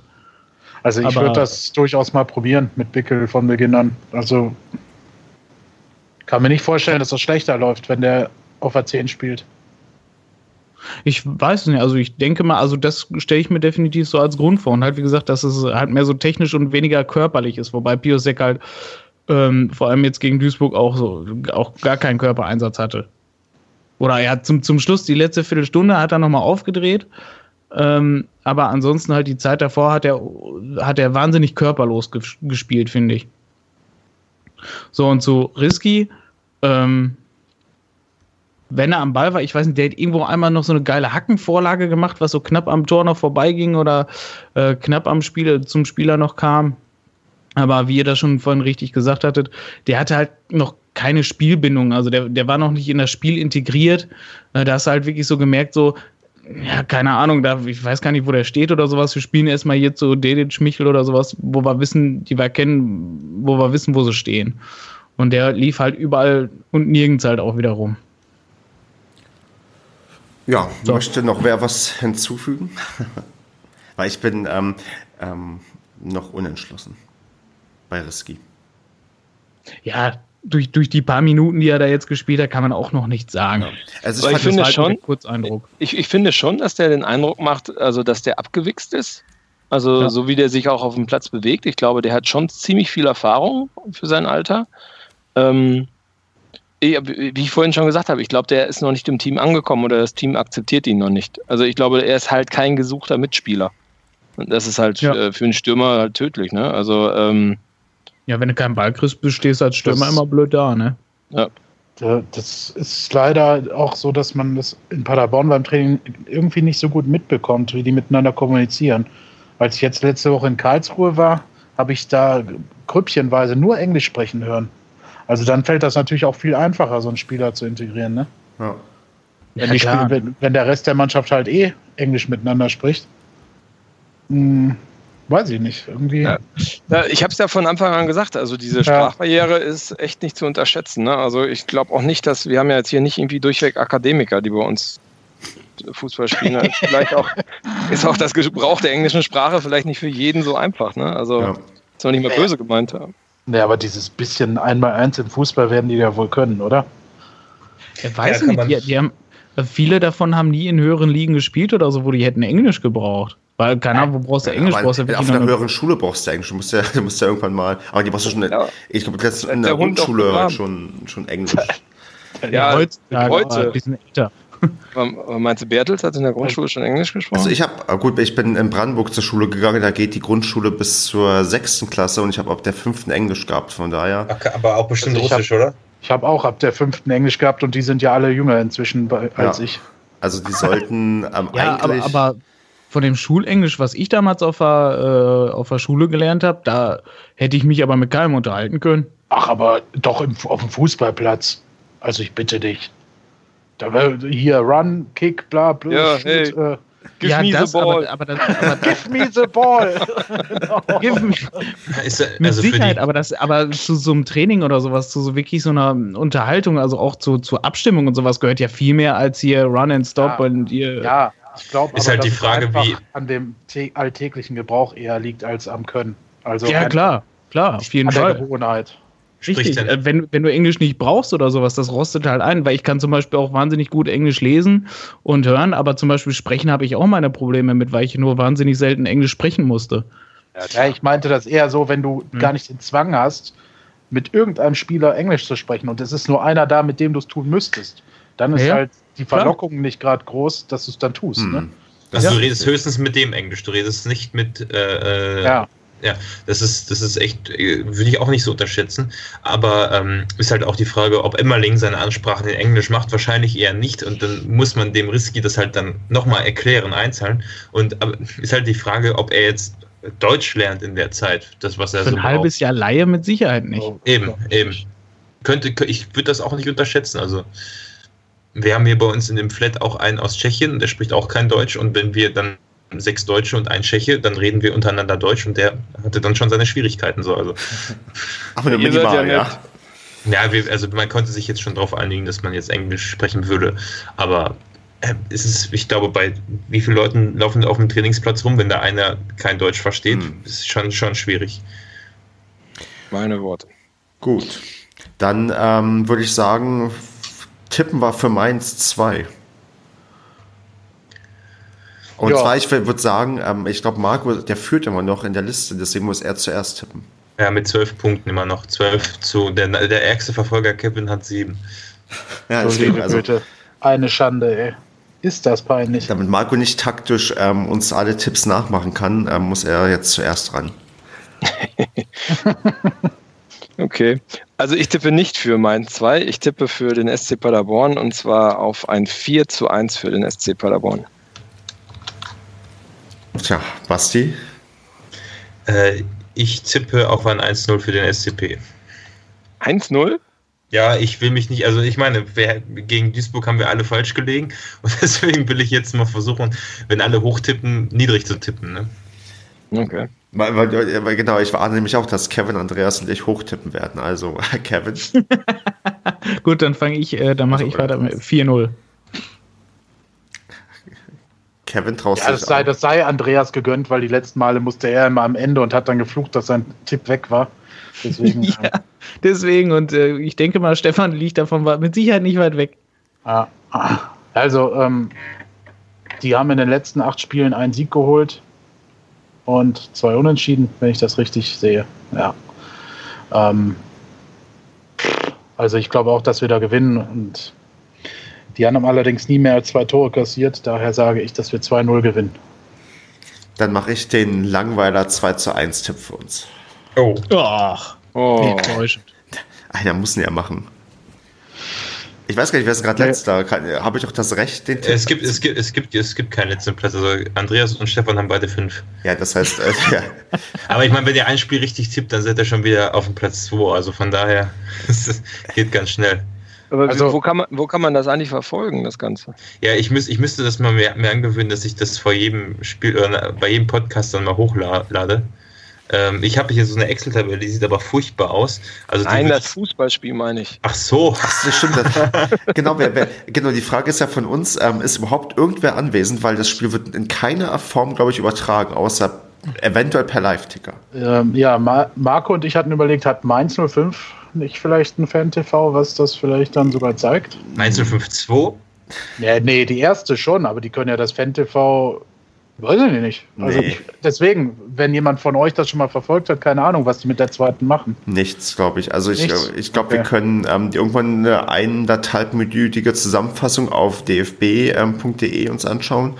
Also ich würde das durchaus mal probieren mit Bickel von Beginn an. Also kann mir nicht vorstellen, dass das schlechter läuft, wenn der auf der 10 spielt. Ich weiß nicht, also ich denke mal, also das stelle ich mir definitiv so als Grund vor. Und halt, wie gesagt, dass es halt mehr so technisch und weniger körperlich ist, wobei Piosek halt ähm, vor allem jetzt gegen Duisburg auch so auch gar keinen Körpereinsatz hatte. Oder er hat zum, zum Schluss die letzte Viertelstunde hat er nochmal aufgedreht, ähm, aber ansonsten halt die Zeit davor hat er, hat er wahnsinnig körperlos gespielt, finde ich. So, und so Risky, ähm, wenn er am Ball war, ich weiß nicht, der hat irgendwo einmal noch so eine geile Hackenvorlage gemacht, was so knapp am Tor noch vorbeiging oder äh, knapp am Spiel zum Spieler noch kam. Aber wie ihr das schon vorhin richtig gesagt hattet, der hatte halt noch keine Spielbindung. Also der, der war noch nicht in das Spiel integriert. Äh, da hast du halt wirklich so gemerkt, so, ja, keine Ahnung, da, ich weiß gar nicht, wo der steht oder sowas. Wir spielen erstmal jetzt so Dedic, Michel oder sowas, wo wir wissen, die wir kennen, wo wir wissen, wo sie stehen. Und der lief halt überall und nirgends halt auch wieder rum. Ja, so. möchte noch wer was hinzufügen? Weil ich bin ähm, ähm, noch unentschlossen bei Risky. Ja, durch, durch die paar Minuten, die er da jetzt gespielt hat, kann man auch noch nichts sagen. Also ich, ich finde schon, Kurzeindruck. Ich, ich finde schon, dass der den Eindruck macht, also dass der abgewichst ist. Also ja. so wie der sich auch auf dem Platz bewegt. Ich glaube, der hat schon ziemlich viel Erfahrung für sein Alter. Ähm, wie ich vorhin schon gesagt habe, ich glaube, der ist noch nicht im Team angekommen oder das Team akzeptiert ihn noch nicht. Also ich glaube, er ist halt kein gesuchter Mitspieler. Und das ist halt Ja. äh, für einen Stürmer halt tödlich, ne? Also, ähm, Ja, wenn du keinen Ball kriegst, stehst du als Stürmer Das- immer blöd da, ne? Da- Das ist leider auch so, dass man das in Paderborn beim Training irgendwie nicht so gut mitbekommt, wie die miteinander kommunizieren. Als ich jetzt letzte Woche in Karlsruhe war, habe ich da grüppchenweise nur Englisch sprechen hören. Also dann fällt das natürlich auch viel einfacher, so einen Spieler zu integrieren. Ne? Ja. Wenn, Ja, die klar. Spiel- wenn, wenn der Rest der Mannschaft halt eh Englisch miteinander spricht. Hm, weiß ich nicht. Irgendwie. Ja. Ja, ich habe es ja von Anfang an gesagt, also diese Sprachbarriere ist echt nicht zu unterschätzen. Ne? Also ich glaube auch nicht, dass wir haben ja jetzt hier nicht irgendwie durchweg Akademiker, die bei uns Fußball spielen. Ne? vielleicht auch ist auch das Gebrauch der englischen Sprache vielleicht nicht für jeden so einfach. Ne? Also Ja. ist noch nicht mal böse gemeint. Ja. Nee, aber dieses bisschen Einmal-Eins im Fußball werden die ja wohl können, oder? Ich weiß Ja, nicht, die, die haben, viele davon haben nie in höheren Ligen gespielt oder so, wo die hätten Englisch gebraucht. Weil, keine Ahnung, wo brauchst du Englisch? Aber brauchst du auf einer eine- höheren Schule brauchst du Englisch. Du musst ja, du musst ja irgendwann mal. Aber die brauchst du schon. Ja. Ich glaube, jetzt in Der der Grundschule halt schon, schon Englisch. Ja, heutzutage, heute. aber die sind älter. Aber aber meinst du, Bertels hat in der Grundschule schon Englisch gesprochen? Also ich habe, gut, ich bin in Brandenburg zur Schule gegangen, da geht die Grundschule bis zur sechsten Klasse und ich habe ab der fünften Englisch gehabt, von daher. Aber auch bestimmt Also ich hab- Russisch, oder? Ich habe auch ab der fünften Englisch gehabt und die sind ja alle jünger inzwischen bei, als Ja. ich. Also die sollten ähm, Ja, aber, eigentlich. aber von dem Schulenglisch, was ich damals auf der, äh, auf der Schule gelernt habe, da hätte ich mich aber mit keinem unterhalten können. Ach, aber doch im, auf dem Fußballplatz. Also ich bitte dich. Da wär, hier Run, Kick, bla, bla, Ja, shoot, hey. äh, Give ja, me the das, ball. aber, aber, das, aber give me the ball. give me, Ist, äh, mit also Sicherheit, aber das, aber zu so einem Training oder sowas, zu so wirklich so einer Unterhaltung, also auch zu, zur Abstimmung und sowas gehört ja viel mehr als hier Run and Stop Ja. und ihr. ja, ich glaube, Ist halt die Frage, wie- an dem tä- alltäglichen Gebrauch eher liegt als am Können. Also ja klar, klar, auf jeden Fall. Gewohnheit. Richtig, äh, wenn, wenn du Englisch nicht brauchst oder sowas, das rostet halt ein, weil ich kann zum Beispiel auch wahnsinnig gut Englisch lesen und hören, aber zum Beispiel sprechen habe ich auch meine Probleme mit, weil ich nur wahnsinnig selten Englisch sprechen musste. Ja, ich meinte das eher so, wenn du Hm. gar nicht den Zwang hast, mit irgendeinem Spieler Englisch zu sprechen und es ist nur einer da, mit dem du es tun müsstest. Dann ist Ja, halt die klar. Verlockung nicht gerade groß, dass du es dann tust. Hm. Ne? also Ja. du redest höchstens mit dem Englisch, du redest nicht mit. Äh, äh, Ja. Ja, das ist, das ist echt, äh, würde ich auch nicht so unterschätzen. Aber ähm, ist halt auch die Frage, ob Emmerling seine Ansprachen in Englisch macht, wahrscheinlich eher nicht. Und dann muss man dem Risky das halt dann nochmal erklären, einzahlen. Und aber ist halt die Frage, ob er jetzt Deutsch lernt in der Zeit. Das, was er Für so ein halbes Jahr Laie mit Sicherheit nicht. So, Eben, eben. Könnte, kö- ich würde das auch nicht unterschätzen. Also, wir haben hier bei uns in dem Flat auch einen aus Tschechien, der spricht auch kein Deutsch. Und wenn wir dann sechs Deutsche und ein Tscheche, dann reden wir untereinander Deutsch und der hatte dann schon seine Schwierigkeiten. So. Also, Aber nur minimal, ja ja. nett. ja, wir, also man konnte sich jetzt schon darauf einigen, dass man jetzt Englisch sprechen würde. Aber äh, es ist, ich glaube, bei wie vielen Leuten laufen auf dem Trainingsplatz rum, wenn da einer kein Deutsch versteht, Hm. ist schon, schon schwierig. Meine Worte. Gut. Dann ähm, würde ich sagen, tippen wir für Mainz 2. Und Ja. zwar, ich würde sagen, ähm, ich glaube, Marco, der führt immer noch in der Liste, deswegen muss er zuerst tippen. Ja, mit zwölf Punkten immer noch. Zwölf zu, der, der ärgste Verfolger Kevin hat sieben. Ja, So, deswegen, also. Eine Schande, ey. Ist das peinlich. damit Marco nicht taktisch ähm, uns alle Tipps nachmachen kann, ähm, muss er jetzt zuerst ran. Okay. Also ich tippe nicht für Mainz 2, ich tippe für den SC Paderborn und zwar auf ein 4 zu 1 für den SC Paderborn. Tja, Basti, Äh, ich tippe auf ein 1-0 für den SCP. 1-0? Ja, ich will mich nicht, also ich meine, wer, gegen Duisburg haben wir alle falsch gelegen und deswegen will ich jetzt mal versuchen, wenn alle hochtippen, niedrig zu tippen. Ne? Okay. Weil, weil, weil, genau, ich warne nämlich auch, dass Kevin, Andreas und ich hochtippen werden. Also, Kevin, Gut, dann fange ich, äh, dann mache ich weiter mit 4-0. Kevin traust Ja, das sei, das sei Andreas gegönnt, weil die letzten Male musste er immer am Ende und hat dann geflucht, dass sein Tipp weg war. Deswegen. Ja, deswegen und äh, ich denke mal, Stefan liegt davon mit Sicherheit nicht weit weg. Ah, ah. Also, ähm, die haben in den letzten acht Spielen einen Sieg geholt und zwei Unentschieden, wenn ich das richtig sehe. Ja. Ähm, also ich glaube auch, dass wir da gewinnen und die haben allerdings nie mehr als zwei Tore kassiert. Daher sage ich, dass wir 2-0 gewinnen. Dann mache ich den Langweiler 2 zu 1 Tipp für uns. Oh. Ach, Oh. enttäuschend. Einer muss ihn ja machen. Ich weiß gar nicht, wer ist gerade letzter? Habe ich auch das Recht, den Tipp? Es gibt, es gibt, es gibt, es gibt keinen letzten Platz. Also Andreas und Stefan haben beide fünf. Ja, das heißt, äh, ja. Aber ich meine, wenn ihr ein Spiel richtig tippt, dann seid ihr schon wieder auf dem Platz 2. Also von daher, es geht ganz schnell. Aber Also- wo, kann man, wo kann man das eigentlich verfolgen, das Ganze? Ja, ich, müß, ich müsste das mal mehr, mehr angewöhnen, dass ich das vor jedem Spiel oder bei jedem Podcast dann mal hochlade. Ähm, ich habe hier so eine Excel-Tabelle, die sieht aber furchtbar aus. Also Nein, das Fußballspiel meine ich. Ach so. Das stimmt. Genau, wer, wer, genau, die Frage ist ja von uns, ähm, ist überhaupt irgendwer anwesend, weil das Spiel wird in keiner Form, glaube ich, übertragen, außer eventuell per Live-Ticker. Ähm, ja, Ma Marco und ich hatten überlegt, hat Mainz 05 nicht vielleicht ein Fan-TV, was das vielleicht dann sogar zeigt? Mainz 052? Ja, nee, die erste schon, aber die können ja das Fan-TV, weiß ich nicht. Also Nee. deswegen, wenn jemand von euch das schon mal verfolgt hat, keine Ahnung, was die mit der zweiten machen. Nichts, glaube ich. Also ich, Nichts? ich glaube, wir Okay. können ähm, irgendwann eine eineinhalbminütige Zusammenfassung auf dfb.de uns anschauen.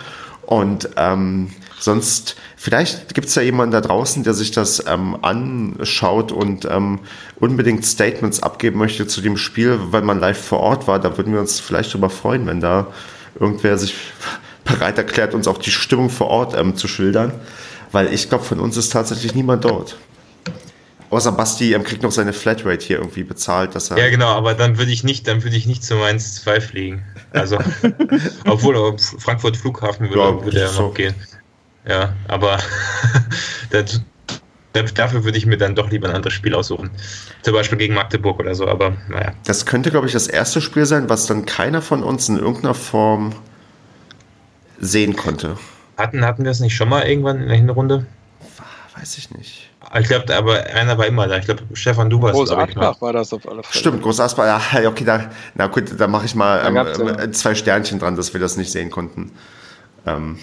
Und ähm, sonst, vielleicht gibt es ja jemanden da draußen, der sich das ähm, anschaut und ähm, unbedingt Statements abgeben möchte zu dem Spiel, weil man live vor Ort war. Da würden wir uns vielleicht darüber freuen, wenn da irgendwer sich bereit erklärt, uns auch die Stimmung vor Ort ähm, zu schildern. Weil ich glaube, von uns ist tatsächlich niemand dort. Außer Basti ähm, kriegt noch seine Flatrate hier irgendwie bezahlt, dass er. Ja, genau, aber dann würde ich nicht, dann würde ich nicht zu Mainz 2 fliegen. Also, obwohl Frankfurt Flughafen würde, Ja, würde ja so. noch gehen. Ja, aber das, dafür würde ich mir dann doch lieber ein anderes Spiel aussuchen. Zum Beispiel gegen Magdeburg oder so, aber naja. Das könnte, glaube ich, das erste Spiel sein, was dann keiner von uns in irgendeiner Form sehen konnte. Hatten, hatten wir es nicht schon mal irgendwann in der Hinrunde? Weiß ich nicht. Ich glaube, aber einer war immer da. Ich glaube, Stefan, du warst Groß. Aschbach war das auf alle Fälle. Stimmt, Groß Asper, ja, okay, da, na gut, da mache ich mal ähm, ja- ähm, zwei Sternchen dran, dass wir das nicht sehen konnten. Ähm,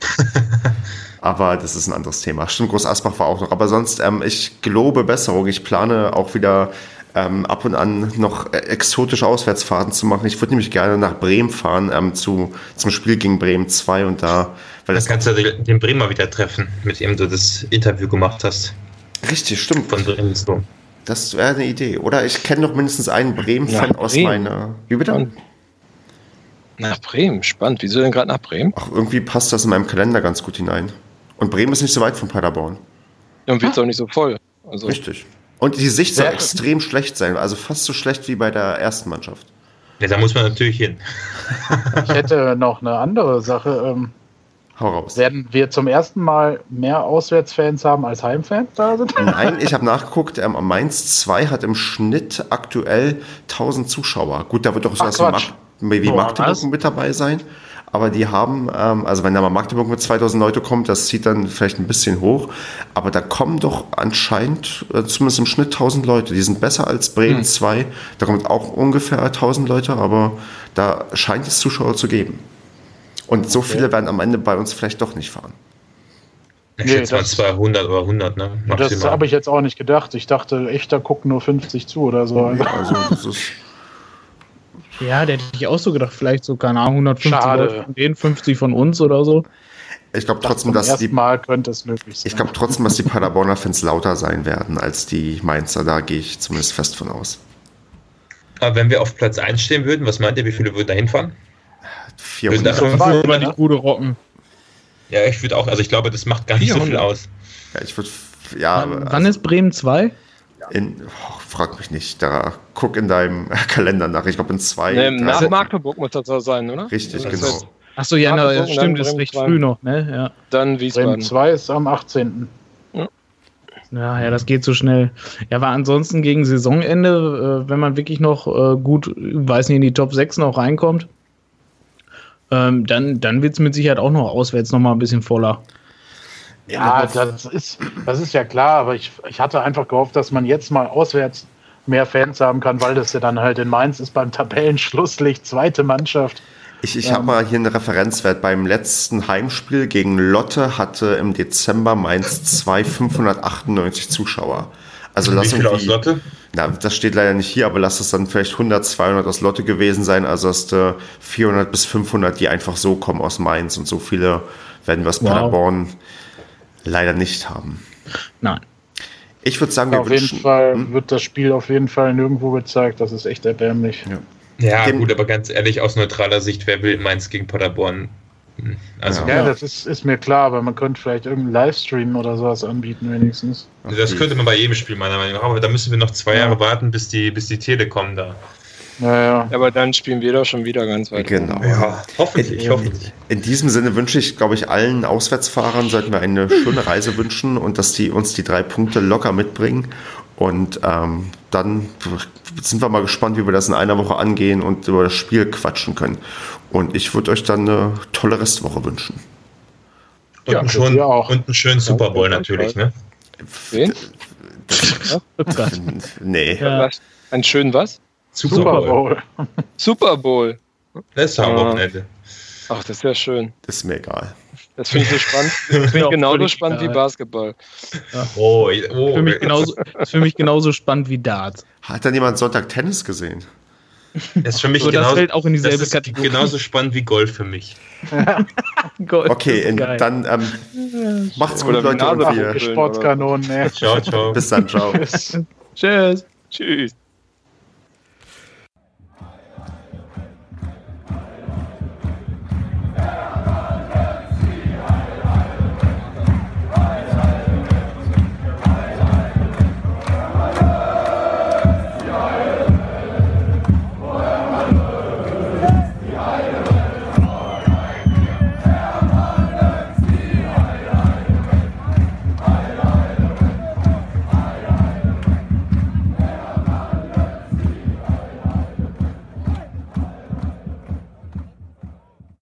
aber das ist ein anderes Thema. Stimmt, Groß Asbach war auch noch. Aber sonst, ähm, ich gelobe Besserung. Ich plane auch wieder ähm, ab und an noch äh, exotische Auswärtsfahrten zu machen. Ich würde nämlich gerne nach Bremen fahren ähm, zu, zum Spiel gegen Bremen 2 und da, weil das kannst du den Bremer wieder treffen, mit dem du das Interview gemacht hast. richtig stimmt. Von Bremen so. Das wäre eine Idee. Oder ich kenne noch mindestens einen Bremen-Fan aus Bremen. meiner. Wie bitte? Nach Bremen, spannend. Wieso denn gerade nach Bremen? Ach, irgendwie passt das in meinem Kalender ganz gut hinein. Und Bremen ist nicht so weit von Paderborn. Und wird es auch nicht so voll. Also, Richtig. Und die Sicht soll Sehr- extrem schlecht sein, also fast so schlecht wie bei der ersten Mannschaft. Ja, da muss man natürlich hin. Ich hätte noch eine andere Sache. Ähm, Hau raus. werden wir zum ersten Mal mehr Auswärtsfans haben als Heimfans da sind? Nein, ich habe nachgeguckt, ähm, Mainz 2 hat im Schnitt aktuell 1000 Zuschauer. Gut, da wird doch Ach, sowas wie, Quatsch. Mag wie Magdeburg was? mit dabei sein. Aber die haben, ähm, also wenn da mal Magdeburg mit 2000 Leute kommt, das zieht dann vielleicht ein bisschen hoch. Aber da kommen doch anscheinend, äh, zumindest im Schnitt 1000 Leute. Die sind besser als Bremen 2. Da kommt auch ungefähr 1000 Leute, aber da scheint es Zuschauer zu geben. Und so viele werden am Ende bei uns vielleicht doch nicht fahren. Ich Nee, schätze mal das- 200 oder 100, ne? Das Maximal. habe ich jetzt auch nicht gedacht. Ich dachte, echt, da gucken nur 50 zu oder so. Also das ist, Ja, der hätte ich auch so gedacht, vielleicht so, keine Ahnung, 150 Schade. Leute von denen, 50 von uns oder so. ich glaube Trotzdem, dass die Mal könnte es möglich sein. Ich glaube trotzdem, dass die Paderborner Fans lauter sein werden als die Mainzer. Da gehe ich zumindest fest von aus. Aber wenn wir auf Platz 1 stehen würden, was meint ihr, wie viele würden da hinfahren? 400. davon- Zwei, Würde man die ne? Bude rocken. Ja, ich würde auch, also ich glaube, das macht gar nicht so viel 400. aus. Ja, ich würde, ja, Wann also ist Bremen 2? In, oh, frag mich nicht. Da guck in deinem Kalender nach. Ich glaube in zwei. ne, nach drei- Magdeburg muss das so sein, oder? Richtig, Das genau. Achso, ja, na, stimmt, ist Bremen recht 2. früh noch, ne? Ja. Dann Bremen Wiesbaden. 2 ist am 18. Ja, ja, das geht so schnell. Ja, aber ansonsten gegen Saisonende, äh, wenn man wirklich noch äh, gut, weiß nicht, in die Top 6 noch reinkommt, ähm, dann, dann wird es mit Sicherheit auch noch auswärts noch mal ein bisschen voller. Ja, das ist, das ist ja klar, aber ich, ich hatte einfach gehofft, dass man jetzt mal auswärts mehr Fans haben kann, weil das ja dann halt in Mainz ist beim Tabellenschlusslicht zweite Mannschaft. Ich, ich habe mal hier einen Referenzwert. Beim letzten Heimspiel gegen Lotte hatte im Dezember Mainz 2 598 Zuschauer. Also Wie lass viele aus irgendwie- Lotte? Na, das steht leider nicht hier, aber lass es dann vielleicht 100, 200 aus Lotte gewesen sein. Also hast du 400 bis 500, die einfach so kommen aus Mainz und so viele werden wir aus Wow. Paderborn leider nicht haben. Nein. Ich würde sagen, wir Auf jeden wünschen. Fall Hm? wird das Spiel auf jeden Fall nirgendwo gezeigt. Das ist echt erbärmlich. Ja. Ja, Dem- gut, aber ganz ehrlich, aus neutraler Sicht, wer will Mainz gegen Paderborn? Hm, Also, Ja. Ja, das ist, ist mir klar, aber man könnte vielleicht irgendeinen Livestream oder sowas anbieten, wenigstens. das könnte man bei jedem Spiel meiner Meinung nach, aber da müssen wir noch zwei Ja. Jahre warten, bis die, bis die Telekom da. Naja. Aber dann spielen wir doch schon wieder ganz weit. Genau. Ja, hoffentlich, In- hoffentlich. In diesem Sinne wünsche ich, glaube ich, allen Auswärtsfahrern sollten wir eine schöne Reise wünschen und dass die uns die drei Punkte locker mitbringen. Und ähm, dann sind wir mal gespannt, wie wir das in einer Woche angehen und über das Spiel quatschen können. Und ich würde euch dann eine tolle Restwoche wünschen. Und, Ja, einen, Sie auch. und einen schönen Super Bowl natürlich, ne? Wen? Nee. Ja. Einen schönen was? Super Bowl. Super Bowl. Das ist am Ja. Wochenende. Ach, das ist ja schön. Ist mir egal. Das finde ich so spannend. Das finde ich genauso spannend wie. Basketball. Oh, oh. Für mich genauso, ist für mich genauso spannend wie Darts. Hat dann jemand Sonntag Tennis gesehen? Das ist für mich So, das genauso, fällt auch in das dieselbe ist Kategorie. genauso spannend wie Golf für mich. Gold, Okay, das ist in, geil. dann ähm, macht's gut, Oder Leute. Und wir, Sportskanonen, ne. Ciao, ciao. bis dann, ciao. Tschüss. Tschüss.